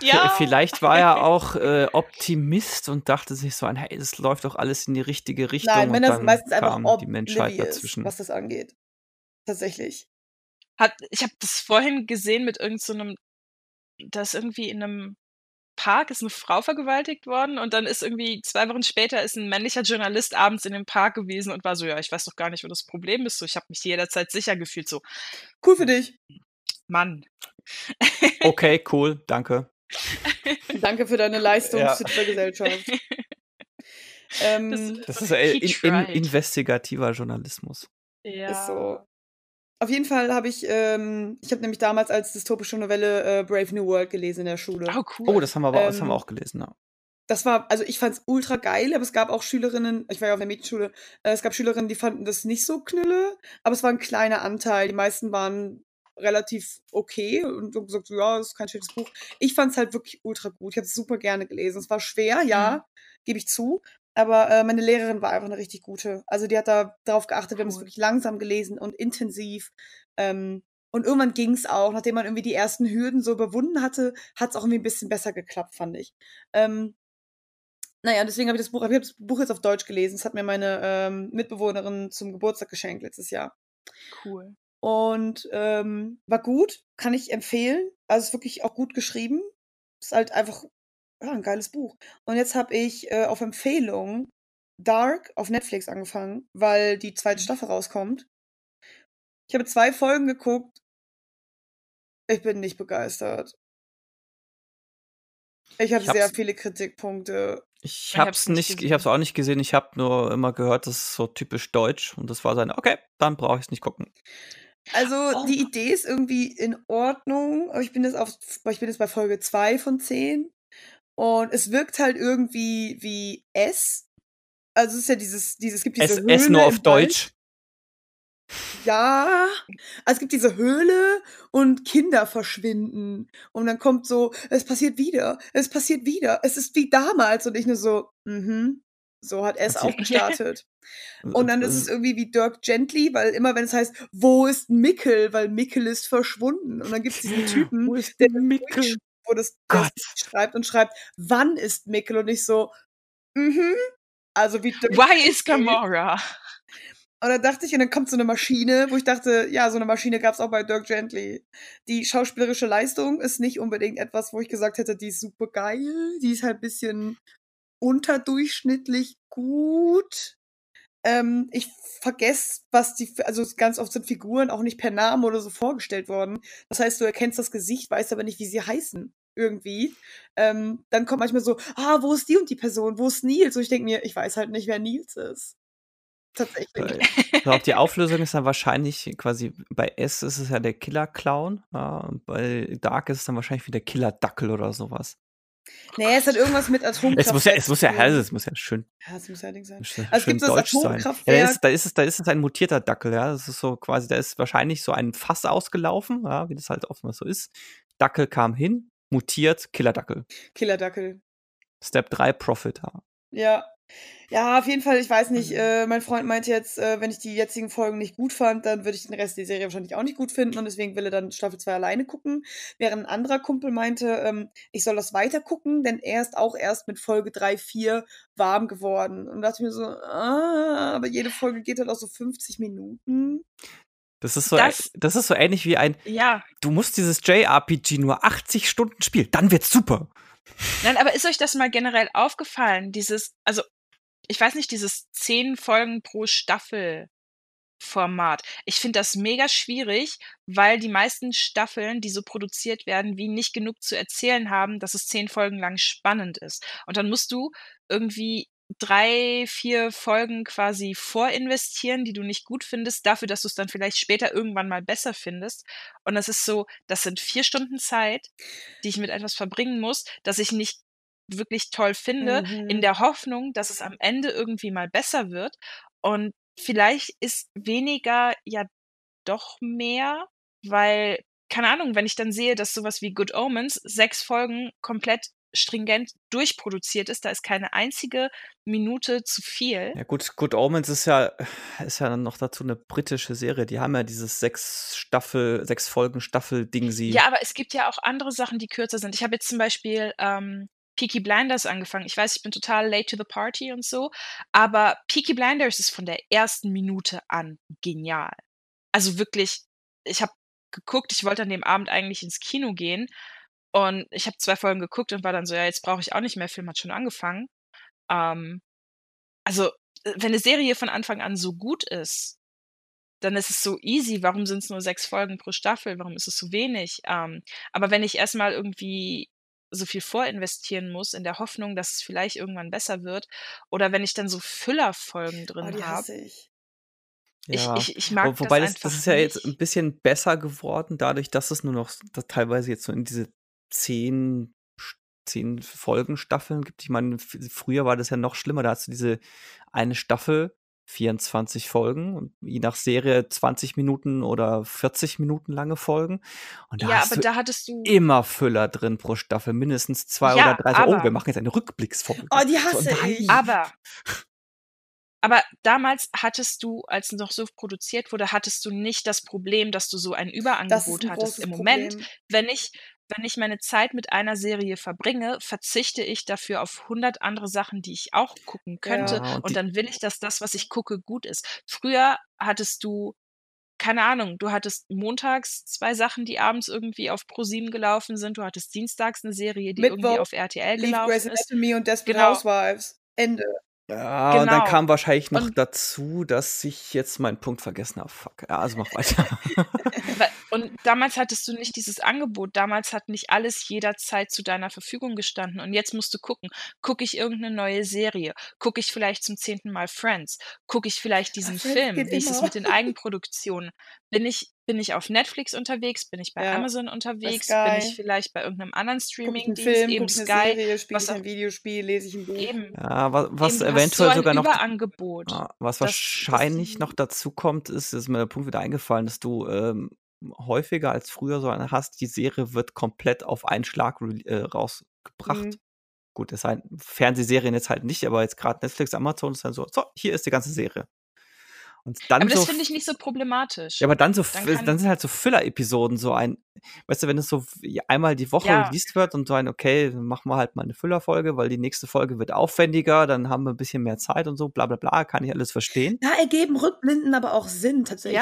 ja. Vielleicht war er <laughs> auch äh, Optimist und dachte sich so, hey, es läuft doch alles in die richtige Richtung. Nein, Männer sind meistens einfach die Menschheit dazwischen. was das angeht. Tatsächlich. Hat, ich habe das vorhin gesehen mit irgendeinem, so da ist irgendwie in einem Park ist eine Frau vergewaltigt worden und dann ist irgendwie zwei Wochen später ist ein männlicher Journalist abends in dem Park gewesen und war so, ja, ich weiß doch gar nicht, wo das Problem ist. So, ich habe mich jederzeit sicher gefühlt. So, cool für dich. Mann. Okay, cool, danke. <laughs> danke für deine Leistung ja. der Gesellschaft. <laughs> ähm, das, das, ist äh, in, in, investigativer Journalismus. Ja. Ist so. Auf jeden Fall habe ich, ähm, ich habe nämlich damals als dystopische Novelle äh, Brave New World gelesen in der Schule. Oh, cool. Oh, das haben wir, aber, ähm, das haben wir ähm, auch gelesen, ja. Das war, also ich fand es ultra geil, aber es gab auch Schülerinnen, ich war ja auf der Mädchenschule, äh, es gab Schülerinnen, die fanden das nicht so knülle, aber es war ein kleiner Anteil. Die meisten waren relativ okay und so gesagt, ja, ist kein schlechtes Buch. Ich fand es halt wirklich ultra gut. Ich habe es super gerne gelesen. Es war schwer, ja, mhm. gebe ich zu. Aber äh, meine Lehrerin war einfach eine richtig gute. Also die hat da darauf geachtet, cool. wir haben es wirklich langsam gelesen und intensiv. Ähm, und irgendwann ging es auch, nachdem man irgendwie die ersten Hürden so überwunden hatte, hat es auch irgendwie ein bisschen besser geklappt, fand ich. Ähm, naja, deswegen habe ich das Buch, ich habe das Buch jetzt auf Deutsch gelesen. Das hat mir meine ähm, Mitbewohnerin zum Geburtstag geschenkt letztes Jahr. Cool. Und ähm, war gut, kann ich empfehlen. Also ist wirklich auch gut geschrieben. Ist halt einfach ja, ein geiles Buch. Und jetzt habe ich äh, auf Empfehlung Dark auf Netflix angefangen, weil die zweite mhm. Staffel rauskommt. Ich habe zwei Folgen geguckt. Ich bin nicht begeistert. Ich habe sehr viele Kritikpunkte. Ich habe es nicht, gesehen. ich habe es auch nicht gesehen. Ich habe nur immer gehört, das ist so typisch deutsch und das war seine. Okay, dann brauche ich es nicht gucken. Also oh. die Idee ist irgendwie in Ordnung, aber ich bin jetzt auf, ich bin jetzt bei Folge 2 von 10 und es wirkt halt irgendwie wie S. Also es ist ja dieses, dieses, es gibt diese S, Höhle S nur auf Deutsch. Ja, also es gibt diese Höhle und Kinder verschwinden. Und dann kommt so, es passiert wieder, es passiert wieder, es ist wie damals. Und ich nur so, mhm, so hat es auch gestartet. <laughs> Und dann ist es irgendwie wie Dirk Gently, weil immer wenn es heißt, wo ist Mickel, weil Mickel ist verschwunden. Und dann gibt es diesen Typen, wo ist der Mickel? Wo das, das schreibt und schreibt, wann ist Mickel? Und ich so, mhm. Also wie Dirk Why is Gamora? Und dann dachte ich, und dann kommt so eine Maschine, wo ich dachte, ja, so eine Maschine gab es auch bei Dirk Gently. Die schauspielerische Leistung ist nicht unbedingt etwas, wo ich gesagt hätte, die ist super geil. Die ist halt ein bisschen unterdurchschnittlich gut. Ähm, ich vergesse, was die, also ganz oft sind Figuren auch nicht per Namen oder so vorgestellt worden. Das heißt, du erkennst das Gesicht, weißt aber nicht, wie sie heißen. Irgendwie. Ähm, dann kommt manchmal so, ah, wo ist die und die Person? Wo ist Nils? Und ich denke mir, ich weiß halt nicht, wer Nils ist. Tatsächlich. Ich glaube, die Auflösung ist dann wahrscheinlich quasi, bei S ist es ja der Killer-Clown, ja, bei Dark ist es dann wahrscheinlich wie der Killer-Dackel oder sowas. Nee, es hat irgendwas mit Atomkraft. Es muss ja, es muss ja, also, es muss ja schön. Ja, es muss ja Ding sein. Also es gibt das Atomkraftwerk. Ja, da, ist, da, ist es, da ist es ein mutierter Dackel, ja. Das ist so quasi, da ist wahrscheinlich so ein Fass ausgelaufen, ja, wie das halt oftmals so ist. Dackel kam hin, mutiert, Killerdackel. Killerdackel. Step 3, Profit. Ja, Ja, auf jeden Fall, ich weiß nicht, mhm. äh, mein Freund meinte jetzt, äh, wenn ich die jetzigen Folgen nicht gut fand, dann würde ich den Rest der Serie wahrscheinlich auch nicht gut finden und deswegen will er dann Staffel 2 alleine gucken. Während ein anderer Kumpel meinte, ähm, ich soll das weiter gucken, denn er ist auch erst mit Folge 3, 4 warm geworden. Und dachte mir so, ah, aber jede Folge geht halt auch so 50 Minuten. Das ist so, das, das ist so ähnlich wie ein, ja. du musst dieses JRPG nur 80 Stunden spielen, dann wird's super. Nein, aber ist euch das mal generell aufgefallen? Dieses, also ich weiß nicht, dieses zehn Folgen pro Staffel Format. Ich finde das mega schwierig, weil die meisten Staffeln, die so produziert werden, wie nicht genug zu erzählen haben, dass es zehn Folgen lang spannend ist. Und dann musst du irgendwie drei, vier Folgen quasi vorinvestieren, die du nicht gut findest, dafür, dass du es dann vielleicht später irgendwann mal besser findest. Und das ist so, das sind vier Stunden Zeit, die ich mit etwas verbringen muss, dass ich nicht wirklich toll finde, mhm. in der Hoffnung, dass es am Ende irgendwie mal besser wird. Und vielleicht ist weniger ja doch mehr, weil, keine Ahnung, wenn ich dann sehe, dass sowas wie Good Omens sechs Folgen komplett stringent durchproduziert ist, da ist keine einzige Minute zu viel. Ja gut, Good Omens ist ja, <sighs> ist ja dann noch dazu eine britische Serie. Die haben ja dieses sechs Staffel, sechs Folgen Staffel-Ding sie. Ja, aber es gibt ja auch andere Sachen, die kürzer sind. Ich habe jetzt zum Beispiel ähm, Peaky Blinders angefangen. Ich weiß, ich bin total late to the party und so, aber Peaky Blinders ist von der ersten Minute an genial. Also wirklich, ich habe geguckt, ich wollte an dem Abend eigentlich ins Kino gehen und ich habe zwei Folgen geguckt und war dann so, ja, jetzt brauche ich auch nicht mehr, Film hat schon angefangen. Ähm, also, äh, wenn eine Serie von Anfang an so gut ist, dann ist es so easy. Warum sind es nur sechs Folgen pro Staffel? Warum ist es so wenig? Ähm, aber wenn ich erstmal irgendwie so viel vorinvestieren muss, in der Hoffnung, dass es vielleicht irgendwann besser wird. Oder wenn ich dann so Füllerfolgen oh, drin oh, habe. Ich. Ja. Ich, ich, ich mag Wobei das, das, das ist ja jetzt ein bisschen besser geworden, dadurch, dass es nur noch teilweise jetzt so in diese zehn, zehn Folgen Staffeln gibt. Ich meine, früher war das ja noch schlimmer. Da hast du diese eine Staffel 24 Folgen und je nach Serie 20 Minuten oder 40 Minuten lange Folgen. Und da ja, hast aber da hattest du immer Füller drin pro Staffel, mindestens zwei ja, oder drei. So, oh, wir machen jetzt eine Rückblicksfolge. Oh, die hasse so, ich. Aber aber damals hattest du, als noch so produziert wurde, hattest du nicht das Problem, dass du so ein Überangebot ein hattest. Im Moment, Problem. wenn ich wenn ich meine Zeit mit einer Serie verbringe, verzichte ich dafür auf 100 andere Sachen, die ich auch gucken könnte. Ja, und, und dann will ich, dass das, was ich gucke, gut ist. Früher hattest du keine Ahnung, du hattest montags zwei Sachen, die abends irgendwie auf ProSieben gelaufen sind. Du hattest dienstags eine Serie, die Mittwoch irgendwie auf RTL gelaufen Grey's ist. Anatomy und Desperate genau. Housewives. Ende. Ja, genau. und dann genau. kam wahrscheinlich noch und, dazu, dass ich jetzt meinen Punkt vergessen habe. Fuck. Ja, also mach weiter. <laughs> und damals hattest du nicht dieses Angebot. Damals hat nicht alles jederzeit zu deiner Verfügung gestanden. Und jetzt musst du gucken, gucke ich irgendeine neue Serie? Gucke ich vielleicht zum zehnten Mal Friends? Gucke ich vielleicht diesen Ach, Film? Wie ist es mit den Eigenproduktionen? Bin ich bin ich auf Netflix unterwegs? Bin ich bei ja. Amazon unterwegs? Bin ich vielleicht bei irgendeinem anderen Streaming-Dienst? Eben Sky. Serie, spiele ich ein Videospiel, lese ich ein Buch. Eben. Ja, was, was eben eventuell so sogar noch. Überangebot. Ja, was wahrscheinlich das, noch dazu kommt, ist, ist mir der Punkt wieder eingefallen, dass du ähm, häufiger als früher so eine hast, die Serie wird komplett auf einen Schlag äh, rausgebracht. Mhm. Gut, das sind Fernsehserien jetzt halt nicht, aber jetzt gerade Netflix, Amazon ist dann so, so, hier ist die ganze Serie. Und dann aber das so, finde ich nicht so problematisch. Ja, aber dann so, dann, dann sind halt so Füller-Episoden so ein, weißt du, wenn es so einmal die Woche ja. released wird und so ein, okay, dann machen wir halt mal eine Füllerfolge, weil die nächste Folge wird aufwendiger, dann haben wir ein bisschen mehr Zeit und so, bla bla bla, kann ich alles verstehen. Da ergeben Rückblinden aber auch Sinn tatsächlich.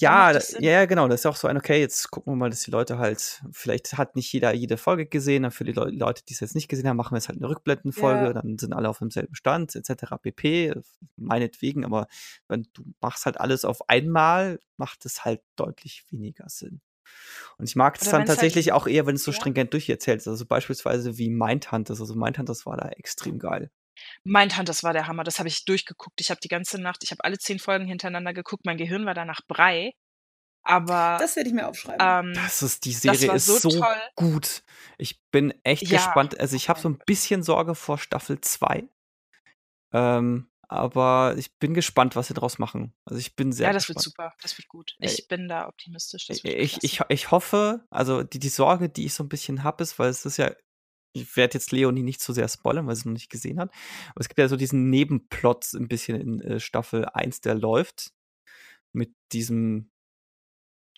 Ja, ja, ja, genau, das ist auch so ein, okay, jetzt gucken wir mal, dass die Leute halt, vielleicht hat nicht jeder jede Folge gesehen, dann für die Le Leute, die es jetzt nicht gesehen haben, machen wir jetzt halt eine Rückblendenfolge, ja. dann sind alle auf demselben Stand, etc. pp. Meinetwegen, aber wenn du machst halt alles auf einmal, macht es halt deutlich weniger Sinn. Und ich mag es dann halt tatsächlich halt, auch eher, wenn es so ja. stringent durcherzählt ist. Also beispielsweise wie Mindhunters. Also Mindhunters war da extrem geil. Mindhunters war der Hammer. Das habe ich durchgeguckt. Ich habe die ganze Nacht, ich habe alle zehn Folgen hintereinander geguckt. Mein Gehirn war danach Brei. Aber. Das werde ich mir aufschreiben. Ähm, das ist, die Serie ist so, so gut. Ich bin echt ja. gespannt. Also ich habe so ein bisschen Sorge vor Staffel 2. Ähm, aber ich bin gespannt, was sie draus machen. Also ich bin sehr Ja, das gespannt. wird super. Das wird gut. Ich äh, bin da optimistisch. ich, ich, ich hoffe, also die, die Sorge, die ich so ein bisschen habe, ist, weil es ist ja ich werde jetzt Leonie nicht zu sehr spoilern, weil sie es noch nicht gesehen hat. Aber es gibt ja so diesen Nebenplot ein bisschen in äh, Staffel 1, der läuft. Mit diesem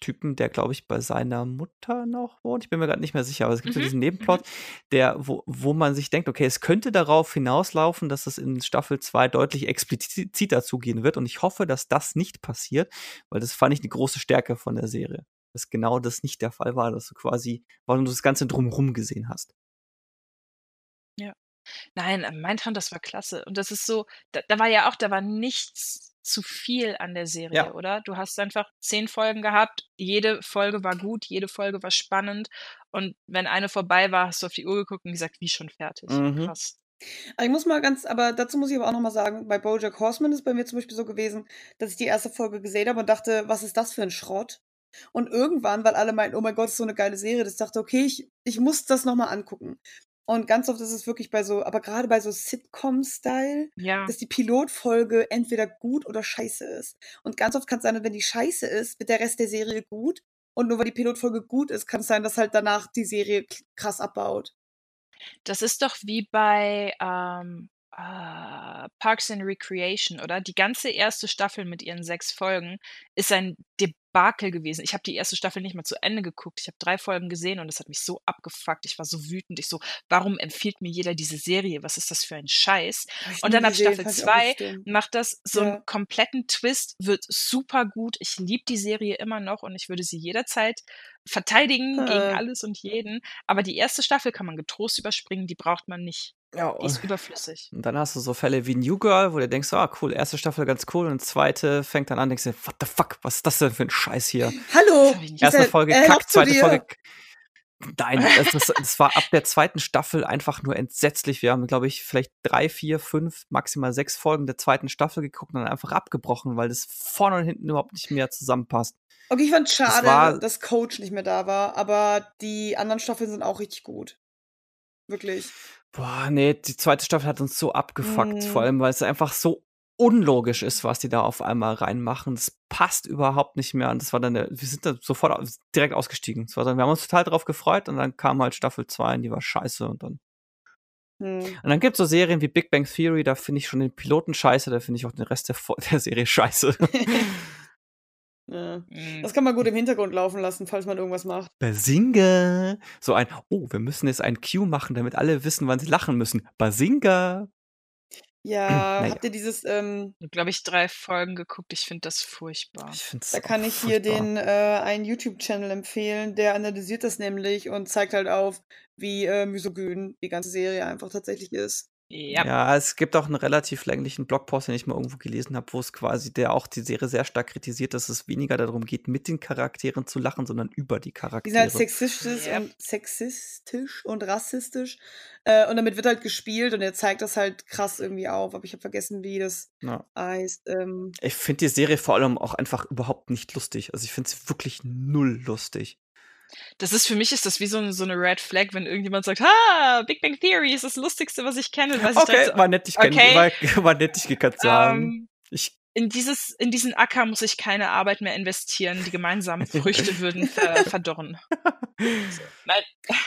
Typen, der, glaube ich, bei seiner Mutter noch wohnt. Ich bin mir gerade nicht mehr sicher, aber es gibt mhm. so diesen Nebenplot, mhm. der, wo, wo man sich denkt, okay, es könnte darauf hinauslaufen, dass es in Staffel 2 deutlich expliziter zugehen wird. Und ich hoffe, dass das nicht passiert, weil das fand ich eine große Stärke von der Serie. Dass genau das nicht der Fall war, dass du quasi, weil du das Ganze drumherum gesehen hast. Ja. Nein, äh, Mindhunter, das war klasse. Und das ist so, da, da war ja auch, da war nichts zu viel an der Serie, Ja. oder? Du hast einfach zehn Folgen gehabt, jede Folge war gut, jede Folge war spannend. Und wenn eine vorbei war, hast du auf die Uhr geguckt und gesagt, wie schon fertig. Mhm. Krass. ich muss mal ganz, aber dazu muss ich aber auch noch mal sagen, bei BoJack Horseman ist bei mir zum Beispiel so gewesen, dass ich die erste Folge gesehen habe und dachte, was ist das für ein Schrott? Und irgendwann, weil alle meinten, oh mein Gott, ist so eine geile Serie, das dachte, okay, ich, ich muss das noch mal angucken. Und ganz oft ist es wirklich bei so, aber gerade bei so Sitcom-Style, Ja. dass die Pilotfolge entweder gut oder scheiße ist. Und ganz oft kann es sein, wenn die scheiße ist, wird der Rest der Serie gut. Und nur weil die Pilotfolge gut ist, kann es sein, dass halt danach die Serie krass abbaut. Das ist doch wie bei ähm, äh, Parks and Recreation, oder? Die ganze erste Staffel mit ihren sechs Folgen ist ein Debakel gewesen. Ich habe die erste Staffel nicht mal zu Ende geguckt. Ich habe drei Folgen gesehen und es hat mich so abgefuckt. Ich war so wütend. Ich so, warum empfiehlt mir jeder diese Serie? Was ist das für ein Scheiß? Und dann ab Staffel 2 macht das so ja. einen kompletten Twist, wird super gut. Ich liebe die Serie immer noch und ich würde sie jederzeit verteidigen äh. gegen alles und jeden. Aber die erste Staffel kann man getrost überspringen, die braucht man nicht. Ja, die ist überflüssig. Und dann hast du so Fälle wie New Girl, wo du denkst, ah, cool, erste Staffel ganz cool und zweite fängt dann an, denkst du, what the fuck, was ist das denn für ein Scheiß hier? Hallo! Erste Folge äh, kack, zweite Folge. Nein, <laughs> das, das, war ab der zweiten Staffel einfach nur entsetzlich. Wir haben, glaube ich, vielleicht drei, vier, fünf, maximal sechs Folgen der zweiten Staffel geguckt und dann einfach abgebrochen, weil das vorne und hinten überhaupt nicht mehr zusammenpasst. Okay, ich fand schade, das dass Coach nicht mehr da war, aber die anderen Staffeln sind auch richtig gut. Wirklich. Boah, nee, die zweite Staffel hat uns so abgefuckt, mhm. vor allem, weil es einfach so unlogisch ist, was die da auf einmal reinmachen. Das passt überhaupt nicht mehr. Und das war dann, der, wir sind da sofort direkt ausgestiegen. Das war dann, wir haben uns total drauf gefreut und dann kam halt Staffel 2 und die war scheiße und dann. Mhm. Und dann gibt es so Serien wie Big Bang Theory, da finde ich schon den Piloten scheiße, da finde ich auch den Rest der, <laughs> der Serie scheiße. <laughs> Ja. Mhm. Das kann man gut im Hintergrund laufen lassen, falls man irgendwas macht. Basinga. So ein, oh, wir müssen jetzt ein Cue machen, damit alle wissen, wann sie lachen müssen. Basinga. Ja, <clears throat> naja. habt ihr dieses, ähm, glaube ich, drei Folgen geguckt. Ich finde das furchtbar. Ich find's da kann ich furchtbar. hier den äh, einen YouTube-Channel empfehlen, der analysiert das nämlich und zeigt halt auf, wie äh, misogyn die ganze Serie einfach tatsächlich ist. Ja. ja, es gibt auch einen relativ länglichen Blogpost, den ich mal irgendwo gelesen habe, wo es quasi, der auch die Serie sehr stark kritisiert, dass es weniger darum geht, mit den Charakteren zu lachen, sondern über die Charaktere. Die sind halt sexistisch, ja. und, sexistisch und rassistisch. Äh, und damit wird halt gespielt und er zeigt das halt krass irgendwie auf. Aber ich habe vergessen, wie das ja. heißt. Ähm. Ich finde die Serie vor allem auch einfach überhaupt nicht lustig. Also ich finde sie wirklich null lustig. Das ist für mich ist das wie so 'ne so 'ne Red Flag, wenn irgendjemand sagt: „Ha, Big Bang Theory ist das Lustigste, was ich kenne.“ Weiß Okay, so, war nett, dich okay, war <laughs> war nett, dich gekannt zu haben. ähm, Ich in dieses in diesen Acker muss ich keine Arbeit mehr investieren. Die gemeinsamen Früchte <laughs> würden ver verdorren. So, nein.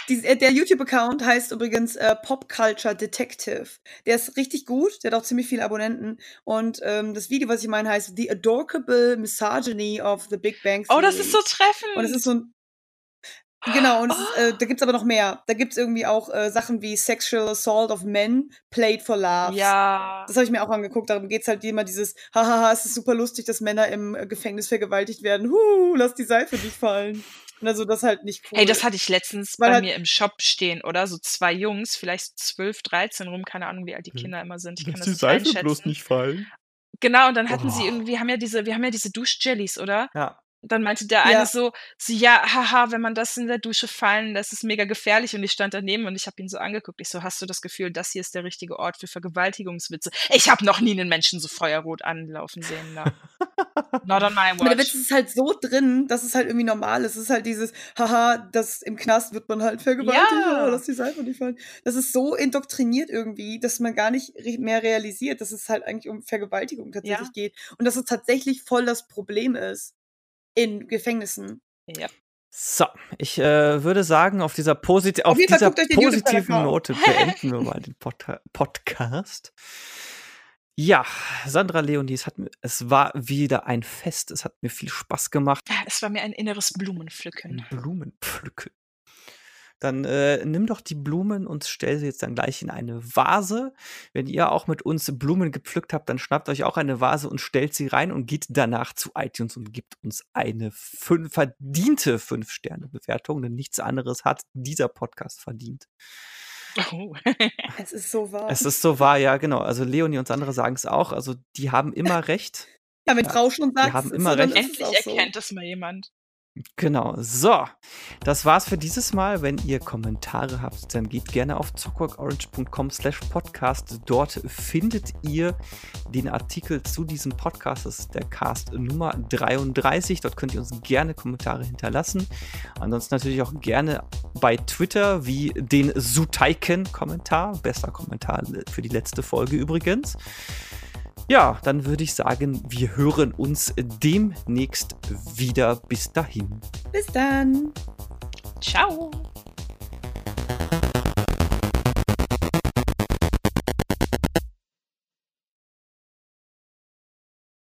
Dies äh, der YouTube-Account heißt übrigens, äh, Pop Culture Detective. Der ist richtig gut, der hat auch ziemlich viele Abonnenten und, ähm, das Video, was ich meine, heißt „The Adorable Misogyny of the Big Bang Theory“. Oh, das ist so treffend. Und es ist so 'n Genau, und oh. ist, äh, da gibt's aber noch mehr. Da gibt's irgendwie auch äh, Sachen wie Sexual Assault of Men, Played for Laughs. Ja. Das habe ich mir auch angeguckt. Darum geht's halt immer dieses, hahaha, es ist super lustig, dass Männer im äh, Gefängnis vergewaltigt werden. Huh, lass die Seife nicht fallen. Und also das halt nicht cool. Hey, das hatte ich letztens Weil bei halt mir im Shop stehen, oder? So zwei Jungs, vielleicht zwölf, dreizehn rum, keine Ahnung, wie alt die hm. Kinder immer sind. Ich lass kann das die Seife bloß nicht fallen. Genau, und dann hatten oh. sie irgendwie, haben ja diese, wir haben ja diese Duschjellies, oder? Ja dann meinte der eine ja. so, so, ja, haha, wenn man das in der Dusche fallen lässt, ist mega gefährlich. Und ich stand daneben und ich habe ihn so angeguckt. Ich so, hast du das Gefühl, das hier ist der richtige Ort für Vergewaltigungswitze? Ich habe noch nie einen Menschen so feuerrot anlaufen sehen. No. Not on my watch. Der Witz ist halt so drin, dass es halt irgendwie normal ist. Es ist halt dieses, haha, das im Knast wird man halt vergewaltigt, ja. lass die Seife nicht fallen. Das ist so indoktriniert irgendwie, dass man gar nicht mehr realisiert, dass es halt eigentlich um Vergewaltigung tatsächlich ja. geht. Und dass es tatsächlich voll das Problem ist in Gefängnissen. Ja. So, ich äh, würde sagen, auf dieser, posit auf dieser positiven Note beenden wir mal den Pod Podcast. Ja, Sandra Leonie, es, hat, es war wieder ein Fest. Es hat mir viel Spaß gemacht. Ja, es war mir ein inneres Blumenpflücken. Blumenpflücken. Dann äh, nimm doch die Blumen und stell sie jetzt dann gleich in eine Vase. Wenn ihr auch mit uns Blumen gepflückt habt, dann schnappt euch auch eine Vase und stellt sie rein und geht danach zu iTunes und gibt uns eine fünf, verdiente 5-Sterne-Bewertung, denn nichts anderes hat dieser Podcast verdient. Oh. <laughs> es ist so wahr. Es ist so wahr, ja, genau. Also Leonie und andere sagen es auch. Also die haben immer recht. Ja, mit Rauschen und sagst, die haben immer recht. Endlich erkennt so. das mal jemand. Genau, so. Das war's für dieses Mal. Wenn ihr Kommentare habt, dann geht gerne auf zockworkorange.com slash podcast. Dort findet ihr den Artikel zu diesem Podcast. Das ist der Cast Nummer 33. Dort könnt ihr uns gerne Kommentare hinterlassen. Ansonsten natürlich auch gerne bei Twitter wie den Sutaiken-Kommentar. Bester Kommentar für die letzte Folge übrigens. Ja, dann würde ich sagen, wir hören uns demnächst wieder. Bis dahin. Bis dann. Ciao.